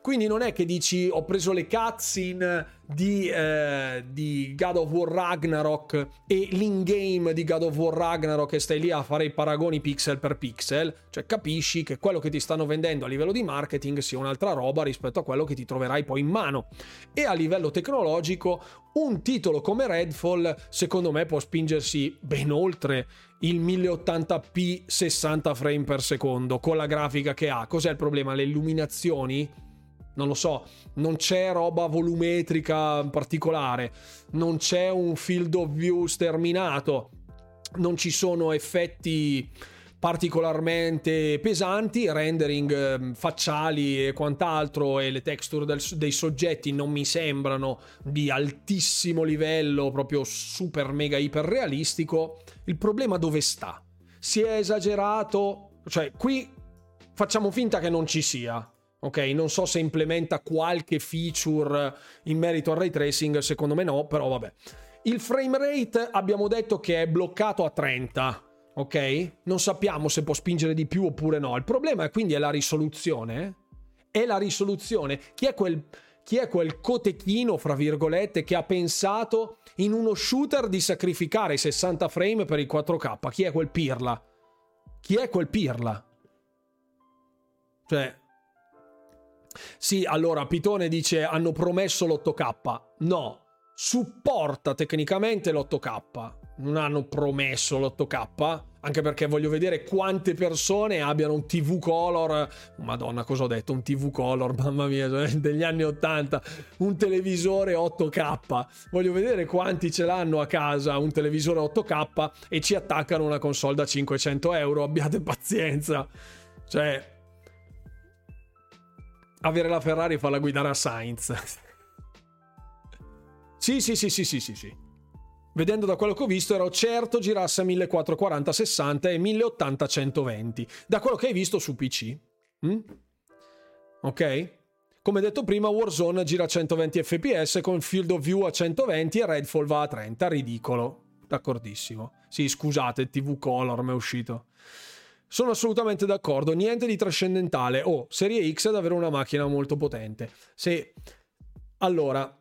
quindi non è che dici ho preso le cutscene di, eh, di God of War Ragnarok e l'in-game di God of War Ragnarok e stai lì a fare i paragoni pixel per pixel, cioè capisci che quello che ti stanno vendendo a livello di marketing sia un'altra roba rispetto a quello che ti troverai poi in mano. E a livello tecnologico, un titolo come Redfall, secondo me, può spingersi ben oltre il 1080p 60 frame per secondo con la grafica che ha. Cos'è il problema? Le illuminazioni? Non lo so, non c'è roba volumetrica particolare, non c'è un field of view sterminato, non ci sono effetti particolarmente pesanti, rendering ehm, facciali e quant'altro e le texture dei soggetti non mi sembrano di altissimo livello, proprio super mega iper realistico. Il problema dove sta? Si è esagerato, cioè qui facciamo finta che non ci sia, ok? Non so se implementa qualche feature in merito al ray tracing, secondo me no, però vabbè. Il frame rate abbiamo detto che è bloccato a 30, ok? Non sappiamo se può spingere di più oppure no. Il problema è quindi è la risoluzione. È la risoluzione. Chi è quel, chi è quel cotechino, fra virgolette, che ha pensato in uno shooter di sacrificare i 60 frame per il 4K? Chi è quel pirla? Chi è quel pirla? Cioè, sì, allora Pitone dice hanno promesso l'8K. No, supporta tecnicamente l'8K. Non hanno promesso l'8K, anche perché voglio vedere quante persone abbiano un TV color. Madonna, cosa ho detto? Un TV color, mamma mia, cioè, degli anni 80, un televisore 8K. Voglio vedere quanti ce l'hanno a casa un televisore 8K e ci attaccano una console da 500 euro. Abbiate pazienza. Cioè, avere la Ferrari e farla guidare a Sainz. sì, sì, sì, sì, sì, sì, sì. Vedendo da quello che ho visto ero certo girasse a 1440-60 e 1080-120. Da quello che hai visto su PC. Mm? Ok? Come detto prima, Warzone gira a 120 fps con Field of View a 120 e Redfall va a 30. Ridicolo. D'accordissimo. Sì, scusate, TV Color mi è uscito. Sono assolutamente d'accordo, niente di trascendentale. Oh, Serie X è davvero una macchina molto potente. Se allora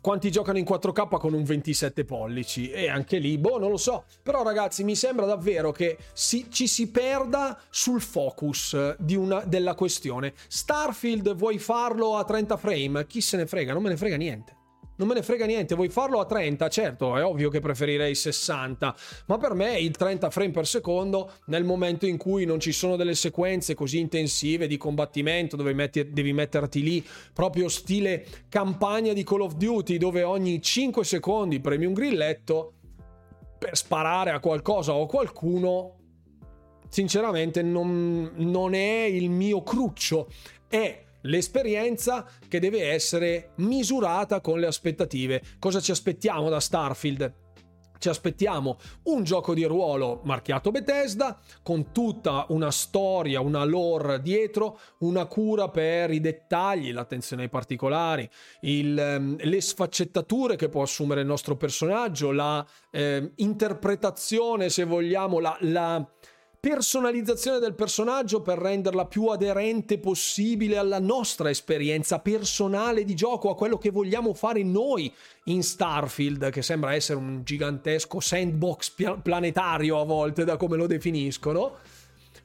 quanti giocano in 4K con un 27 pollici e anche lì, boh, non lo so. Però ragazzi, mi sembra davvero che si, ci si perda sul focus una, della questione. Starfield vuoi farlo a 30 frame? Chi se ne frega? Non me ne frega niente non me ne frega niente, vuoi farlo a 30? Certo, è ovvio che preferirei 60, ma per me il 30 frame per secondo nel momento in cui non ci sono delle sequenze così intensive di combattimento dove metti, devi metterti lì proprio stile campagna di Call of Duty dove ogni 5 secondi premi un grilletto per sparare a qualcosa o a qualcuno sinceramente non, non è il mio cruccio è l'esperienza che deve essere misurata con le aspettative. Cosa ci aspettiamo da Starfield? Ci aspettiamo un gioco di ruolo marchiato Bethesda, con tutta una storia, una lore dietro, una cura per i dettagli, l'attenzione ai particolari, il, ehm, le sfaccettature che può assumere il nostro personaggio, la eh, interpretazione, se vogliamo, la, la personalizzazione del personaggio per renderla più aderente possibile alla nostra esperienza personale di gioco, a quello che vogliamo fare noi in Starfield, che sembra essere un gigantesco sandbox planetario a volte, da come lo definiscono.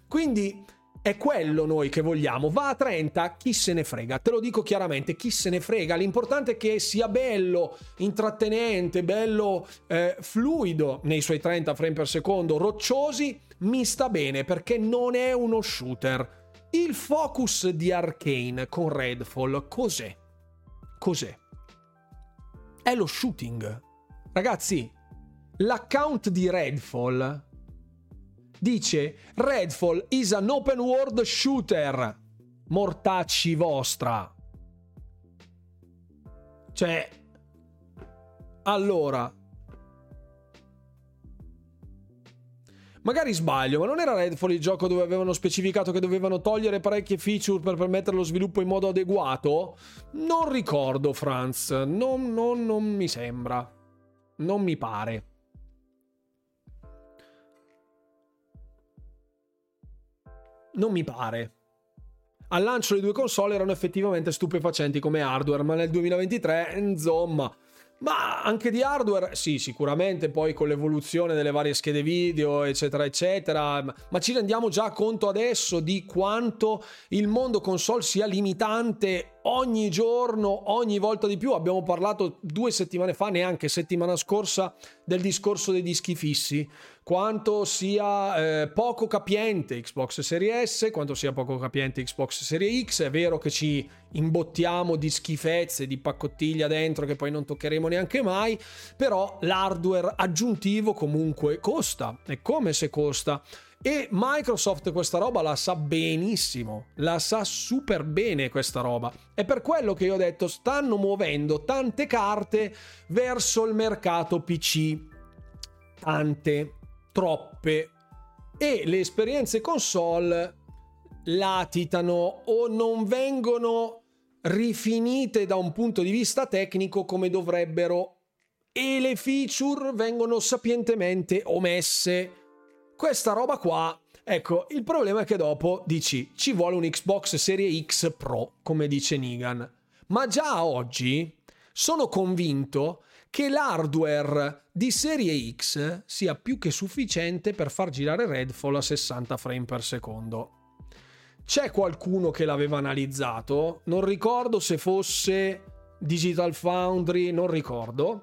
Quindi è quello noi che vogliamo. Va a 30, chi se ne frega. Te lo dico chiaramente, chi se ne frega. L'importante è che sia bello, intrattenente, bello eh, fluido nei suoi 30 frame per secondo, rocciosi mi sta bene perché non è uno shooter. il focus di Arkane con Redfall cos'è? Cos'è? È lo shooting. Ragazzi, l'account di Redfall dice Redfall is an open world shooter. Mortacci vostra. Cioè, allora, Magari sbaglio, ma non era Redfall il gioco dove avevano specificato che dovevano togliere parecchie feature per permettere lo sviluppo in modo adeguato? Non ricordo, Franz. Non, non, non mi sembra. Non mi pare. Non mi pare. Al lancio le due console erano effettivamente stupefacenti come hardware, ma nel 2023, insomma, ma anche di hardware, sì, sicuramente poi con l'evoluzione delle varie schede video, eccetera, eccetera, ma ci rendiamo già conto adesso di quanto il mondo console sia limitante ogni giorno, ogni volta di più. Abbiamo parlato due settimane fa, neanche settimana scorsa, del discorso dei dischi fissi quanto sia eh, poco capiente Xbox Series S, quanto sia poco capiente Xbox Series X. È vero che ci imbottiamo di schifezze, di paccottiglia dentro che poi non toccheremo neanche mai, però l'hardware aggiuntivo comunque costa. È come se costa. E Microsoft questa roba la sa benissimo, la sa super bene questa roba. È per quello che io ho detto stanno muovendo tante carte verso il mercato PC. Tante troppe e le esperienze console latitano o non vengono rifinite da un punto di vista tecnico come dovrebbero e le feature vengono sapientemente omesse. Questa roba qua, ecco, il problema è che dopo dici ci vuole un Xbox Serie X Pro, come dice Nigan. Ma già oggi sono convinto che l'hardware di serie X sia più che sufficiente per far girare Redfall a 60 frame per secondo. C'è qualcuno che l'aveva analizzato, non ricordo se fosse Digital Foundry, non ricordo.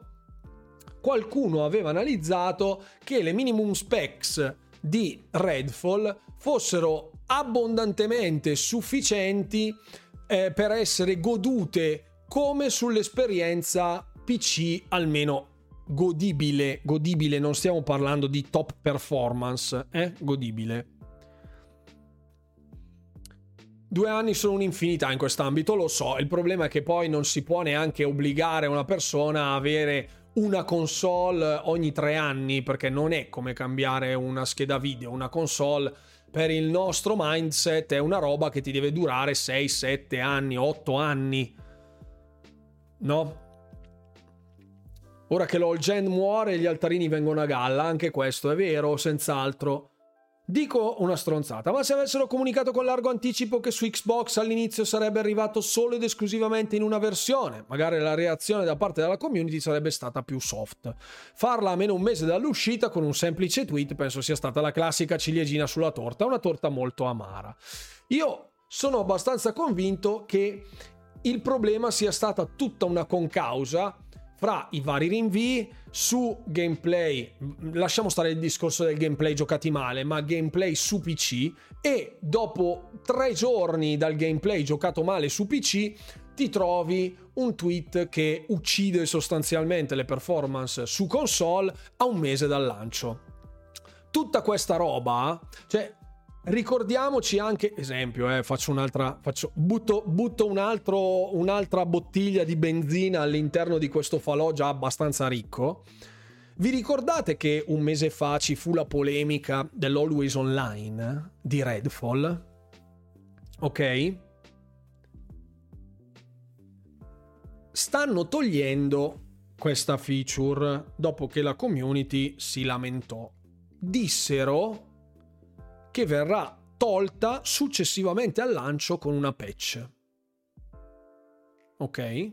Qualcuno aveva analizzato che le minimum specs di Redfall fossero abbondantemente sufficienti eh, per essere godute come sull'esperienza PC almeno godibile, godibile, non stiamo parlando di top performance, eh? godibile. Due anni sono un'infinità in quest'ambito, lo so, il problema è che poi non si può neanche obbligare una persona a avere una console ogni tre anni, perché non è come cambiare una scheda video, una console per il nostro mindset è una roba che ti deve durare 6, 7 anni, 8 anni. No? Ora che l'Olgen muore, gli altarini vengono a galla, anche questo è vero, senz'altro. Dico una stronzata, ma se avessero comunicato con largo anticipo che su Xbox all'inizio sarebbe arrivato solo ed esclusivamente in una versione, magari la reazione da parte della community sarebbe stata più soft. Farla a meno un mese dall'uscita con un semplice tweet penso sia stata la classica ciliegina sulla torta, una torta molto amara. Io sono abbastanza convinto che il problema sia stata tutta una concausa fra i vari rinvii su gameplay, lasciamo stare il discorso del gameplay giocati male, ma gameplay su PC e dopo tre giorni dal gameplay giocato male su PC ti trovi un tweet che uccide sostanzialmente le performance su console a un mese dal lancio. Tutta questa roba, cioè Ricordiamoci anche, esempio, eh, faccio un'altra, faccio, butto, butto un altro, un'altra bottiglia di benzina all'interno di questo falò già abbastanza ricco. Vi ricordate che un mese fa ci fu la polemica dell'Always Online di Redfall? Ok? Stanno togliendo questa feature dopo che la community si lamentò. Dissero che verrà tolta successivamente al lancio con una patch. Ok?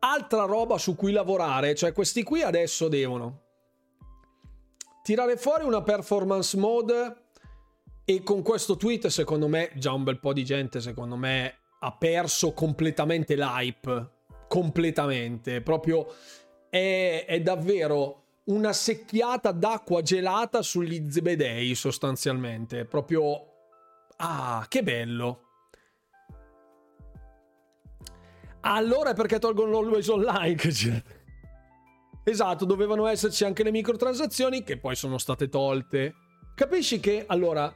Altra roba su cui lavorare, cioè questi qui adesso devono tirare fuori una performance mode e con questo tweet secondo me già un bel po' di gente secondo me ha perso completamente l'hype completamente proprio è, è davvero una secchiata d'acqua gelata sugli zebedei sostanzialmente, proprio... Ah, che bello! Allora è perché tolgono l'Always Online che. Esatto, dovevano esserci anche le microtransazioni che poi sono state tolte. Capisci che, allora,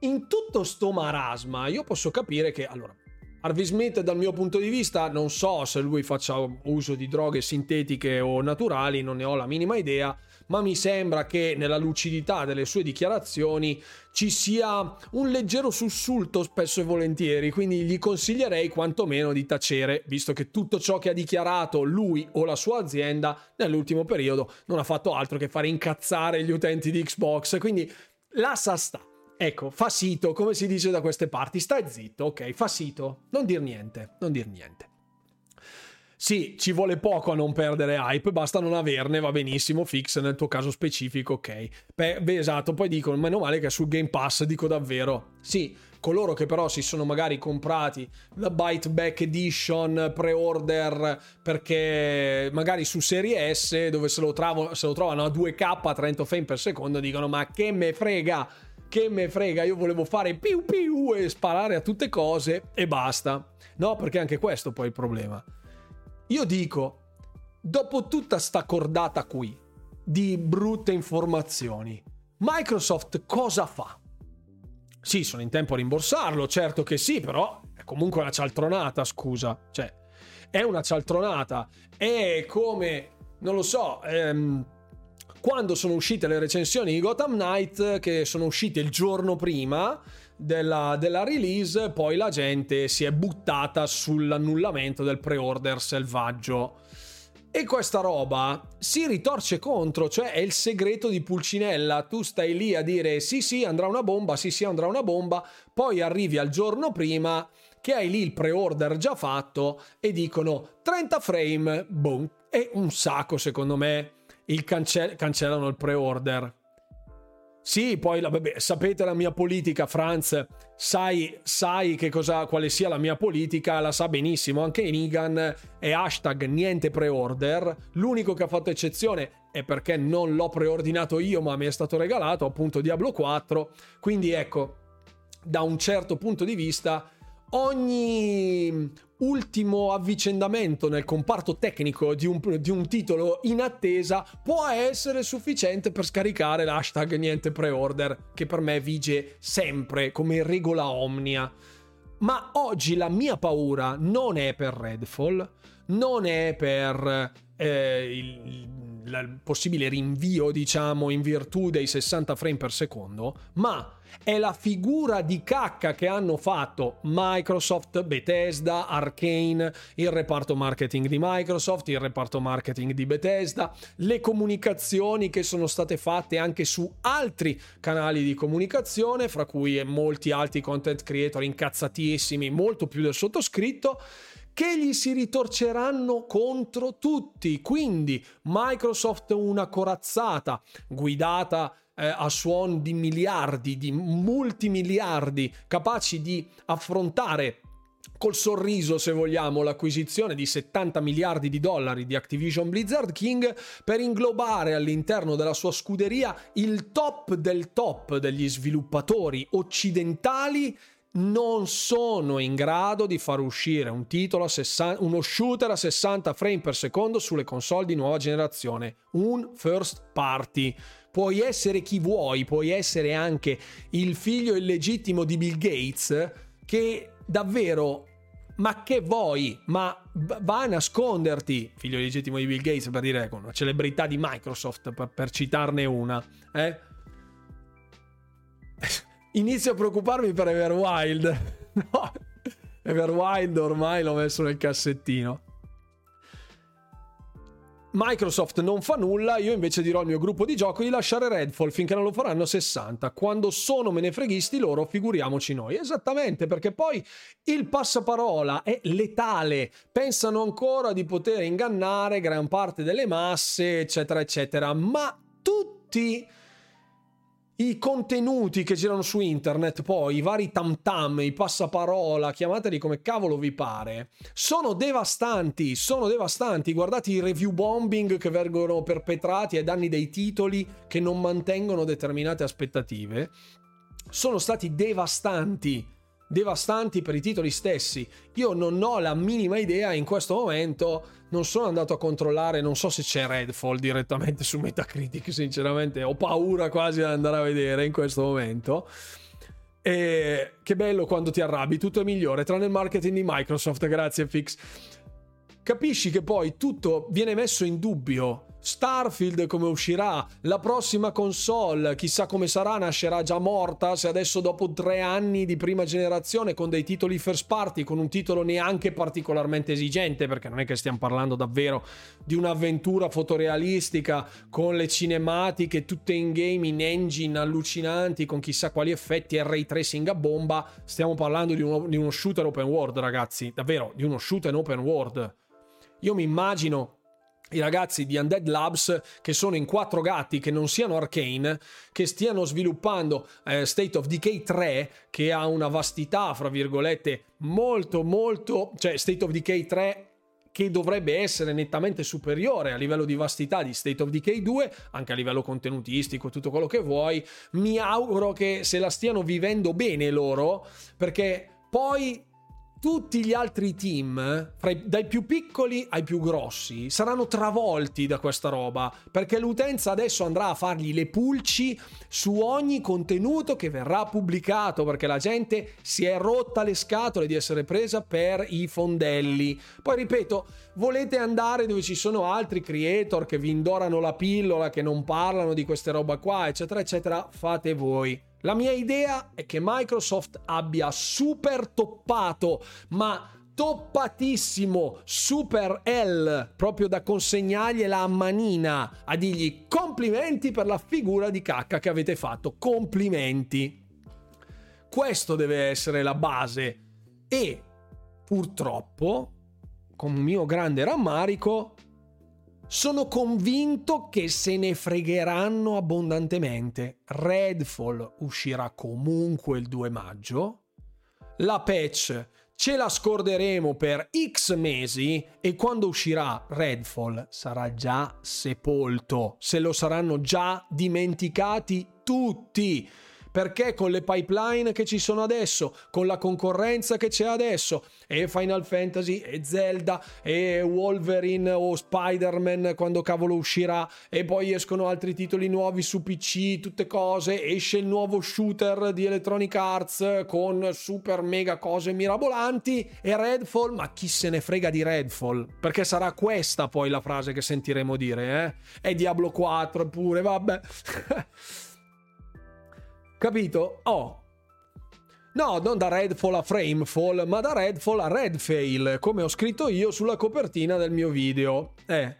in tutto sto marasma io posso capire che, allora, Harvey Smith dal mio punto di vista non so se lui faccia uso di droghe sintetiche o naturali, non ne ho la minima idea, ma mi sembra che nella lucidità delle sue dichiarazioni ci sia un leggero sussulto spesso e volentieri, quindi gli consiglierei quantomeno di tacere, visto che tutto ciò che ha dichiarato lui o la sua azienda nell'ultimo periodo non ha fatto altro che fare incazzare gli utenti di Xbox, quindi la sa sta. Ecco, fa sito, come si dice da queste parti, stai zitto, ok, fa sito, non dir niente, non dir niente. Sì, ci vuole poco a non perdere hype, basta non averne, va benissimo, fix nel tuo caso specifico, ok. Beh, esatto, poi dicono, meno male che è sul Game Pass, dico davvero. Sì, coloro che però si sono magari comprati la Byte Back Edition pre-order perché magari su Serie S dove se lo, travo, se lo trovano a 2K a 30 frame per secondo dicono ma che me frega che me frega, io volevo fare più più e sparare a tutte cose e basta. No, perché anche questo poi è il problema. Io dico, dopo tutta sta cordata qui di brutte informazioni, Microsoft cosa fa? Sì, sono in tempo a rimborsarlo, certo che sì, però è comunque una cialtronata, scusa. Cioè, è una cialtronata. È come, non lo so, ehm, quando sono uscite le recensioni di Gotham Knight, che sono uscite il giorno prima della, della release, poi la gente si è buttata sull'annullamento del pre-order selvaggio. E questa roba si ritorce contro, cioè è il segreto di Pulcinella. Tu stai lì a dire sì sì andrà una bomba, sì sì andrà una bomba, poi arrivi al giorno prima che hai lì il pre-order già fatto e dicono 30 frame, boom, e un sacco secondo me il cance- cancellano il pre-order. Sì, poi la, vabbè, sapete la mia politica, Franz, sai, sai che cosa, quale sia la mia politica, la sa benissimo, anche in Igan è hashtag niente pre-order, l'unico che ha fatto eccezione è perché non l'ho preordinato io ma mi è stato regalato, appunto Diablo 4, quindi ecco, da un certo punto di vista ogni ultimo avvicendamento nel comparto tecnico di un, di un, titolo in attesa può essere sufficiente per scaricare l'hashtag niente pre-order che per me vige sempre come regola omnia. Ma oggi la mia paura non è per Redfall, non è per eh, il, il possibile rinvio, diciamo, in virtù dei 60 frame per secondo, ma è la figura di cacca che hanno fatto Microsoft, Bethesda, Arkane, il reparto marketing di Microsoft, il reparto marketing di Bethesda, le comunicazioni che sono state fatte anche su altri canali di comunicazione, fra cui molti altri content creator incazzatissimi, molto più del sottoscritto che gli si ritorceranno contro tutti. Quindi Microsoft una corazzata guidata eh, a suon di miliardi, di multimiliardi, capaci di affrontare col sorriso, se vogliamo, l'acquisizione di 70 miliardi di dollari di Activision Blizzard King per inglobare all'interno della sua scuderia il top del top degli sviluppatori occidentali non sono in grado di far uscire un titolo a 60, uno shooter a 60 frame per secondo sulle console di nuova generazione, un first party puoi essere chi vuoi, puoi essere anche il figlio illegittimo di Bill Gates, che davvero ma che vuoi? Ma va a nasconderti, figlio illegittimo di Bill Gates, per dire una celebrità di Microsoft, per, per citarne una. Eh? Inizio a preoccuparmi per Everwild. No, Everwild ormai l'ho messo nel cassettino. Microsoft non fa nulla, io invece dirò al mio gruppo di gioco di lasciare Redfall finché non lo faranno 60. Quando sono menefreghisti loro, figuriamoci noi. Esattamente, perché poi il passaparola è letale. Pensano ancora di poter ingannare gran parte delle masse, eccetera, eccetera. Ma tutti i contenuti che girano su internet, poi i vari tam tam, i passaparola, chiamateli come cavolo vi pare, sono devastanti, sono devastanti. Guardate i review bombing che vengono perpetrati ai danni dei titoli che non mantengono determinate aspettative. Sono stati devastanti, devastanti per i titoli stessi. Io non ho la minima idea in questo momento non sono andato a controllare, non so se c'è Redfall direttamente su Metacritic, sinceramente ho paura quasi di andare a vedere in questo momento. E che bello quando ti arrabbi, tutto è migliore, tranne il marketing di Microsoft, grazie Fix. Capisci che poi tutto viene messo in dubbio Starfield come uscirà, la prossima console, chissà come sarà, nascerà già morta, se adesso dopo tre anni di prima generazione con dei titoli first party, con un titolo neanche particolarmente esigente, perché non è che stiamo parlando davvero di un'avventura fotorealistica con le cinematiche tutte in game, in engine allucinanti, con chissà quali effetti e ray tracing a bomba, stiamo parlando di uno, di uno shooter open world ragazzi, davvero, di uno shooter open world. Io mi immagino i ragazzi di Undead Labs che sono in quattro gatti che non siano arcane che stiano sviluppando eh, State of Decay 3 che ha una vastità fra virgolette molto molto cioè State of Decay 3 che dovrebbe essere nettamente superiore a livello di vastità di State of Decay 2, anche a livello contenutistico, tutto quello che vuoi. Mi auguro che se la stiano vivendo bene loro, perché poi tutti gli altri team, i, dai più piccoli ai più grossi, saranno travolti da questa roba, perché l'utenza adesso andrà a fargli le pulci su ogni contenuto che verrà pubblicato, perché la gente si è rotta le scatole di essere presa per i fondelli. Poi ripeto, volete andare dove ci sono altri creator che vi indorano la pillola, che non parlano di queste roba qua, eccetera, eccetera, fate voi. La mia idea è che Microsoft abbia super toppato, ma toppatissimo Super L proprio da consegnargliela a manina a dirgli complimenti per la figura di cacca che avete fatto. Complimenti. Questo deve essere la base. E purtroppo con mio grande rammarico sono convinto che se ne fregheranno abbondantemente. Redfall uscirà comunque il 2 maggio. La patch ce la scorderemo per X mesi e quando uscirà Redfall sarà già sepolto. Se lo saranno già dimenticati tutti perché con le pipeline che ci sono adesso, con la concorrenza che c'è adesso, e Final Fantasy, e Zelda, e Wolverine o Spider-Man quando cavolo uscirà, e poi escono altri titoli nuovi su PC, tutte cose, esce il nuovo shooter di Electronic Arts con super mega cose mirabolanti, e Redfall, ma chi se ne frega di Redfall? Perché sarà questa poi la frase che sentiremo dire, eh? E Diablo 4 pure, vabbè. Capito? Oh. No, non da Redfall a Framefall, ma da Redfall a Redfail, come ho scritto io sulla copertina del mio video. Eh.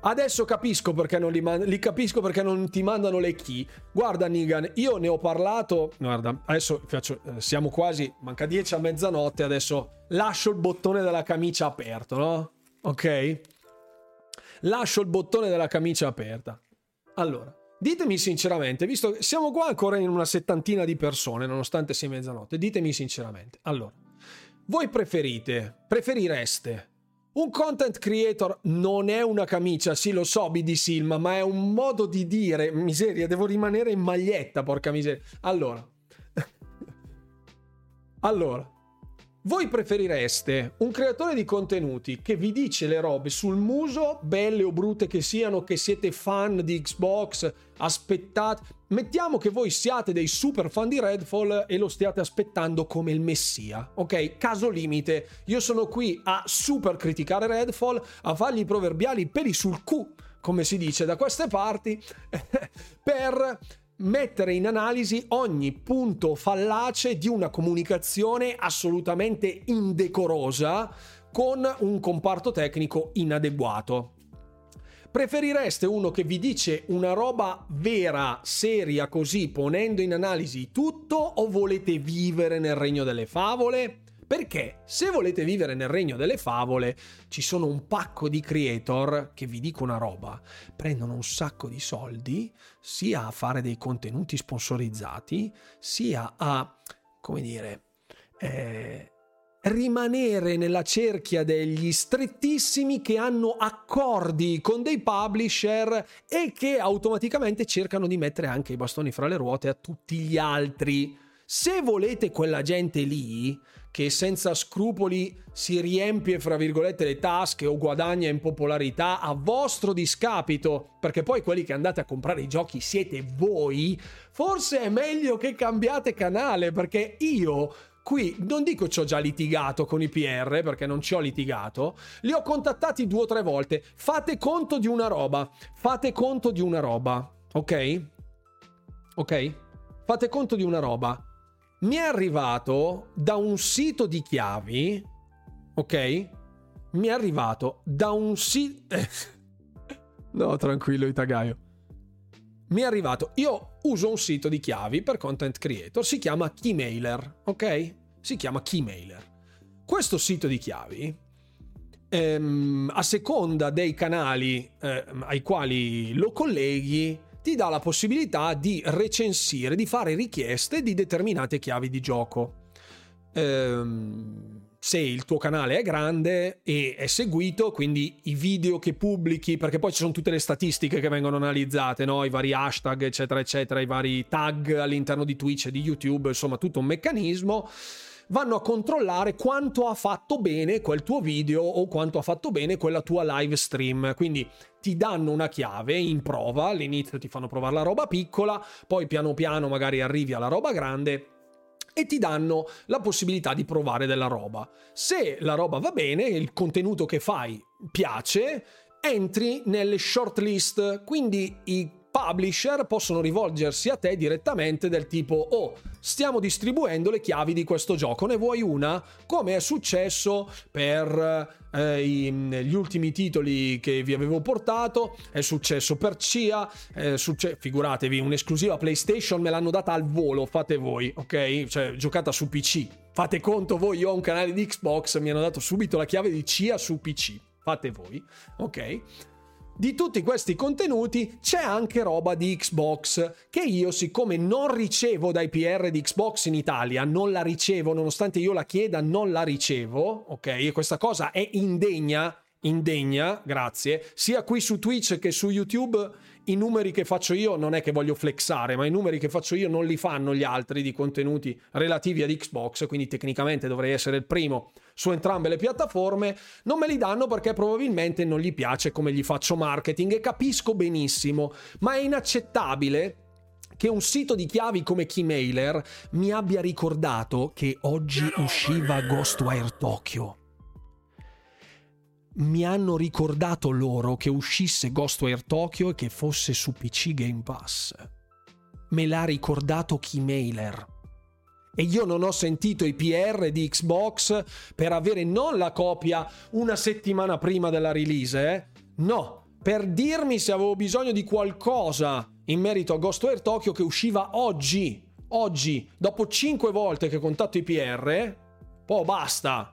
Adesso capisco perché non li, man- li capisco perché non ti mandano le key. Guarda, Nigan, io ne ho parlato. Guarda, adesso faccio, eh, siamo quasi, manca 10 a mezzanotte. Adesso lascio il bottone della camicia aperto, no? Ok? Lascio il bottone della camicia aperta. Allora, Ditemi sinceramente, visto che siamo qua ancora in una settantina di persone, nonostante sia mezzanotte, ditemi sinceramente. Allora, voi preferite, preferireste un content creator non è una camicia, sì lo so BD Silma, ma è un modo di dire, miseria, devo rimanere in maglietta, porca miseria. Allora, allora, voi preferireste un creatore di contenuti che vi dice le robe sul muso, belle o brutte che siano, che siete fan di Xbox, aspettate. Mettiamo che voi siate dei super fan di Redfall e lo stiate aspettando come il messia, ok? Caso limite, io sono qui a super criticare Redfall, a fargli i proverbiali peli sul cu, come si dice da queste parti, per mettere in analisi ogni punto fallace di una comunicazione assolutamente indecorosa con un comparto tecnico inadeguato. Preferireste uno che vi dice una roba vera, seria così, ponendo in analisi tutto, o volete vivere nel regno delle favole? Perché se volete vivere nel regno delle favole, ci sono un pacco di creator che vi dico una roba, prendono un sacco di soldi sia a fare dei contenuti sponsorizzati, sia a, come dire, eh, rimanere nella cerchia degli strettissimi che hanno accordi con dei publisher e che automaticamente cercano di mettere anche i bastoni fra le ruote a tutti gli altri. Se volete quella gente lì, che senza scrupoli si riempie, fra virgolette, le tasche o guadagna in popolarità a vostro discapito, perché poi quelli che andate a comprare i giochi siete voi, forse è meglio che cambiate canale, perché io qui non dico ci ho già litigato con i PR, perché non ci ho litigato, li ho contattati due o tre volte. Fate conto di una roba, fate conto di una roba, ok? Ok? Fate conto di una roba mi è arrivato da un sito di chiavi, ok? Mi è arrivato da un sito... no, tranquillo Itagaio. Mi è arrivato... Io uso un sito di chiavi per content creator, si chiama Keymailer, ok? Si chiama Keymailer. Questo sito di chiavi, ehm, a seconda dei canali eh, ai quali lo colleghi, ti dà la possibilità di recensire, di fare richieste di determinate chiavi di gioco. Ehm, se il tuo canale è grande e è seguito, quindi i video che pubblichi, perché poi ci sono tutte le statistiche che vengono analizzate, no? i vari hashtag, eccetera, eccetera, i vari tag all'interno di Twitch e di YouTube, insomma tutto un meccanismo vanno a controllare quanto ha fatto bene quel tuo video o quanto ha fatto bene quella tua live stream. Quindi ti danno una chiave in prova, all'inizio ti fanno provare la roba piccola, poi piano piano magari arrivi alla roba grande e ti danno la possibilità di provare della roba. Se la roba va bene, il contenuto che fai piace, entri nelle shortlist, quindi i publisher possono rivolgersi a te direttamente del tipo oh stiamo distribuendo le chiavi di questo gioco. Ne vuoi una? Come è successo per eh, i, gli ultimi titoli che vi avevo portato è successo per CIA succe- figuratevi un'esclusiva PlayStation me l'hanno data al volo fate voi ok? Cioè giocata su PC fate conto voi io ho un canale di Xbox mi hanno dato subito la chiave di CIA su PC fate voi ok di tutti questi contenuti c'è anche roba di Xbox che io siccome non ricevo dai PR di Xbox in Italia, non la ricevo nonostante io la chieda, non la ricevo, ok? E questa cosa è indegna, indegna, grazie, sia qui su Twitch che su YouTube i numeri che faccio io non è che voglio flexare, ma i numeri che faccio io non li fanno gli altri di contenuti relativi ad Xbox, quindi tecnicamente dovrei essere il primo su entrambe le piattaforme, non me li danno perché probabilmente non gli piace come gli faccio marketing e capisco benissimo, ma è inaccettabile che un sito di chiavi come Keymailer mi abbia ricordato che oggi usciva Ghostwire Tokyo mi hanno ricordato loro che uscisse Ghostwire Tokyo e che fosse su PC Game Pass. Me l'ha ricordato Keymailer. E io non ho sentito i PR di Xbox per avere non la copia una settimana prima della release, eh? No, per dirmi se avevo bisogno di qualcosa in merito a Ghostwire Tokyo che usciva oggi. Oggi, dopo 5 volte che contatto i PR, poi basta,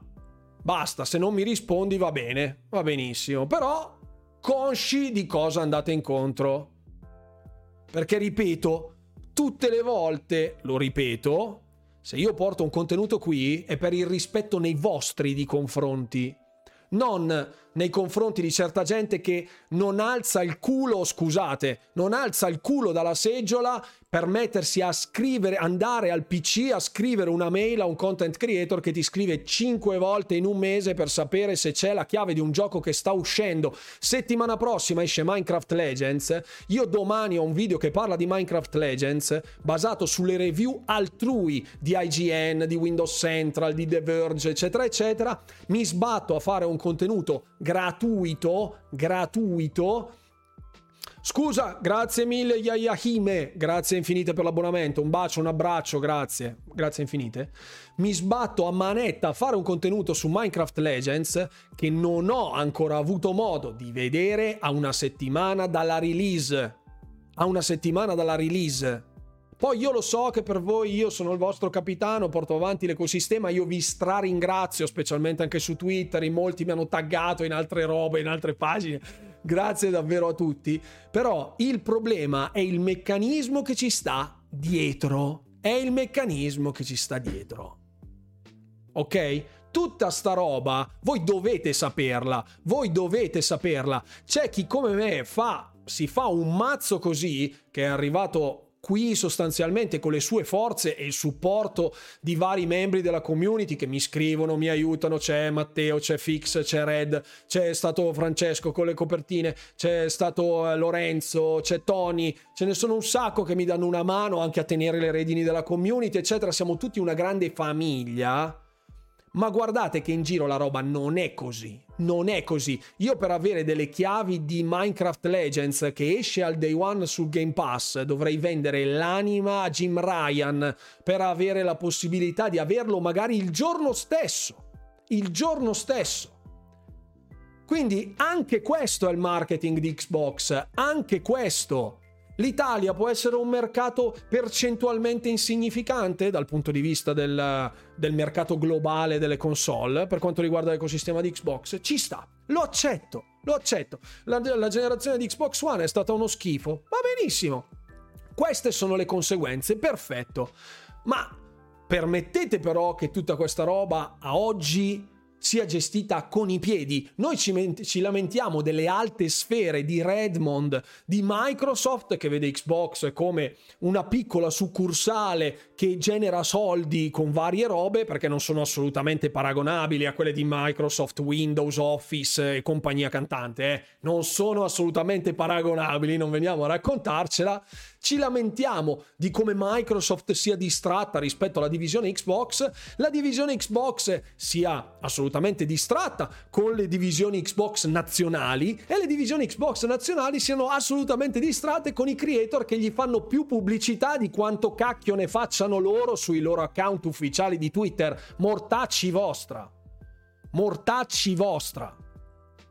Basta, se non mi rispondi va bene, va benissimo, però consci di cosa andate incontro. Perché ripeto, tutte le volte, lo ripeto, se io porto un contenuto qui è per il rispetto nei vostri di confronti, non nei confronti di certa gente che non alza il culo, scusate, non alza il culo dalla seggiola per mettersi a scrivere, andare al PC a scrivere una mail a un content creator che ti scrive 5 volte in un mese per sapere se c'è la chiave di un gioco che sta uscendo. Settimana prossima esce Minecraft Legends. Io domani ho un video che parla di Minecraft Legends basato sulle review altrui di IGN, di Windows Central, di The Verge, eccetera, eccetera. Mi sbatto a fare un contenuto gratuito, gratuito Scusa, grazie mille Yayahime, grazie infinite per l'abbonamento, un bacio, un abbraccio, grazie, grazie infinite. Mi sbatto a manetta a fare un contenuto su Minecraft Legends che non ho ancora avuto modo di vedere a una settimana dalla release. A una settimana dalla release. Poi io lo so che per voi io sono il vostro capitano, porto avanti l'ecosistema, io vi straringrazio, specialmente anche su Twitter, in molti mi hanno taggato in altre robe, in altre pagine. Grazie davvero a tutti. Però il problema è il meccanismo che ci sta dietro. È il meccanismo che ci sta dietro. Ok? Tutta sta roba, voi dovete saperla, voi dovete saperla. C'è chi come me fa, si fa un mazzo così, che è arrivato qui sostanzialmente con le sue forze e il supporto di vari membri della community che mi scrivono, mi aiutano, c'è Matteo, c'è Fix, c'è Red, c'è stato Francesco con le copertine, c'è stato eh, Lorenzo, c'è Tony, ce ne sono un sacco che mi danno una mano anche a tenere le redini della community, eccetera, siamo tutti una grande famiglia ma guardate che in giro la roba non è così. Non è così. Io per avere delle chiavi di Minecraft Legends che esce al day one sul Game Pass dovrei vendere l'anima a Jim Ryan per avere la possibilità di averlo magari il giorno stesso. Il giorno stesso. Quindi anche questo è il marketing di Xbox, anche questo L'Italia può essere un mercato percentualmente insignificante dal punto di vista del, del, mercato globale delle console per quanto riguarda l'ecosistema di Xbox. Ci sta, lo accetto, lo accetto. La, la generazione di Xbox One è stata uno schifo, va benissimo. Queste sono le conseguenze, perfetto. Ma permettete però che tutta questa roba a oggi sia gestita con i piedi. Noi ci, ci, lamentiamo delle alte sfere di Redmond, di Microsoft, che vede Xbox come una piccola succursale che genera soldi con varie robe, perché non sono assolutamente paragonabili a quelle di Microsoft, Windows, Office e compagnia cantante. Eh? Non sono assolutamente paragonabili, non veniamo a raccontarcela ci lamentiamo di come Microsoft sia distratta rispetto alla divisione Xbox, la divisione Xbox sia assolutamente distratta con le divisioni Xbox nazionali e le divisioni Xbox nazionali siano assolutamente distratte con i creator che gli fanno più pubblicità di quanto cacchio ne facciano loro sui loro account ufficiali di Twitter. Mortacci vostra. Mortacci vostra.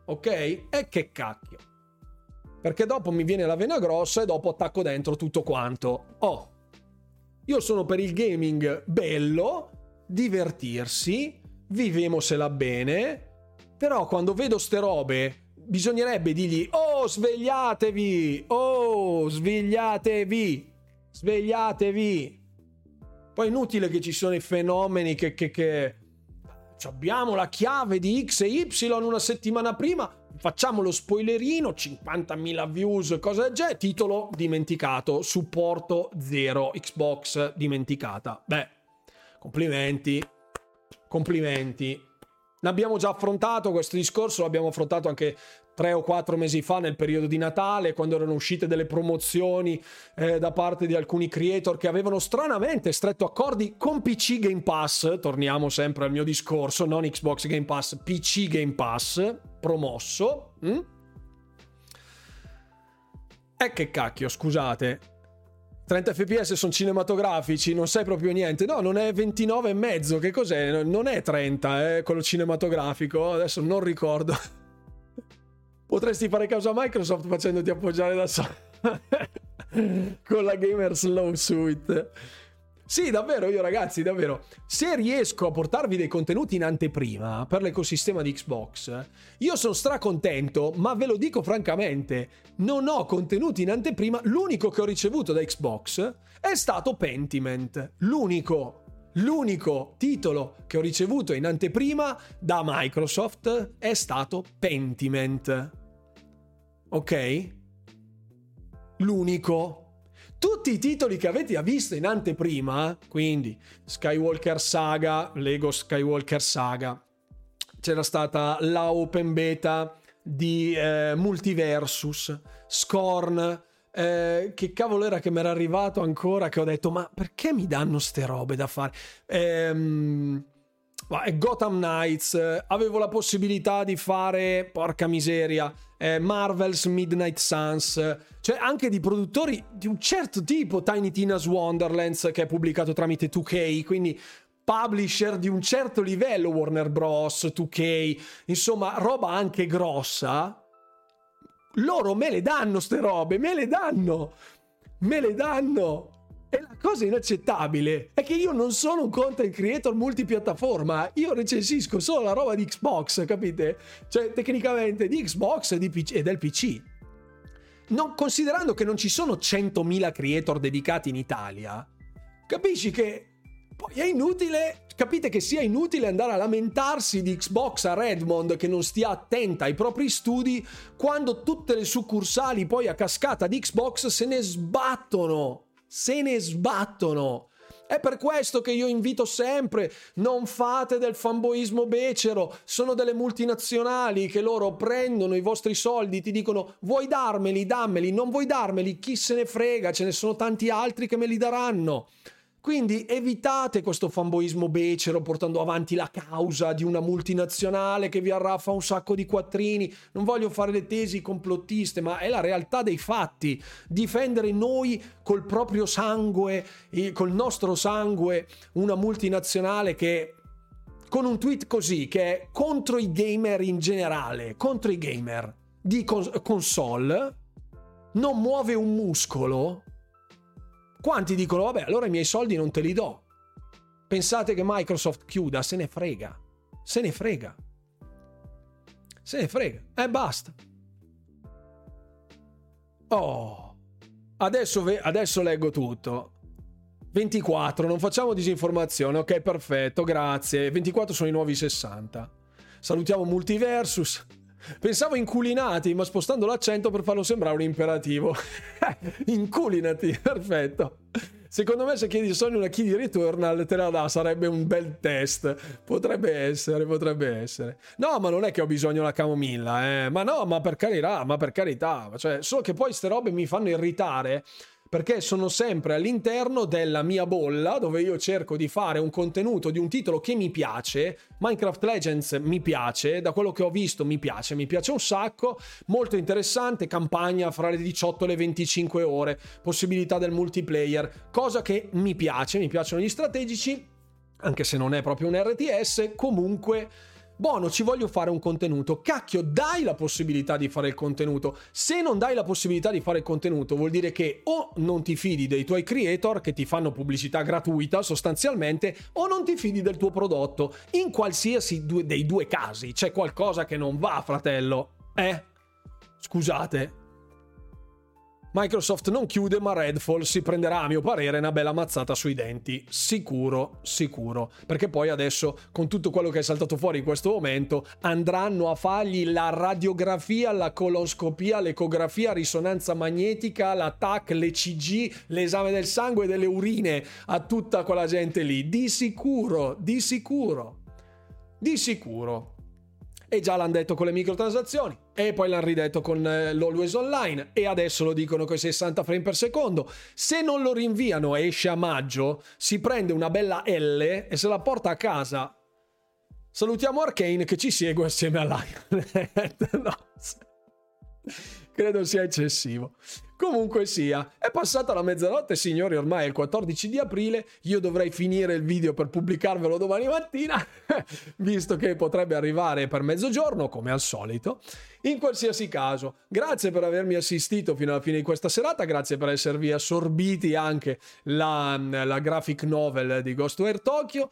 Ok? E che cacchio perché dopo mi viene la vena grossa e dopo attacco dentro tutto quanto. Oh, io sono per il gaming bello, divertirsi, vivemosela bene, però quando vedo ste robe bisognerebbe dirgli oh svegliatevi, oh svegliatevi, svegliatevi. Poi è inutile che ci sono i fenomeni che, che, che... abbiamo la chiave di X e Y una settimana prima facciamo lo spoilerino, 50.000 views, cosa genere, titolo dimenticato, supporto 0, Xbox dimenticata. Beh, complimenti, complimenti. L'abbiamo già affrontato questo discorso, l'abbiamo affrontato anche tre o quattro mesi fa nel periodo di Natale, quando erano uscite delle promozioni eh, da parte di alcuni creator che avevano stranamente stretto accordi con PC Game Pass. Torniamo sempre al mio discorso, non Xbox Game Pass, PC Game Pass promosso. Mm? E che cacchio, scusate. 30 fps sono cinematografici, non sai proprio niente. No, non è 29 e mezzo, che cos'è? Non è 30, è quello cinematografico. Adesso non ricordo. Potresti fare caso a Microsoft facendoti appoggiare da solo con la Gamer Slow Suite. Sì, davvero, io ragazzi, davvero, se riesco a portarvi dei contenuti in anteprima per l'ecosistema di Xbox, io sono stracontento, ma ve lo dico francamente, non ho contenuti in anteprima, l'unico che ho ricevuto da Xbox è stato Pentiment, l'unico L'unico titolo che ho ricevuto in anteprima da Microsoft è stato Pentiment. Ok? L'unico. Tutti i titoli che avete visto in anteprima, quindi Skywalker Saga, Lego Skywalker Saga, c'era stata la open beta di eh, Multiversus, Scorn, eh, che cavolo era che mi era arrivato ancora che ho detto ma perché mi danno ste robe da fare ehm, Gotham Knights avevo la possibilità di fare porca miseria eh, Marvel's Midnight Suns cioè anche di produttori di un certo tipo Tiny Tina's Wonderlands che è pubblicato tramite 2K quindi publisher di un certo livello Warner Bros 2K insomma roba anche grossa loro me le danno ste robe, me le danno, me le danno. E la cosa inaccettabile è che io non sono un content creator multipiattaforma, io recensisco solo la roba di Xbox, capite? Cioè, tecnicamente di Xbox e, di PC, e del PC. Non, considerando che non ci sono 100.000 creator dedicati in Italia, capisci che poi è inutile, capite che sia inutile andare a lamentarsi di Xbox a Redmond che non stia attenta ai propri studi quando tutte le succursali poi a cascata di Xbox se ne sbattono se ne sbattono. È per questo che io invito sempre, non fate del fanboismo becero, sono delle multinazionali che loro prendono i vostri soldi, ti dicono vuoi darmeli, dammeli, non vuoi darmeli, chi se ne frega, ce ne sono tanti altri che me li daranno. Quindi evitate questo fanboismo becero portando avanti la causa di una multinazionale che vi arraffa un sacco di quattrini. Non voglio fare le tesi complottiste, ma è la realtà dei fatti. Difendere noi col proprio sangue, col nostro sangue, una multinazionale che con un tweet così che è contro i gamer in generale, contro i gamer di console, non muove un muscolo quanti dicono, vabbè, allora i miei soldi non te li do. Pensate che Microsoft chiuda, se ne frega. Se ne frega. Se ne frega. E eh, basta. Oh. Adesso, adesso leggo tutto. 24, non facciamo disinformazione. Ok, perfetto, grazie. 24 sono i nuovi 60. Salutiamo Multiversus. Pensavo inculinati, ma spostando l'accento per farlo sembrare un imperativo. Inculinati, perfetto. Secondo me se chiedi Sony una key di Returnal te la dà, sarebbe un bel test. Potrebbe essere, potrebbe essere. No, ma non è che ho bisogno della camomilla, eh. Ma no, ma per carità, ma per carità. Cioè, solo che poi queste robe mi fanno irritare perché sono sempre all'interno della mia bolla dove io cerco di fare un contenuto di un titolo che mi piace. Minecraft Legends mi piace, da quello che ho visto mi piace, mi piace un sacco, molto interessante, campagna fra le 18 e le 25 ore, possibilità del multiplayer, cosa che mi piace, mi piacciono gli strategici, anche se non è proprio un RTS, comunque Bono, ci voglio fare un contenuto. Cacchio, dai la possibilità di fare il contenuto. Se non dai la possibilità di fare il contenuto, vuol dire che o non ti fidi dei tuoi creator che ti fanno pubblicità gratuita sostanzialmente, o non ti fidi del tuo prodotto. In qualsiasi due, dei due casi c'è qualcosa che non va, fratello. Eh? Scusate, Microsoft non chiude, ma Redfall si prenderà, a mio parere, una bella mazzata sui denti. Sicuro, sicuro. Perché poi adesso, con tutto quello che è saltato fuori in questo momento, andranno a fargli la radiografia, la coloscopia, l'ecografia, risonanza magnetica, la TAC, l'ECG, l'esame del sangue e delle urine a tutta quella gente lì. Di sicuro, di sicuro. Di sicuro e già l'hanno detto con le microtransazioni e poi l'hanno ridetto con eh, l'Always Online e adesso lo dicono con i 60 frame per secondo. Se non lo rinviano e esce a maggio, si prende una bella L e se la porta a casa. Salutiamo Arkane che ci segue assieme a Lionhead. no. Credo sia eccessivo. Comunque sia, è passata la mezzanotte, signori, ormai è il 14 di aprile, io dovrei finire il video per pubblicarvelo domani mattina, visto che potrebbe arrivare per mezzogiorno, come al solito. In qualsiasi caso, grazie per avermi assistito fino alla fine di questa serata, grazie per esservi assorbiti anche la, la graphic novel di Ghostware Tokyo.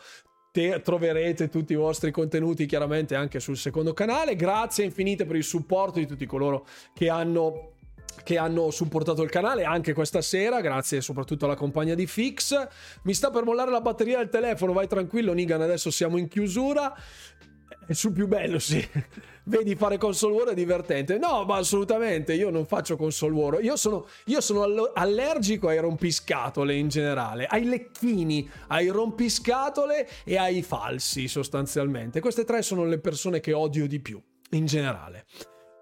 Te troverete tutti i vostri contenuti chiaramente anche sul secondo canale. Grazie infinite per il supporto di tutti coloro che hanno che hanno supportato il canale anche questa sera, grazie soprattutto alla compagnia di Fix. Mi sta per mollare la batteria del telefono, vai tranquillo Nigan, adesso siamo in chiusura. È sul più bello, sì. Vedi fare console war è divertente. No, ma assolutamente, io non faccio console war. Io sono, io sono allergico ai rompiscatole in generale, ai lecchini, ai rompiscatole e ai falsi sostanzialmente. Queste tre sono le persone che odio di più in generale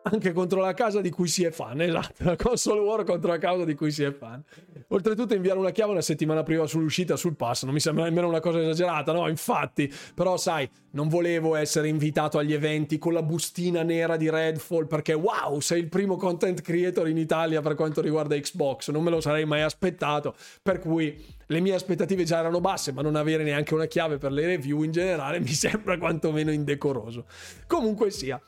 anche contro la casa di cui si è fan, esatto, la console war contro la casa di cui si è fan. Oltretutto inviare una chiave una settimana prima sull'uscita sul pass, non mi sembra nemmeno una cosa esagerata, no? Infatti, però sai, non volevo essere invitato agli eventi con la bustina nera di Redfall perché wow, sei il primo content creator in Italia per quanto riguarda Xbox, non me lo sarei mai aspettato, per cui le mie aspettative già erano basse, ma non avere neanche una chiave per le review in generale mi sembra quantomeno indecoroso. Comunque sia,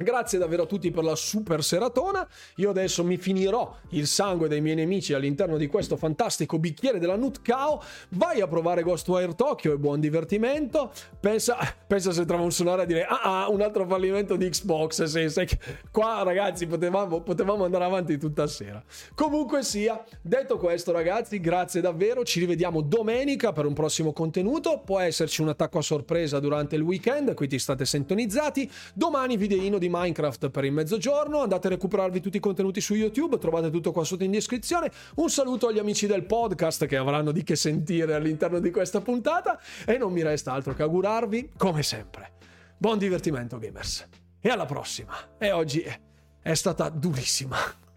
Grazie davvero a tutti per la super seratona. Io adesso mi finirò il sangue dei miei nemici all'interno di questo fantastico bicchiere della Nut Cow. Vai a provare Ghostwire Tokyo e buon divertimento. Pensa, pensa se trovo un suonare a dire: Ah, ah un altro fallimento di Xbox. Sì, sì. Qua, ragazzi, potevamo, potevamo andare avanti tutta sera. Comunque sia, detto questo, ragazzi, grazie davvero. Ci rivediamo domenica per un prossimo contenuto. Può esserci un attacco a sorpresa durante il weekend, qui ti state sintonizzati. Domani videino di Minecraft per il mezzogiorno. Andate a recuperarvi tutti i contenuti su YouTube, trovate tutto qua sotto in descrizione. Un saluto agli amici del podcast che avranno di che sentire all'interno di questa puntata e non mi resta altro che augurarvi, come sempre, buon divertimento gamers. E alla prossima. E oggi è stata durissima.